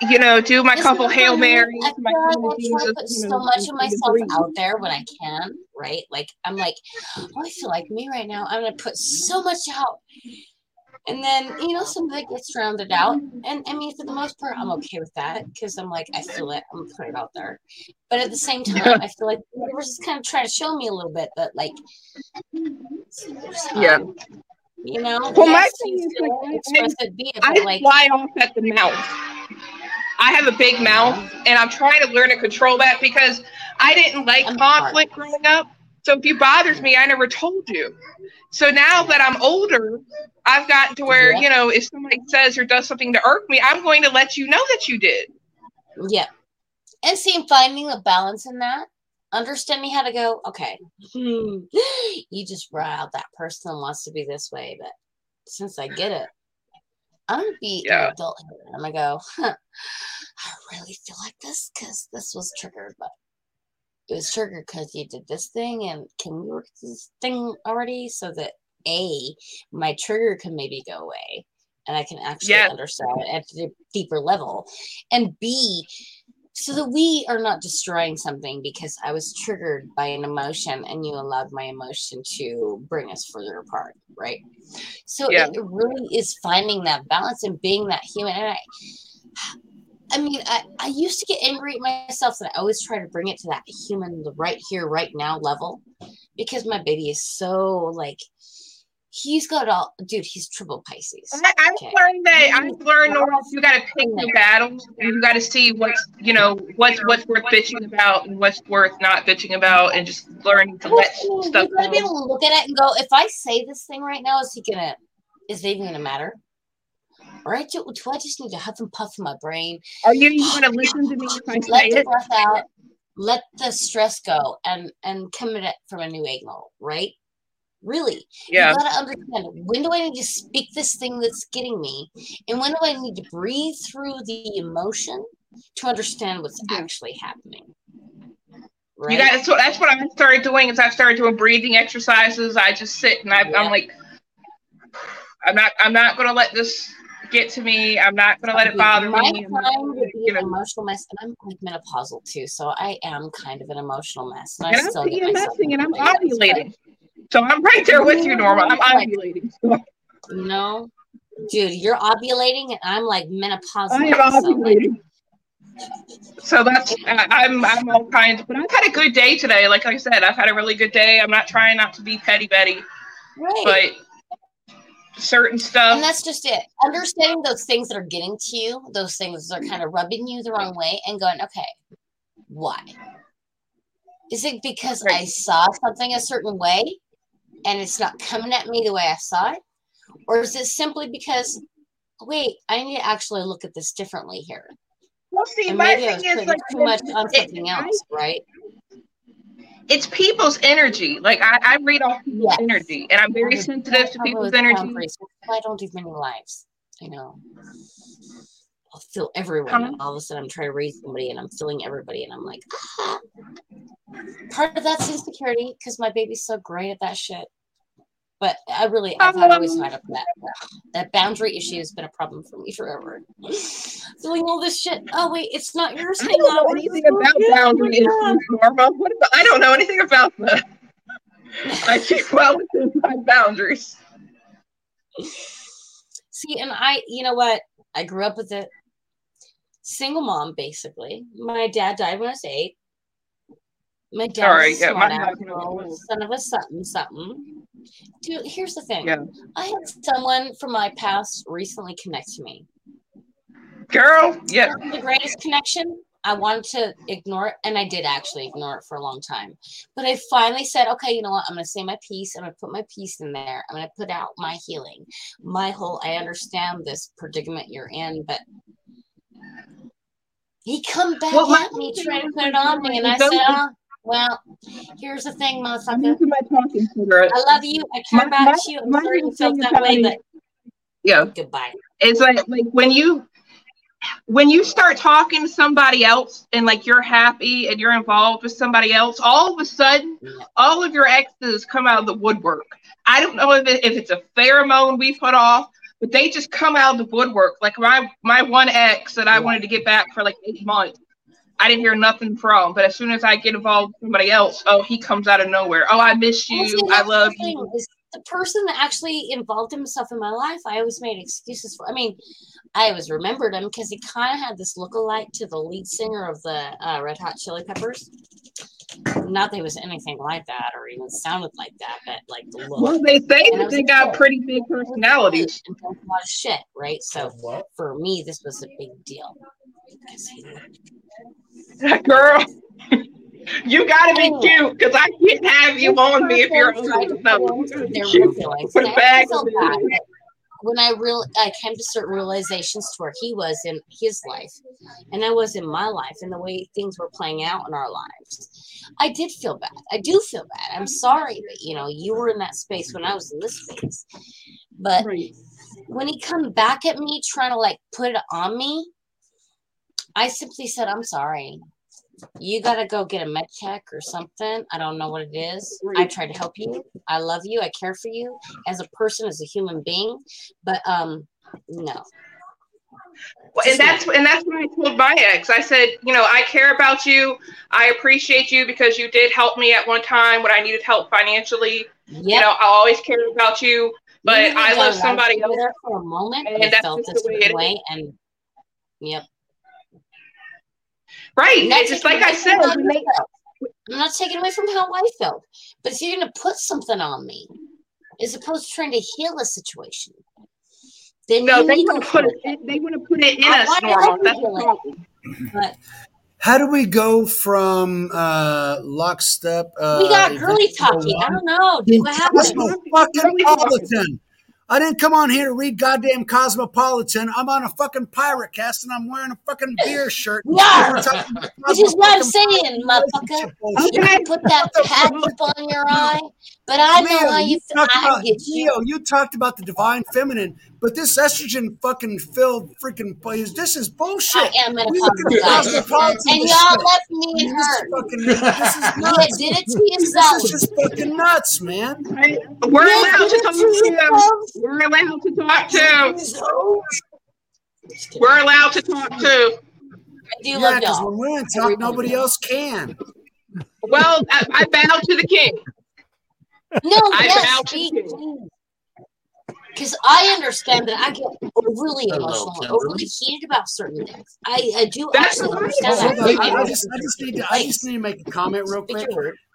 you know do my couple hail marys, I my feel like I try to put you so know, much of myself out there when I can, right? Like I'm like, oh, I feel like me right now. I'm gonna put so much out, and then you know some of it gets rounded out. And I mean, for the most part, I'm okay with that because I'm like, I feel it. I'm gonna put it out there. But at the same time, I feel like the universe is kind of trying to show me a little bit that like, Yeah. time, You know, Well, my thing is, like, I- it, I like, fly off at the mouth. I have a big mouth, and I'm trying to learn to control that because I didn't like I'm conflict growing up. So if you bothers me, I never told you. So now that I'm older, I've gotten to where Yeah. you know if somebody says or does something to irk me, I'm going to let you know that you did. Yeah. And seeing finding the balance in that, understanding how to go, okay, hmm, you just brought out that person wants to be this way, but since I get it, I'm gonna be Yeah. an adult here. I'm gonna go, huh, I really feel like this because this was triggered, but it was triggered because you did this thing, and can we work this thing already so that A, my trigger can maybe go away and I can actually Yes. understand at a deeper level, and B, so that we are not destroying something because I was triggered by an emotion and you allowed my emotion to bring us further apart, right? So Yeah. it really is finding that balance and being that human. And I, I mean, I, I used to get angry at myself and I always try to bring it to that human, the right here, right now level because my baby is so like, he's got all, dude, he's triple Pisces. I, I've Okay. learned that I've learned Nora, you got to pick your battles and you got to see what's you know what's what's worth bitching about and what's worth not bitching about and just learning to let stuff you gotta be able to look at it and go, if I say this thing right now, is he gonna is it even gonna matter? Or I do, do I just need to huff and puff in my brain, Are you even oh, going to listen to me let the breath out, let the stress go, and and come at it from a new angle, right? Really, Yeah. you gotta understand when do I need to speak this thing that's getting me, and when do I need to breathe through the emotion to understand what's Yeah. actually happening. You Right? got that's what that's what I started doing is I started doing breathing exercises. I just sit and I, Yeah. I'm like, I'm not I'm not going to let this get to me. I'm not going to let it bother My me. I'm time gonna, would be you an emotional mess, and I'm like menopausal too, so I am kind of an emotional mess. And, and I I'm still get myself and I'm into places, ovulating. So I'm right there with you, Norma. I'm ovulating. Know, dude, you're ovulating, and I'm like menopausal. I am so, ovulating. So that's I'm I'm all kinds, but I've had a good day today. Like I said, I've had a really good day. I'm not trying not to be petty Betty, right. but certain stuff. and that's just it. Understanding those things that are getting to you, those things that are kind of rubbing you the wrong way, and going, okay, why? Is it because I saw something a certain way and it's not coming at me the way I saw it? Or is it simply because, wait, I need to actually look at this differently here? well, see, And my thing is like too much on it- something I- else, right? it's people's energy. Like I, I read off people's Yes. energy, and I'm very I sensitive to people's energy. boundaries. That's why I don't do many lives. I know. I'll fill everyone. And all of a sudden, I'm trying to raise somebody, and I'm filling everybody, and I'm like, ah. Part of that's insecurity because my baby's so great at that shit. But I really, I've always Um, had up that that boundary issue has been a problem for me forever. Feeling all this shit. Oh wait, it's not yours. I don't know anything about boundary issues, Norma. What about, I don't know anything about that. I keep well within my boundaries. See, and I, you know what? I grew up with it. Single mom, basically. My dad died when I was eight. My dad Sorry, was yeah, smart mine ass, died when I was son of a something something. Dude, here's the thing. Yeah. I had someone from my past recently connect to me. Girl, yeah, The greatest connection, I wanted to ignore it, and I did actually ignore it for a long time. But I finally said, okay, you know what? I'm going to say my piece. I'm going to put my piece in there. I'm going to put out my healing. My whole, I understand this predicament you're in, but he come back Well, at me thing trying to put it on me, and I said, oh, well, here's the thing, motherfucker. my talking. I love you. I care My- about my- you. I'm sorry you felt that way, but Yeah. goodbye. It's like like when you when you start talking to somebody else and like you're happy and you're involved with somebody else, all of a sudden all of your exes come out of the woodwork. I don't know if, it, if it's a pheromone we put off, but they just come out of the woodwork. Like my my one ex that I wanted to get back for like eight months. I didn't hear nothing from, but as soon as I get involved with somebody else, oh, he comes out of nowhere. Oh, I miss Well, see, you. I love the you. is The person that actually involved himself in my life, I always made excuses for. I mean, I always remembered him because he kind of had this look-alike to the lead singer of the uh, Red Hot Chili Peppers. Not that he was anything like that or even sounded like that, but like the look. Well, they say And that they like, got oh, pretty big personalities. And done a lot of shit, right? So What? for me, this was a big deal. Because he Girl, you gotta be cute because I can't have you on me if you're Tried to put into their when I real I came to certain realizations to where he was in his life and I was in my life and the way things were playing out in our lives. I did feel bad. I do feel bad. I'm sorry that you know you were in that space when I was in this space. But Right. when he come back at me trying to like put it on me, I simply said, I'm sorry. You gotta go get a med check or something. I don't know what it is. I tried to help you. I love you. I care for you as a person, as a human being. But um no. Well, and that's and that's what I told my ex. I said, you know, I care about you. I appreciate you because you did help me at one time when I needed help financially. Yep. You know, I always care about you. but You I love somebody was else. there for a moment and and that's felt just this the way way and yep. Right. I'm not It's just like I said, from how we you make. I'm not taking away from how I felt. But if you're gonna put something on me, as opposed to trying to heal a situation, then no, you they need want to to put heal it. They want to put it in I us, wanna normal. help That's the problem. But How do we go from uh, lockstep? Uh, we got girly talking. I don't know, dude. What happened? Cosmopolitan. I didn't come on here to read goddamn Cosmopolitan. I'm on a fucking pirate cast and I'm wearing a fucking beer shirt. Yeah. We're talking about Which is what I'm saying, motherfucker. You can put that patch up on your eye, but I know Leo, how you talked I about, get you. You talked about the divine feminine, but this estrogen fucking filled freaking place. This is bullshit. I am in a We look at cosmopolitan. Cosmopolitan And y'all shit. left me in This is hurt. fucking this is You nuts. did it to This is just fucking nuts, man. Right? We're You allowed to it talk to to. yourself. We're allowed to talk to. We're allowed to talk to. I do Yeah, love because y'all. when women talk, nobody else can. Well, I, I bow to the king. No, I yes, bow to speak. you. Because I understand that I get overly emotional, overly heated about certain things. I, I do That's actually what I understand that. I, I I- just, I just need to, I just need to make a comment real quick.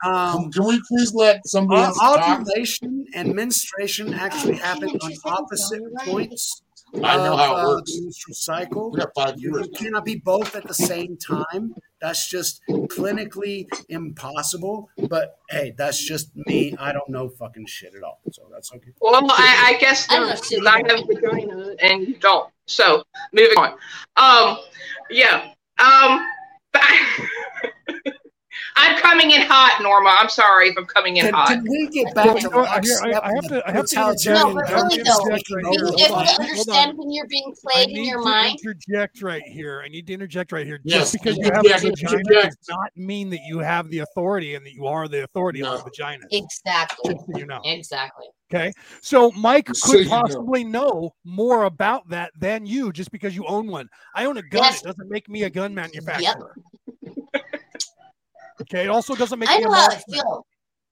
Um, Can we please let somebody else talk? ovulation and menstruation actually happen on opposite points I know of, how it uh, works. the menstrual cycle. We got five You, viewers. you cannot be both at the same time. That's just clinically impossible. But hey, that's just me. I don't know fucking shit at all. So that's okay. Well, I, I guess I don't know because too. I have a vagina and you don't. So moving on. Um, yeah. Um, I'm coming in hot, Norma. I'm sorry if I'm coming in Can, hot. can we get back to No, I- I- I have to- I have to totalitarian No, but interject- really though, taking right over here. You have to understand when you're being played in need your to mind. interject right here. I need to interject right here. Yes, Just because you have a vagina interject. does not mean that you have the authority and that you are the authority on No. the vagina. Exactly. So you know. Exactly. Okay. So Mike Just so could know. possibly know more about that than you just because you own one. I own a gun. Yes. It doesn't make me a gun manufacturer. Okay. It also doesn't make I know how I feel.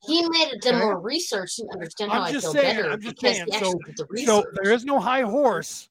He made it done Okay. more research and understand how I'm I just feel saying, better I'm just saying, so- the So there is no high horse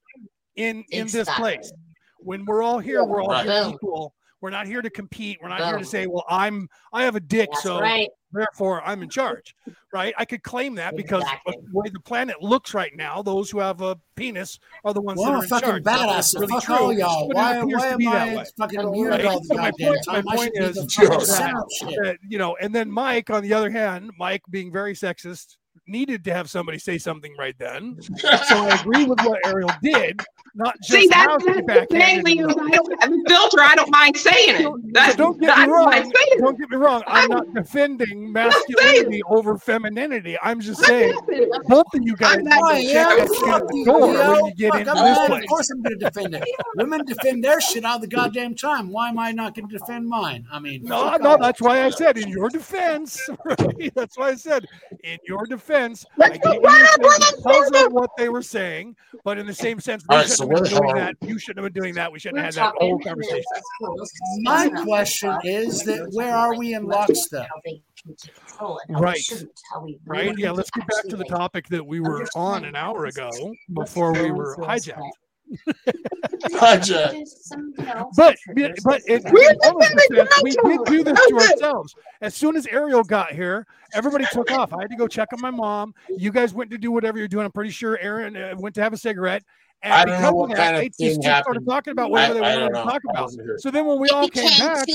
in in this place. When we're all here, we're all Right. here equal. We're not here to compete. We're not here to say, "Well, I'm I have a dick, That's so right. Therefore I'm in charge, right? I could claim that because Exactly. the way the planet looks right now, those who have a penis are the ones that are a in fucking charge. Badass. really Fuck true, all y'all. Why, why am that I fucking muted Right. all the So my goddamn point- time? my point is- the Sure. fucking center of shit. Uh, you know, and then Mike, on the other hand, Mike being very sexist, needed to have somebody say something right then. So I agree with what Ariel did, not just See, how that's, that's the thing, backhanded I don't have a filter. I don't mind saying it. That's, don't get that's me wrong. Don't get me wrong. I'm not defending masculinity over femininity. I'm just saying both of you guys not, yeah, check fuck out the you, door Leo. when you get Fuck, into I'm this not- place. Of course, I'm going to defend it. Women defend their shit all the goddamn time. Why am I not going to defend mine? I mean, No, no, that's why I said in your defense. Right? That's why I said in your defense. I Let's gave go you right up, the right thing up, because of what they were saying, but in the same sense, we All right, so shouldn't where have been doing that. You shouldn't have been doing that. We shouldn't We're have had that whole conversation. cool. My question is that where are we in lockstep? How they can take control and how Right. we shouldn't, how we Right? Yeah, let's get back to the topic that we were on an hour ago before we were hijacked. Hijack. There's some, you know, But but, triggers but that- it, We're in all of defending defense, we did Nigel. do this to ourselves. As soon as Ariel got here, everybody took off. I had to go check on my mom. You guys went to do whatever you're doing. I'm pretty sure Aaron uh, went to have a cigarette. And I don't know because what that, kind of they just thing started talking about whatever I- they wanted to talk about. So then when we all came became back, they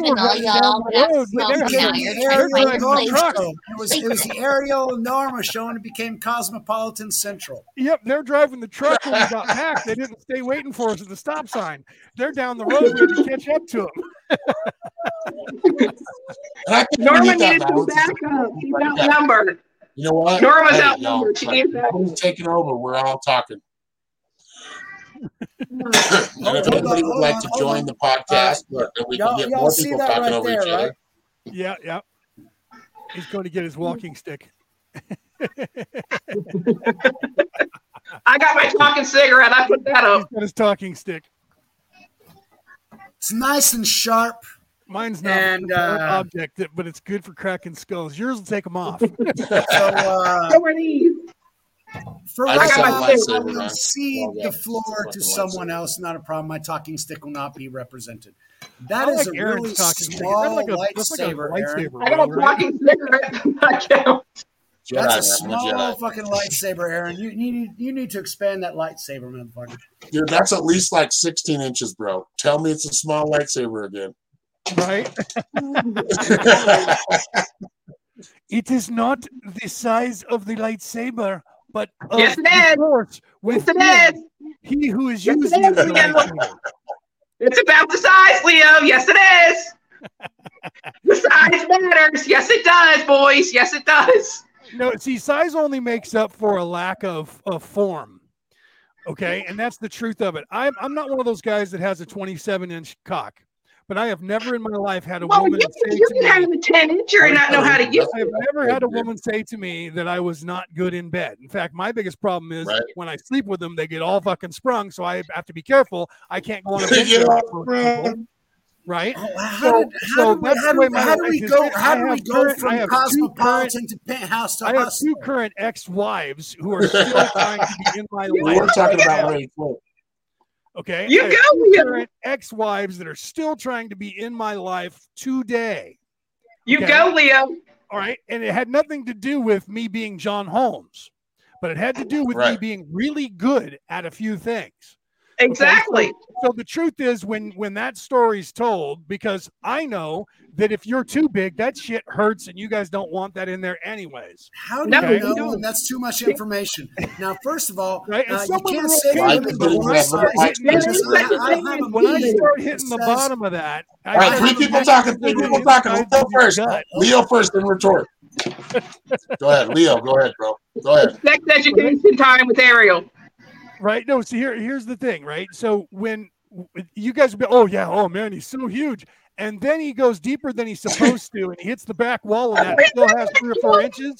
were and running y'all down the road with smoke their and became now hands. the you're trying to Ariel find a Norma and place Norma truck. It was, it was the Ariel and Norma show, and it became Cosmopolitan Central. Yep, they're driving the truck when we got back. They didn't stay waiting for us at the stop sign. They're down the road. We had to catch up to them. And I think we Norma needed some backup. She's outnumbered. You know what? Norma's outnumbered. She y'all, that. who's taking over? We're all talking. And if anybody would like to join the podcast, Uh, and we y'all- can get more see people that talking right over there, each other. right? Yeah, yeah. He's going to get his walking stick. I got my talking cigarette. I put that up. He's got his talking stick. It's nice and sharp. Mine's not And, an uh, object, but it's good for cracking skulls. Yours will take them off. So uh, So are these. For I right just now, have a I lightsaber, will cede Oh, yeah, the floor to someone else. Not a problem. My talking stick will not be represented. That I is like a Aaron's really talking small That's like a, that's like a lightsaber, Aaron. lightsaber. I got a talking cigarette. I count. Jedi, That's a small Jedi. fucking lightsaber, Aaron. You, you need you need to expand that lightsaber, motherfucker. Dude, that's at least like 16 inches, bro. Tell me it's a small lightsaber again. Right? It is not the size of the lightsaber, but Yes, it the is. force Yes, within it is. he who is Yes, it using is, the. It's about the size, Leo. Yes, it is. the size matters. Yes, it does, boys. Yes, it does. No, see, size only makes up for a lack of, of form. Okay, and that's the truth of it. I'm I'm not one of those guys that has a 27 inch cock, but I have never in my life had a Well, woman you, say you to can me, have a 10 incher and not know how to use I it. have never had a woman say to me that I was not good in bed. In fact, my biggest problem is Right. when I sleep with them, they get all fucking sprung. So I have to be careful. I can't go on a They binge get watch all with people, right? Oh, how So- did, so how did, we, how the way did, my how did life we go? How did we go current- from have two cosmopolitan to penthouse to I have two current ex-wives who are still trying to be in my life. We're talking about Larry Flynt. Okay. You I have go, Leo. current ex-wives that are still trying to be in my life today. You Okay. go, Leo. All right. And it had nothing to do with me being John Holmes, but it had to do with me being really good at a few things. Exactly. So the truth is when when that story's told, because I know that if you're too big, that shit hurts and you guys don't want that in there anyways. How do No, you we know? don't. And that's too much information. Now, first of all, Right? And uh, you can't say okay Right, with it, women, but but when I start hitting There because is I, such a I thing have as when I meeting start hitting the bottom of that, I All right, three people talking. Three people talking. size Let's go of your first. Leo first, then retort. Go ahead, Leo. Go ahead, bro. Go ahead. Sex education time with Ariel. Right? No, see here, here's the thing, right? So when you guys be, oh yeah, oh man, he's so huge, and then he goes deeper than he's supposed to, and he hits the back wall of that, still has three or four inches,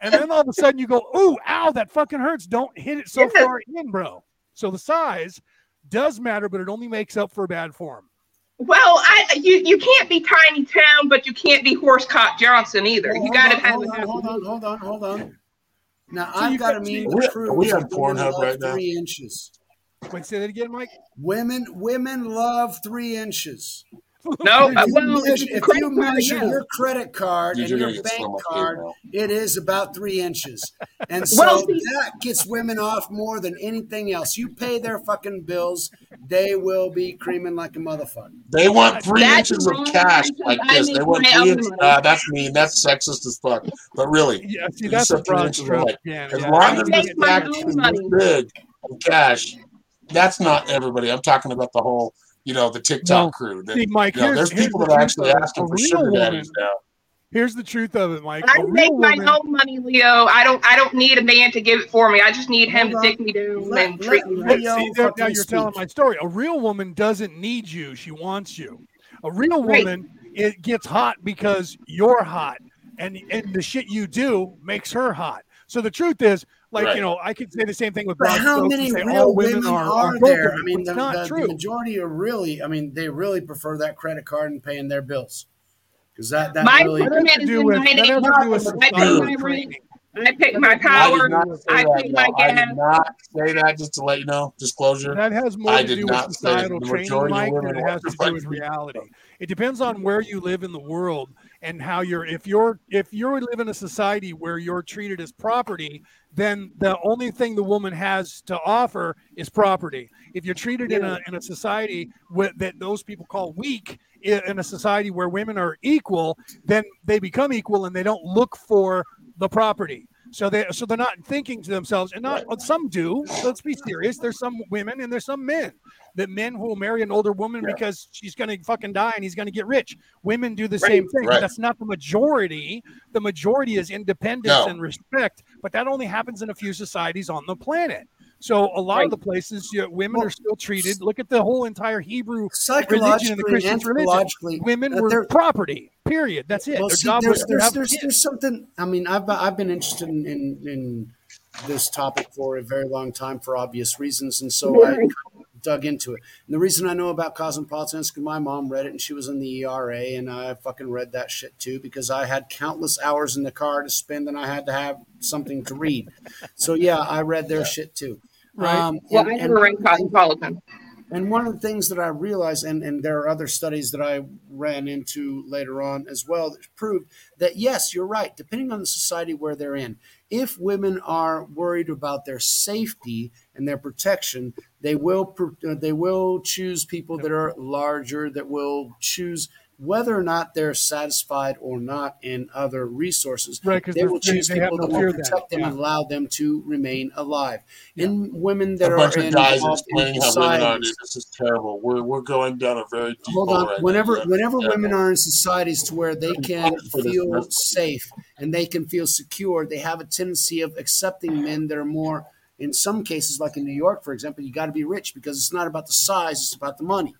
and then all of a sudden you go, oh, ow, that fucking hurts. Don't hit it so far in, bro. So the size does matter, but it only makes up for bad form. Well, I you you can't be Tiny Town, but you can't be Horsecock Johnson either. Hold You got to on, have hold on, hold on, hold on, hold on. Now So I've you got got- to mean we- the are we truth. on of Pornhub right now? Three inches. Wait, say that again, Mike. Women, women love three inches. No, If you well, measure, if you measure yeah. your credit card Dude, and your gonna get so bank card, it is about three inches. And so Well, that gets women off more than anything else. You pay their fucking bills, they will be creaming like a motherfucker. They want three That's inches of cash because like I this. They want three inches. Uh, that's mean. That's sexist as fuck. But really, Yeah, see, You that's a said three broad inches of stroke. like- again. as yeah. long I as make the my stack is big of cash, that's not everybody. I'm talking about the whole, you know, the TikTok No. crew. That, See, Mike, you know, there's people the that are actually of it. asking for real sugar woman- daddies now. Here's the truth of it, Mike. I make my woman, own money, Leo. I don't. I don't need a man to give it for me. I just need him to on. dick me down Let- and treat me Leo- right. Yo, See, now you're telling my story. A real woman doesn't need you; she wants you. A real Right. woman it gets hot because you're hot, and and the shit you do makes her hot. So the truth is, like Right. you know, I could say the same thing with But broad how strokes many say real all women are, are, broken, there? I mean, the, not the, the majority are really, I mean, they really prefer that credit card and paying their bills. Because that, that My really, That has to is do with my that to do with I pay societal my rent. I pay my I power. did I that. pay No, my I gas. did not say that. Just to let you know, disclosure. That has more I to do with say societal training, majority of Mike, than women it has to do with reality. It depends on where you live in the world and how you're. If you're if you live in a society where you're treated as property, then the only thing the woman has to offer is property. If you're treated in a in a society with, that those people call weak, in a society where women are equal, then they become equal and they don't look for the property. So they so they're not thinking to themselves, and not some do. Let's be serious. There's some women and there's some men. That men who will marry an older woman Yeah. because she's going to fucking die and he's going to get rich. Women do the Right, same thing. right. That's not the majority. The majority is independence No. and respect, but that only happens in a few societies on the planet. So a lot of the places you know, women Well- are still treated. Look at the whole entire Hebrew psychologically, Christian religion. women were there- property. Period. That's it. Well, see, there's, there's, there's, there's something. I mean, I've I've been interested in, in in this topic for a very long time for obvious reasons, and so I dug into it. And the reason I know about cosmopolitan is because my mom read it, and she was in the ERA, and I fucking read that shit too because I had countless hours in the car to spend, and I had to have something to read. So yeah, I read their shit too. Right. Um, Well, and- I never read Cosmopolitan. and one of the things that I realized, and, and there are other studies that I ran into later on as well that proved that yes, you're right. Depending on the society where they're in, if women are worried about their safety and their protection, they will uh, they will choose people that are larger. That will choose whether or not they're satisfied or not in other resources. Right, 'cause they will choose they people that will fear then. protect them and allow them to remain alive. In women that a are of in guys involved in explaining how women are. this is terrible. We're we're going down a very deep hold hole on. right now. whenever Yeah. whenever Yeah. women are in societies to where they can feel safe and they can feel secure, they have a tendency of accepting men that are more. In some cases, like in New York, for example, you got to be rich because it's not about the size; it's about the money.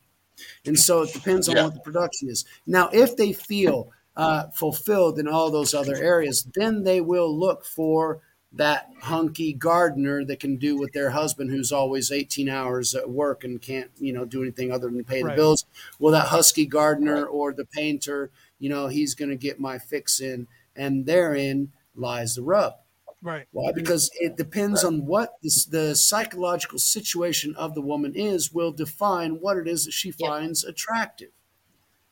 And so it depends on Yeah. what the production is. Now, if they feel uh, fulfilled in all those other areas, then they will look for that hunky gardener that can do with their husband who's always 18 hours at work and can't, you know, do anything other than pay the Right. bills. Well, that husky gardener or the painter, you know, he's going to get my fix in. And therein lies the rub. Right. Why? Because it depends on what the, the psychological situation of the woman is, will define what it is that she Yep. finds attractive.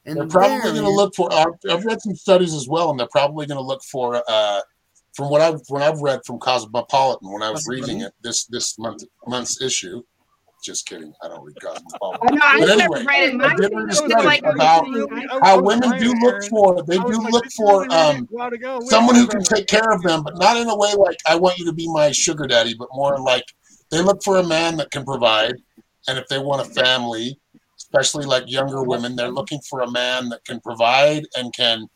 And They're probably going to look for. I've, I've read some studies as well, and they're probably going to look for. Uh, from what I've when I've read from Cosmopolitan when I was reading it this this month month's issue. Just kidding. I don't read Cosmopolitan. I know, I But never anyway, read it. I My did thing read a is study like about How women do look for they do look for um someone who can take care of them, but not in a way like I want you to be my sugar daddy, but more like they look for a man that can provide. And if they want a family, especially like younger women, they're looking for a man that can provide and can,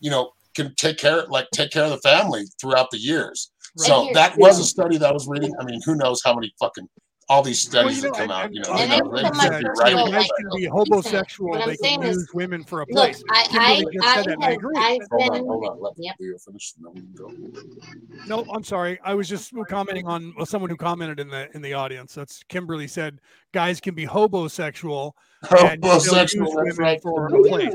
you know, can take care like take care of the family throughout the years. So that was a study that I was reading. I mean, who knows how many fucking all these Well, studies you know, that come and- out, you know, and who I knows? put They them could on be first right. row, guys like- can be homosexual. They saying can is- use women for a Look, place. I, Kimberly I, just I said that, and I agree. I've Hold on, hold on. Let Yep. Leo finish, and then we can go. No, I'm sorry. I was just commenting on well, someone who commented in the in the audience. That's Kimberly said guys can be hobosexual and still use Homosexual, that's women right. for a place.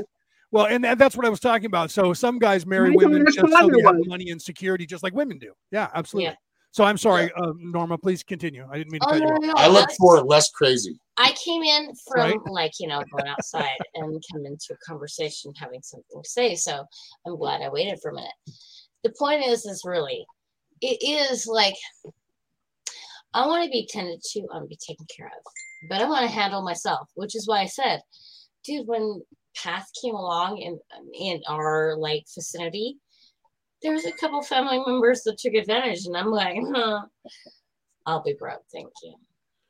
Well, and that- that's what I was talking about. So some guys marry women just so they have money and security, just like women do. Yeah, absolutely. Yeah. So I'm sorry, uh, Norma. Please continue. I didn't mean to Oh cut no, you no, off. no. I look that's- for less crazy. I came in from Right. like, you know, going outside and come into a conversation having something to say. So I'm glad I waited for a minute. The point is, is really, it is like, I want to be tended to, I want to be taken care of, but I want to handle myself, which is why I said, dude, when Path came along in, in our like vicinity, there was a couple family members that took advantage and I'm like, huh, I'll be broke. Thank you.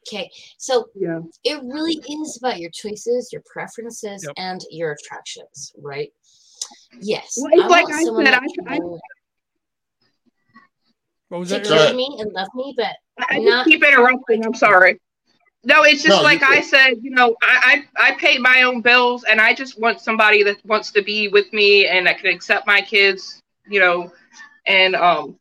Okay. So Yeah. it really is about your choices, your preferences, Yep. and your attractions, right? Yes. Well, it's like want I someone said, that I- I- can What was that? Go care me and love me, but I Not- just keep interrupting. I'm sorry. No, it's just No, like I said. You know, I, I I pay my own bills, and I just want somebody that wants to be with me and that can accept my kids. You know, and um,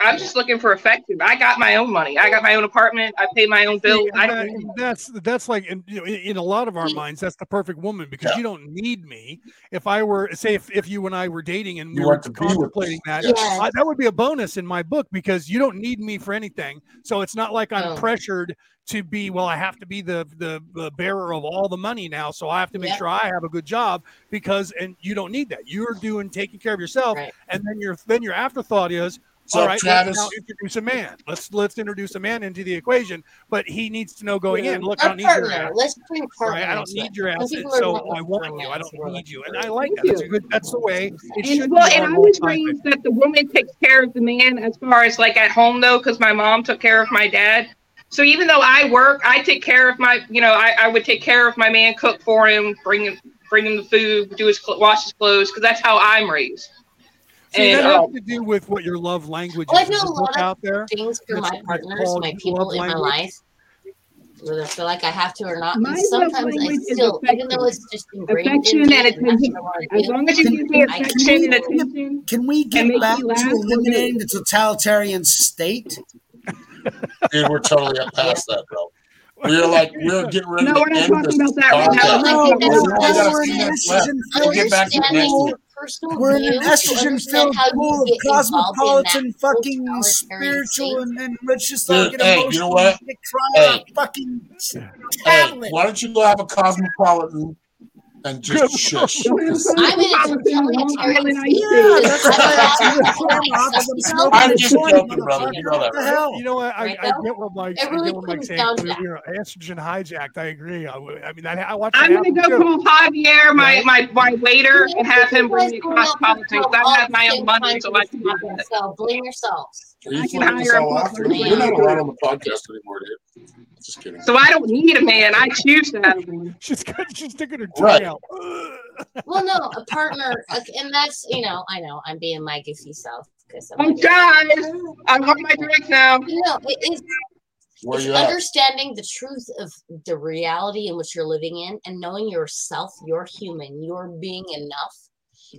I'm just looking for affection. I got my own money. I got my own apartment. I pay my own bills. See, I don't. that- need- that's that's like in, you know, in, in a lot of our minds that's the perfect woman because Yeah. you don't need me if i were say if, if you and i were dating and we were want to be with contemplating that Yes. Yes. I, that would be a bonus in my book because you don't need me for anything so it's not like i'm No. pressured to be well i have to be the, the the bearer of all the money now so i have to make Yep. sure i have a good job because and you don't need that you're doing taking care of yourself Right. and then your then your afterthought is So all right, Travis, let's introduce a man. Let's let's introduce a man into the equation, but he needs to know going in. Look, I a don't need your partner. ass. Let's bring partner. Right? I don't need your Some ass, so I want you. I don't need you, and I like that. That's a you. good. That's the way it And, should well, be. and I both was raised that the woman takes care of the man as far as like at home though, because my mom took care of my dad. So even though I work, I take care of my, you know, I, I would take care of my man, cook for him, bring him, bring him the food, do his wash his clothes, because that's how I'm raised. See, and, that uh, has to do with what your love language Well, I is. know There's a a book lot of out there. Things for That's- my that's partners, called my love people in my language. life, whether I feel like I have to or not. My and love sometimes I language is still, even though affection. it's just ingrained Affection in me and and that's attention. what I want As to do. long as you give me I affection can- and attention, Can we And get make back you laugh, to we'll do eliminating it. the totalitarian state? dude, we're totally up past that, bro. We're like we're getting ready No, to we're not end talking this about that right now. podcast. We're No, talking no, about- no, We got a we're few in minutes an left. estrogen We'll get back to it Understanding next week. your personal We're in an estrogen filled pool of get involved in that cosmopolitan fucking spiritual state. and then let's just Dude, all get hey, you emotional know what? and get crying on Hey. fucking Hey, tablet. why don't you go have a cosmopolitan and just shush? Don't have a I'm in a conversation on Long totalitarian Island state. Ice Yeah, Cream. that's why I took the camera off as I'm smoking I'm a just joking, brother. You know that, What the right? hell? You know what? I, Right, I get what Mike's, It I get what Mike's saying. You know, estrogen hijacked. I agree. I, I mean, I, I watched. I'm gonna go happen, too. call Javier, my, my, my waiter, and have him You bring guys me go out cosmopolitan. and 'cause I have my own money, so I can do that. So blame yourselves. You I can flipping this hire a all off? butler. You're not allowed on the podcast anymore, dude. Just kidding. So I don't need a man. I choose to have one. She's good. She's sticking her tongue Right. Out. Well, no, a partner, okay, and that's you know, I know I'm being my goofy self because I'm Oh, like, guys, I want my drinks now. you know, it is it's you at? understanding the truth of the reality in which you're living in and knowing yourself, you're human, you're being enough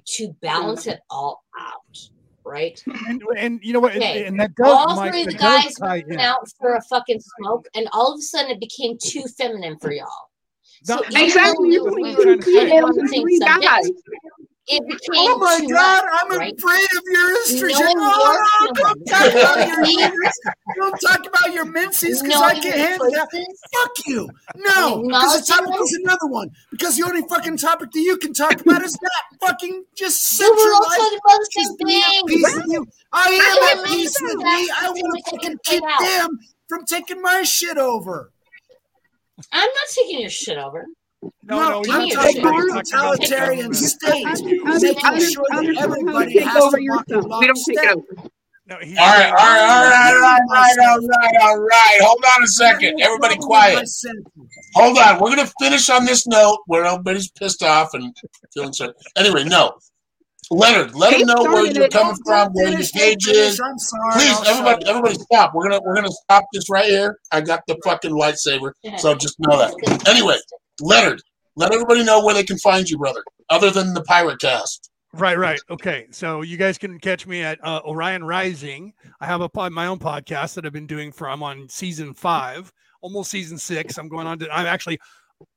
to balance it all out, right? And, and you know what? And- Okay. And, that does. All Mike, three of the guys went in. out for a fucking smoke, and all of a sudden it became too feminine for y'all. So Exactly. though You're we putting were two trying to say- females and three guys. it became Oh my god, much, I'm right? afraid of your estrogen. Knowing Oh, your no, don't talk about your don't talk about your menses because I can't handle that. choices, Fuck you. No, because the topic is another one. Because the only fucking topic that you can talk about is that fucking just we were all centralized. talking about the same thing. peace with you. I am I at peace with me. I want to fucking keep them from taking my shit over. I'm not taking your shit over. No, No, no, I'm you're talking talking about about the the totalitarian government. state, making sure that everybody has over to walk in stuff. We don't take it over. No, All right, all right, all right, all right, all right, all right, all right. Hold on a second. Everybody quiet. Hold on. We're gonna finish on this note where everybody's pissed off and feeling sorry. Anyway, no. Leonard, let He them know where you're it. coming from, where your stage is. I'm sorry. Please, I'll everybody, shut everybody, stop. We're gonna we're gonna stop this right here. I got the fucking lightsaber, so just know that. Anyway, Leonard, let everybody know where they can find you, brother, other than the Pirate Cast. Right, right. Okay. So you guys can catch me at uh, Orion Rising. I have a pod, my own podcast that I've been doing for I'm on season five, almost season six. I'm going on to I'm actually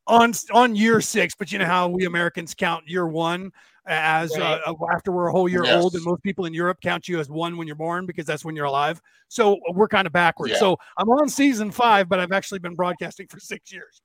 on on year six, but you know how we Americans count year one. As Right. uh, after we're a whole year Yes. old, and most people in Europe count you as one when you're born because that's when you're alive. So uh, we're kind of backwards. Yeah. So I'm on season five, but I've actually been broadcasting for six years.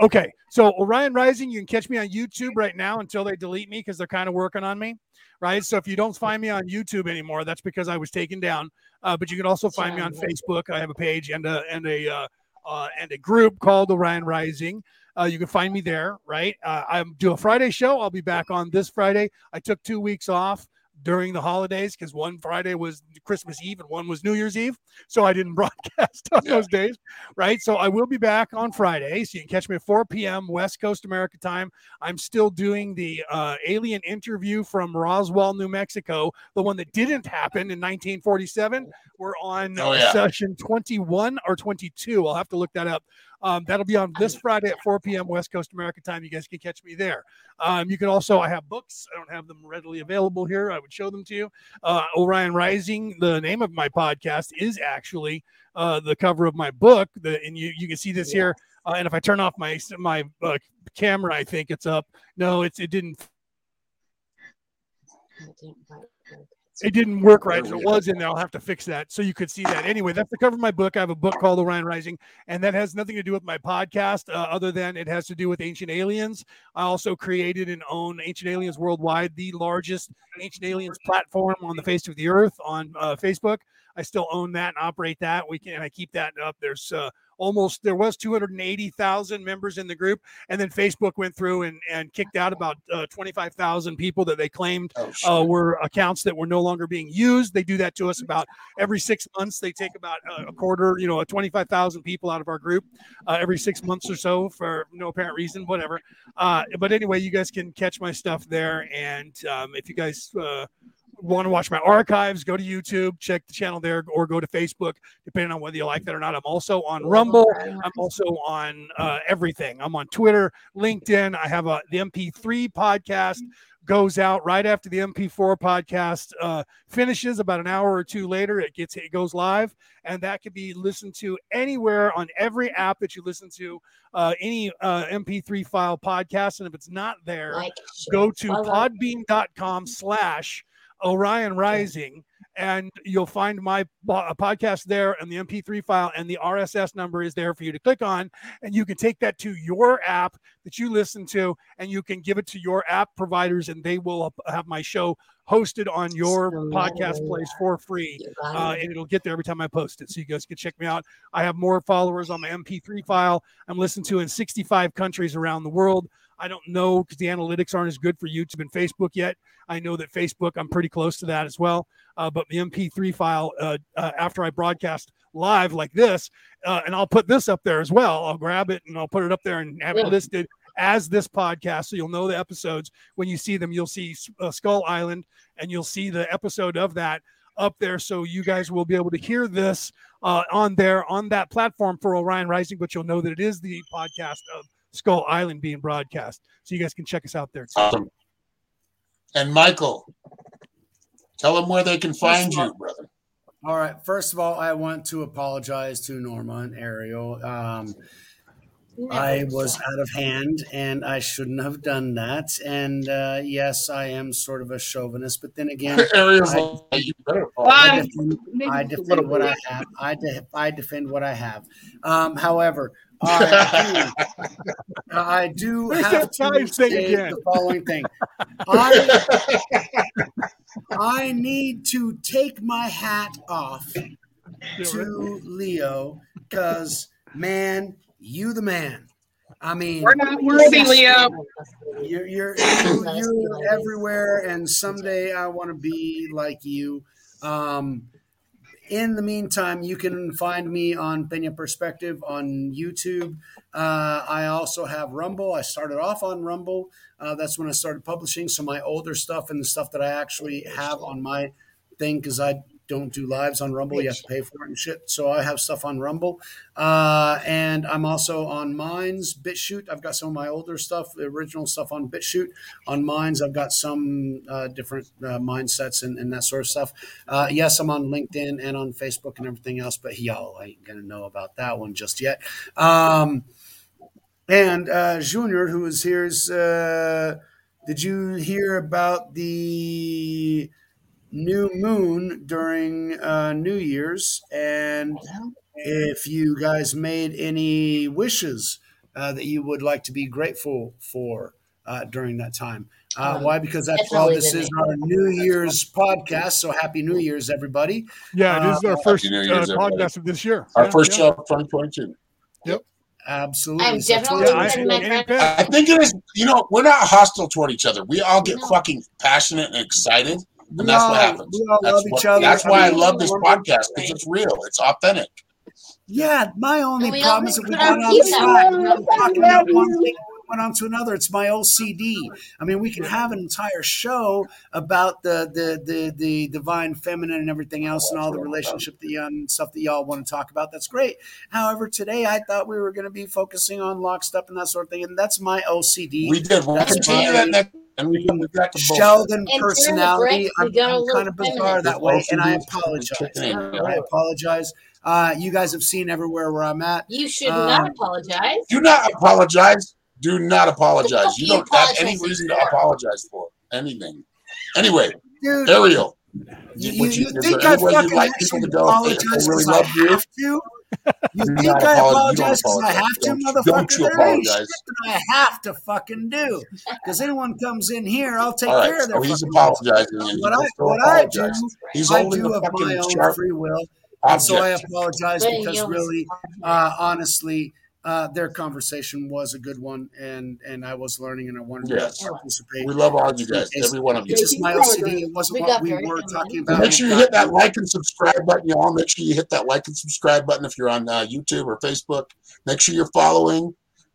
Okay, so Orion Rising, you can catch me on YouTube right now until they delete me because they're kind of working on me, right? So if you don't find me on YouTube anymore, that's because I was taken down. Uh, but you can also find me on Facebook. I have a page and a and a uh, uh, and a group called Orion Rising. Uh, you can find me there, right? Uh, I do a Friday show. I'll be back on this Friday. I took two weeks off during the holidays because one Friday was Christmas Eve and one was New Year's Eve. So I didn't broadcast on Yeah. those days, right? So I will be back on Friday. So you can catch me at 4 p.m. West Coast America time. I'm still doing the uh, alien interview from Roswell, New Mexico, the one that didn't happen in 1947. We're on Oh, yeah. session 21 or 22. I'll have to look that up. Um, that'll be on this Friday at 4 p.m. West Coast America time. You guys can catch me there. Um, you can also, I have books. I don't have them readily available here. I would show them to you. Uh, Orion Rising, the name of my podcast is actually uh, the cover of my book. The, and you, you can see this here. Uh, and if I turn off my my uh, camera, I think it's up. No, it's it didn't it didn't work right. So it was in there. I'll have to fix that. So you could see that. Anyway, that's the cover of my book. I have a book called Orion Rising, and that has nothing to do with my podcast, uh, other than it has to do with ancient aliens. I also created and own Ancient Aliens Worldwide, the largest ancient aliens platform on the face of the earth on uh, Facebook. I still own that and operate that. We can, I keep that up. There's uh, almost there was 280,000 members in the group, and then Facebook went through and and kicked out about uh, 25,000 people that they claimed Oh, uh, were accounts that were no longer being used. They do that to us about every six months. They take about a, a quarter, you know, 25,000 people out of our group uh, every six months or so for no apparent reason, whatever. Uh, but anyway, you guys can catch my stuff there. And um, if you guys, uh, Want to watch my archives? Go to YouTube, check the channel there, or go to Facebook, depending on whether you like that or not. I'm also on Rumble. I'm also on uh, everything. I'm on Twitter, LinkedIn. I have a the MP3 podcast goes out right after the MP4 podcast uh, finishes. About an hour or two later, it gets it goes live, and that can be listened to anywhere on every app that you listen to uh, any uh, MP3 file podcast. And if it's not there, Like, go to podbean.com slash Orion Rising and you'll find my uh, podcast there and the MP3 file and the RSS number is there for you to click on and you can take that to your app that you listen to and you can give it to your app providers and they will have my show hosted on your So podcast place for free uh, and it'll get there every time I post it. So you guys can check me out. I have more followers on my MP3 file. I'm listened to in 65 countries around the world. I don't know because the analytics aren't as good for YouTube and Facebook yet. I know that Facebook, I'm pretty close to that as well. Uh, but the MP3 file, uh, uh, after I broadcast live like this, uh, and I'll put this up there as well. I'll grab it and I'll put it up there and have it listed as this podcast. So you'll know the episodes. When you see them, you'll see uh, Skull Island and you'll see the episode of that up there so you guys will be able to hear this uh, on there on that platform for Orion Rising, but you'll know that it is the podcast of Skull Island being broadcast. So you guys can check us out there too. Awesome. And Michael, tell them where they can find you, brother. All right. First of all, I want to apologize to Norma and Ariel. Um, I was out of hand and I shouldn't have done that. And uh, yes, I am sort of a chauvinist, but then again, I- like, you better I defend, I defend what I have. I, de- I defend what I have. Um, however, I do, I do have that to guys thing say again. the following thing. I, I need to take my hat off to Leo because, man, you the man. I mean, We're not worthy, Leo. you're you're, you, you're everywhere, and someday I want to be like you. Um, in the meantime, you can find me on Pena Perspective on YouTube. Uh, I also have Rumble. I started off on Rumble. Uh, that's when I started publishing. So my older stuff and the stuff that I actually have on my thing, because I don't do lives on Rumble. You have to pay for it and shit. So I have stuff on Rumble. Uh, and I'm also on Minds, BitChute. I've got some of my older stuff, the original stuff on BitChute. On Minds, I've got some uh, different uh, mindsets and, and that sort of stuff. Uh, yes, I'm on LinkedIn and on Facebook and everything else, but y'all ain't going to know about that one just yet. Um, and uh, Junior, who is here, is uh, did you hear about the new moon during uh, New Year's? And if you guys made any wishes uh, that you would like to be grateful for uh, during that time. Uh, Um, why? Because that's all definitely this is our New Year's podcast. So happy New Year's, everybody. Yeah, this is our Uh, first Happy New uh, Year's, podcast of this year. Our Yeah, first yeah. show of 2022. Absolutely. I'm So definitely Yeah, I, Send my and friend- Ben, I think it is. You know, we're not hostile toward each other. We all get No. fucking passionate and excited, we and that's all- what happens. We all That's, love what- each other. that's why I mean, love this podcast because it's real. It's authentic. Yeah, my only We problem is that we put went on peace the track. We were talking about one thing, we went on to another. It's my OCD. I mean, we can have an entire show about the the the, the divine feminine and everything else, and all the relationship the um, stuff that y'all want to talk about. That's great. However, today I thought we were going to be focusing on lockstep and that sort of thing, and that's my OCD. We did. We'll That's continue that next, and we can get back to. Sheldon And personality. break, I'm, got a I'm little kind of bizarre feminine. that way, and I apologize. Yeah. I apologize. Uh, you guys have seen everywhere where I'm at. You should Um, not apologize. Do not apologize. Do not apologize. You you don't have any reason to apologize for anything. Anyway, Dude, Ariel, You, would you, is think I any way fucking like people to go if they- apologize they really love you? Have to? You think not I apologize. You don't apologize because I have to, Don't- motherfucker? don't you there ain't apologize. shit that I have to fucking do. Because anyone comes in here, I'll take All right, care of their so he's apologizing. What I, will still what I do. He's I holding do the of my own free will. And so I apologize because really, uh, honestly, uh, their conversation was a good one, and and I was learning, and I wanted Yes. to participate. We love all you guys, It's- every one of you. It's just my OCD. It wasn't We what we were talking about. Make sure you hit that like and subscribe button, y'all. Make sure you hit that like and subscribe button if you're on uh, YouTube or Facebook. Make sure you're following.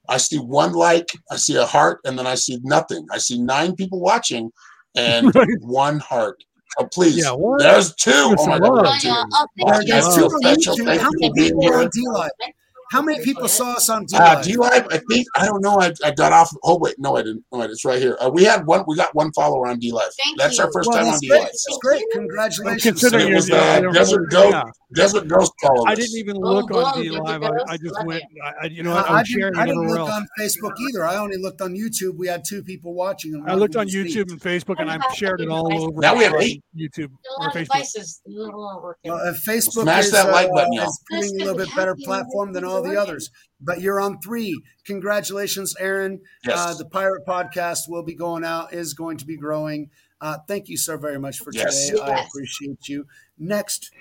I see one like, I see a heart, and then I see nothing. I see nine people watching and Right. one heart. So please, Yeah, what? there's two. Give Oh my God, love. there's two. Oh, oh, you. there's two so on special. YouTube. Thank How many people are on D Live? How many people saw us on D Uh, Live? D Live, I think I don't know. I, I got off. Oh wait, no, I didn't. No, it's right here. Uh, we had one. We got one follower on DLive. Thank That's our first well, time on that's D great. Live. That's great. Congratulations. Considering It was you're- uh, Desert Ghost. yeah. Desert Ghost followed I didn't even Boom, look on DLive. I, I just went. I, I- you know, what? I, I was didn't, sharing I didn't look else. on Facebook either. I only looked on YouTube. We had two people watching. And I looked on didn't speak. YouTube and Facebook, and I've shared it all over. Now we have eight. YouTube or Facebook. devices not all working. Well, Facebook Smash is, that like uh, button, y'all. is a little bit better platform than all the others, but you're on three. Congratulations, Aaron. Yes. Uh, the Pirate Podcast will be going out, is going to be growing. Uh, thank you so very much for Yes. today. I appreciate you. Next,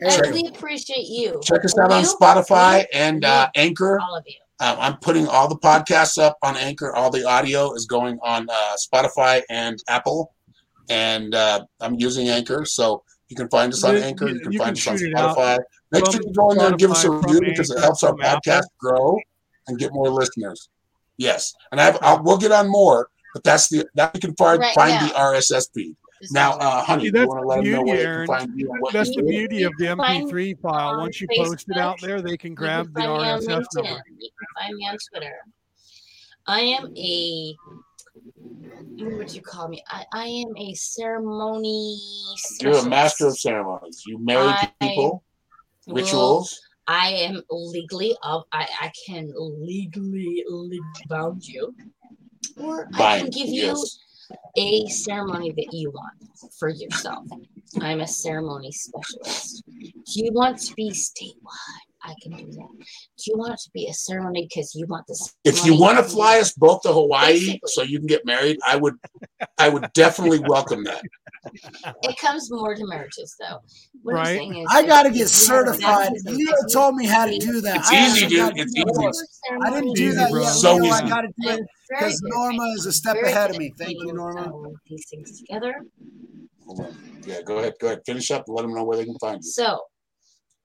and we appreciate you. Check us out on Spotify and uh, Anchor. all of you. Um, I'm putting all the podcasts up on Anchor. All the audio is going on uh, Spotify and Apple, and uh, I'm using Anchor, so you can find us on Anchor. You you- can you find can us on shoot it Spotify. Make sure you go in there and give us a review because it helps our podcast grow and get more listeners. Yes, and I've, I'll, we'll get on more, but that's the that you can find Right find now. the RSS feed. Now, uh, honey, See, you that's want to the let them know beauty, where they Aaron. can find you and what That's you the beauty of the You can find MP3 file. on Once you post it out there, they can grab can the find me on RSS LinkedIn. number. You can find me on Twitter. I am a what would you call me? I, I am a ceremony. You're a master of ceremonies. You marry I people, Well, rituals. I am legally of I, I can legally, legally bound you. Or I can give yes. you a ceremony that you want for yourself. I'm a ceremony specialist. Do you want to be statewide? I can do that. Do you want it to be a ceremony because you want this? If you want to fly us both to Hawaii so you can get married, I would, I would definitely welcome that. it comes more to marriages though. What I'm Right. saying is, I got to get you have a certified. baptism, Leo if you- told me how to do that. It's I easy, dude. It's easy. yet. I didn't do that bro. yet. So Leo, I got to do it because. Norma is a step Very ahead of me. Thank you, Norma. These things together. Hold on. Yeah, go ahead. Go ahead. Finish up and let them know where they can find you. So,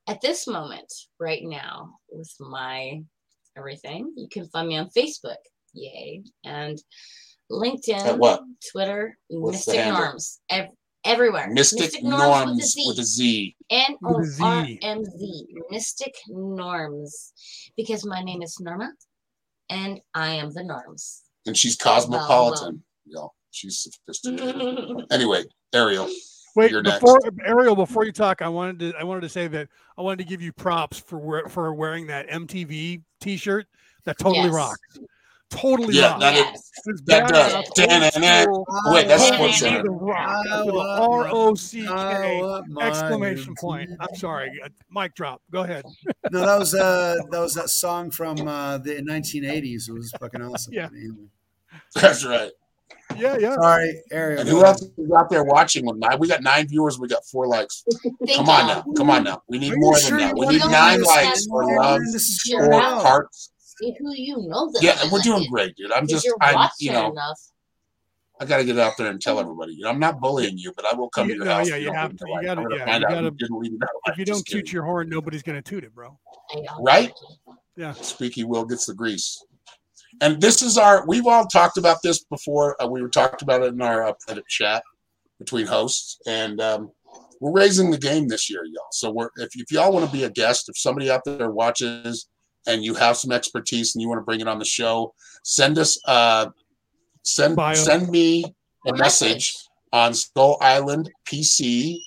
at this moment, right now, with my everything, you can find me on Facebook, yay, and LinkedIn, At what? Twitter, What's Mystic? Norms, ev- everywhere. Mystic, Norms Norms with a Z. N With O a Z. R M Z, Mystic Norms, because my name is Norma, and I am the Norms. And she's cosmopolitan. Yo, she's sophisticated. Anyway, Ariel. Wait, You're next. before Ariel, before you talk, I wanted to I wanted to say that I wanted to give you props for for wearing that MTV T-shirt that totally Yes. rocks. totally Yeah, rock. that is- Yes. It's that badass, does. old Da-na-na. Wait, that's I Sports want Center. The rock I with want a R O C my- I K want my exclamation point. I'm sorry, uh, mic drop. Go ahead. No, that was uh that was that song from uh the 1980s. It was fucking awesome. Yeah. That's right. Yeah, yeah. Sorry, Ariel. And who else is out there watching? We got nine viewers. We got four likes. Come on now. Come on now. We need Are you more than that. We need nine likes this? for You're love This is Sure. or hearts. See who you know that. Yeah, we're like doing it. great, dude. I'm just, you're I'm, you know, enough. I got to get out there and tell everybody. You know, I'm not bullying you, but I will come You- to your no, house. yeah, if you have to. the You gotta- I'm gonna yeah, you gotta- who didn't leave that light. If you don't toot your horn, nobody's gonna toot it, bro. Right? Yeah. Squeaky will gets the grease. And this is our. We've all talked about this before. Uh, we were talked about it in our uh, chat between hosts, and um, we're raising the game this year, y'all. So we're if, if y'all want to be a guest, if somebody out there watches and you have some expertise and you want to bring it on the show, send us uh send Bio. send me a message on Skull Island PC,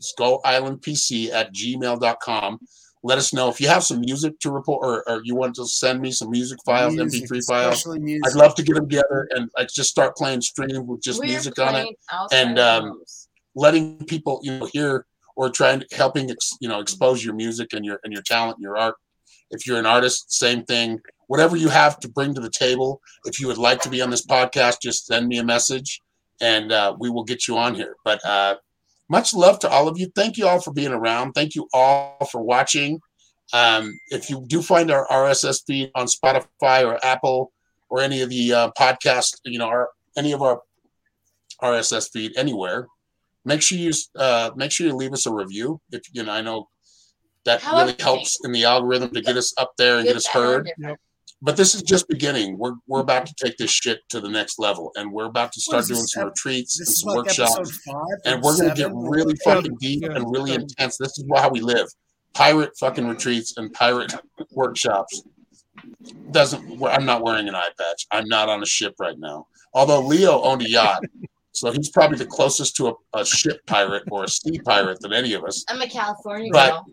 Skull Island PC at gmail.com. Let us know if you have some music to report or, or you want to send me some music files, Music, MP3 files. music. I'd love to get them together and like just start playing stream with just We're music on it, and, um, letting people you know hear or trying to helping ex, you know expose your music and your and your talent, and your art. If you're an artist, same thing. Whatever you have to bring to the table. If you would like to be on this podcast, just send me a message, and uh, we will get you on here. But uh, much love to all of you. Thank you all for being around. Thank you all for watching. Um, if you do find our RSS feed on Spotify or Apple or any of the uh, podcast, you know, our any of our RSS feed anywhere, make sure you uh, make sure you leave us a review. If you know, I know that However really helps in the algorithm to get us up there and Good, get us heard. different. But this is just beginning. We're we're about to take this shit to the next level, and we're about to start doing some ep- retreats and some like workshops and we're gonna get really fucking deep yeah, and really intense. This is how we live. Pirate fucking retreats and pirate workshops. Doesn't I'm not wearing an eye patch. I'm not on a ship right now. Although Leo owned a yacht, so he's probably the closest to a, a ship pirate or a sea pirate than any of us. I'm a California But- girl.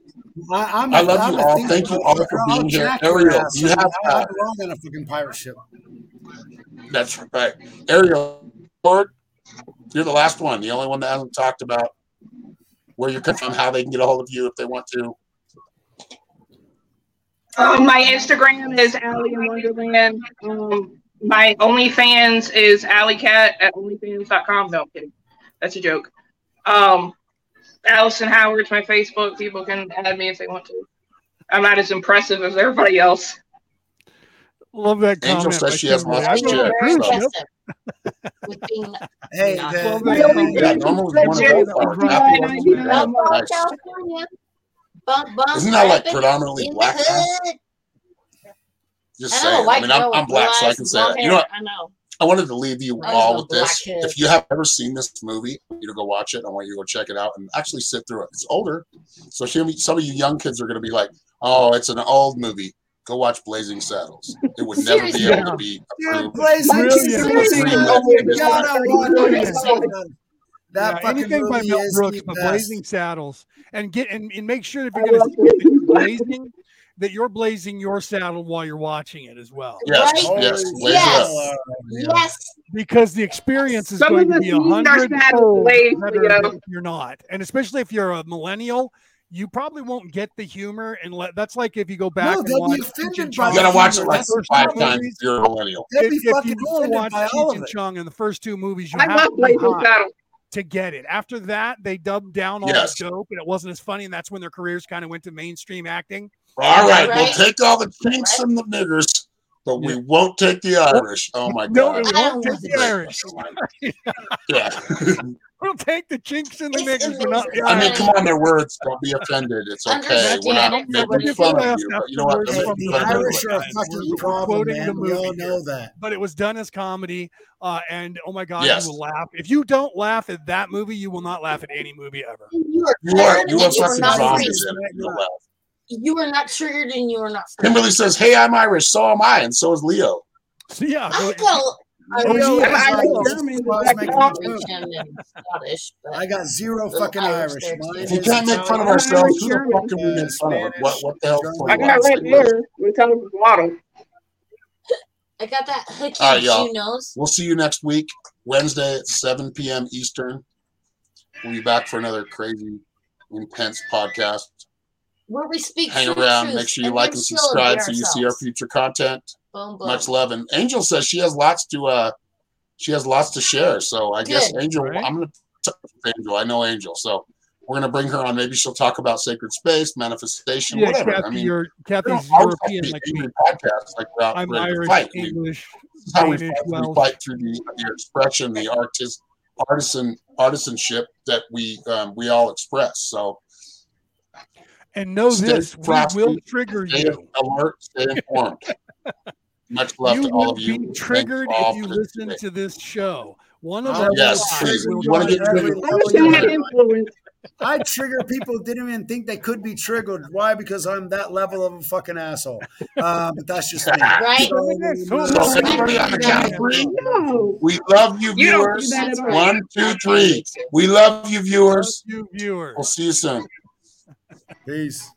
I, I'm I love I'm you all. Thank you all for being here. Ariel, ass. do you have, I, I belong on a fucking pirate ship. That's right. Ariel, Lord, you're the last one, the only one that hasn't talked about where you're coming from, how they can get a hold of you if they want to. Um, my Instagram is Allie in Wonderland. Um, my OnlyFans is AllieCat at OnlyFans.com. No, I'm kidding. That's a joke. Um, Allison Howard's my Facebook. People can add me if they want to. I'm not as impressive as everybody else. Love that Angel says she has Kimberly. lots of rode shit, a Very cruise ship. impressive. With being Hey, Not the, Well, the- that- Yeah, Norma was one of Yeah, those. that was right. Apple wasn't Yeah. bad. Bump, bump, Nice. California. Bump, bump, Isn't that like rapping predominantly in the black hood. Just I know, saying. I white mean, I'm, I'm black, so I can say blonde that. You know what? I know. I wanted to leave you I all with this. kid. If you have ever seen this movie, I want you to go watch it. I want you to go check it out and actually sit through it. It's older, so some some of you young kids are going to be like, "Oh, it's an old movie." Go watch Blazing Saddles. It would never be Seriously. able to be Dude. Blazing Brilliant. Seriously, Brilliant. you gotta watch Brilliant. it. That Yeah, anything by Mel Brooks, but. Blazing Saddles, and get and, and make sure if you're going to see that Blazing blazing, that you're blazing your saddle while you're watching it as well, Yes, Right? yes, Holy blaze Yes. Yes. because the experience is Some going to be a hundred sad better if you're not, and especially if you're a millennial. You probably won't get the humor, and let, that's like if you go back No, and they'll be watch offended by You gotta watch it like five times movies. you're a millennial. They'll If, be if you offended watch by all Cheech of and it. Chong in the first two movies, you I have love to be Blazing hot Saddles. to get it. After that, they dubbed down all Yes. the dope, and it wasn't as funny, and that's when their careers kind of went to mainstream acting. All right, Right. we'll take all the chinks and the niggers, but we won't take the Irish. Oh my No, god. we won't take the. Irish. Yeah. We'll take the chinks and the It's niggers, but not the amazing. I mean, come on, their words. Don't be offended. It's okay. Understand. We're not making fun of you, but you know what? afterwards Hey, They're from the making fun of Irish are a fucking We're- we're problem, quoting man. the We all know that. But it was done as comedy, uh, and oh my god, Yes. you will laugh. If you don't laugh at that movie, you will not laugh at any movie ever. You are, You are you are and you are fucking zombies in it. You'll laugh. You are not triggered and you are not free. Kimberly says, "Hey, I'm Irish. So am I, and so is Leo." So yeah, I go- go Oh, Leo I'm like- Irish, this German, is why I was black making dog. the joke. Norwegian and Scottish, but I got zero fucking Irish Irish. there, Mine too. If we is can't make fun of ourselves, who the German, fuck can we make fun of? What what the hell? I got red hair. We're telling the waddle. I got that hooky All right, y'all. Nose. We'll see you next week, Wednesday at 7 p.m. Eastern. We'll be back for another crazy, intense podcast. Where we speak Hang around. truth Make sure you and like and subscribe so you see our future content. Boom, boom. Much love. And Angel says she has lots to uh she has lots to share. So I guess Angel, Right. I'm gonna talk with Angel. I know Angel. So we're gonna bring her on. Maybe she'll talk about sacred space, manifestation, Yeah, whatever. Kathy, I mean, you're Kathy's always have European be like me. angry podcasts like we're out I'm Irish, fight. I mean, English. this is how we Danish, fight, we fight through the, the expression, the artist, artisan, artisanship that we um, we all express. So And know Stay this, we will trigger stay you. alert, stay informed. Much love You to all will of you. be Thanks triggered if you listen today. to this show. One of Oh, us Yes, live will You wanna get triggered. level Don't you get want. influenced. I trigger people who didn't even think they could be triggered. Why? Because I'm that level of a fucking asshole. Uh, but that's just me. Right? So, So everybody on the count of three, No. we love you You don't do viewers. that at all. One, two, three. We love you viewers. Love You viewers. We'll see you soon. Peace.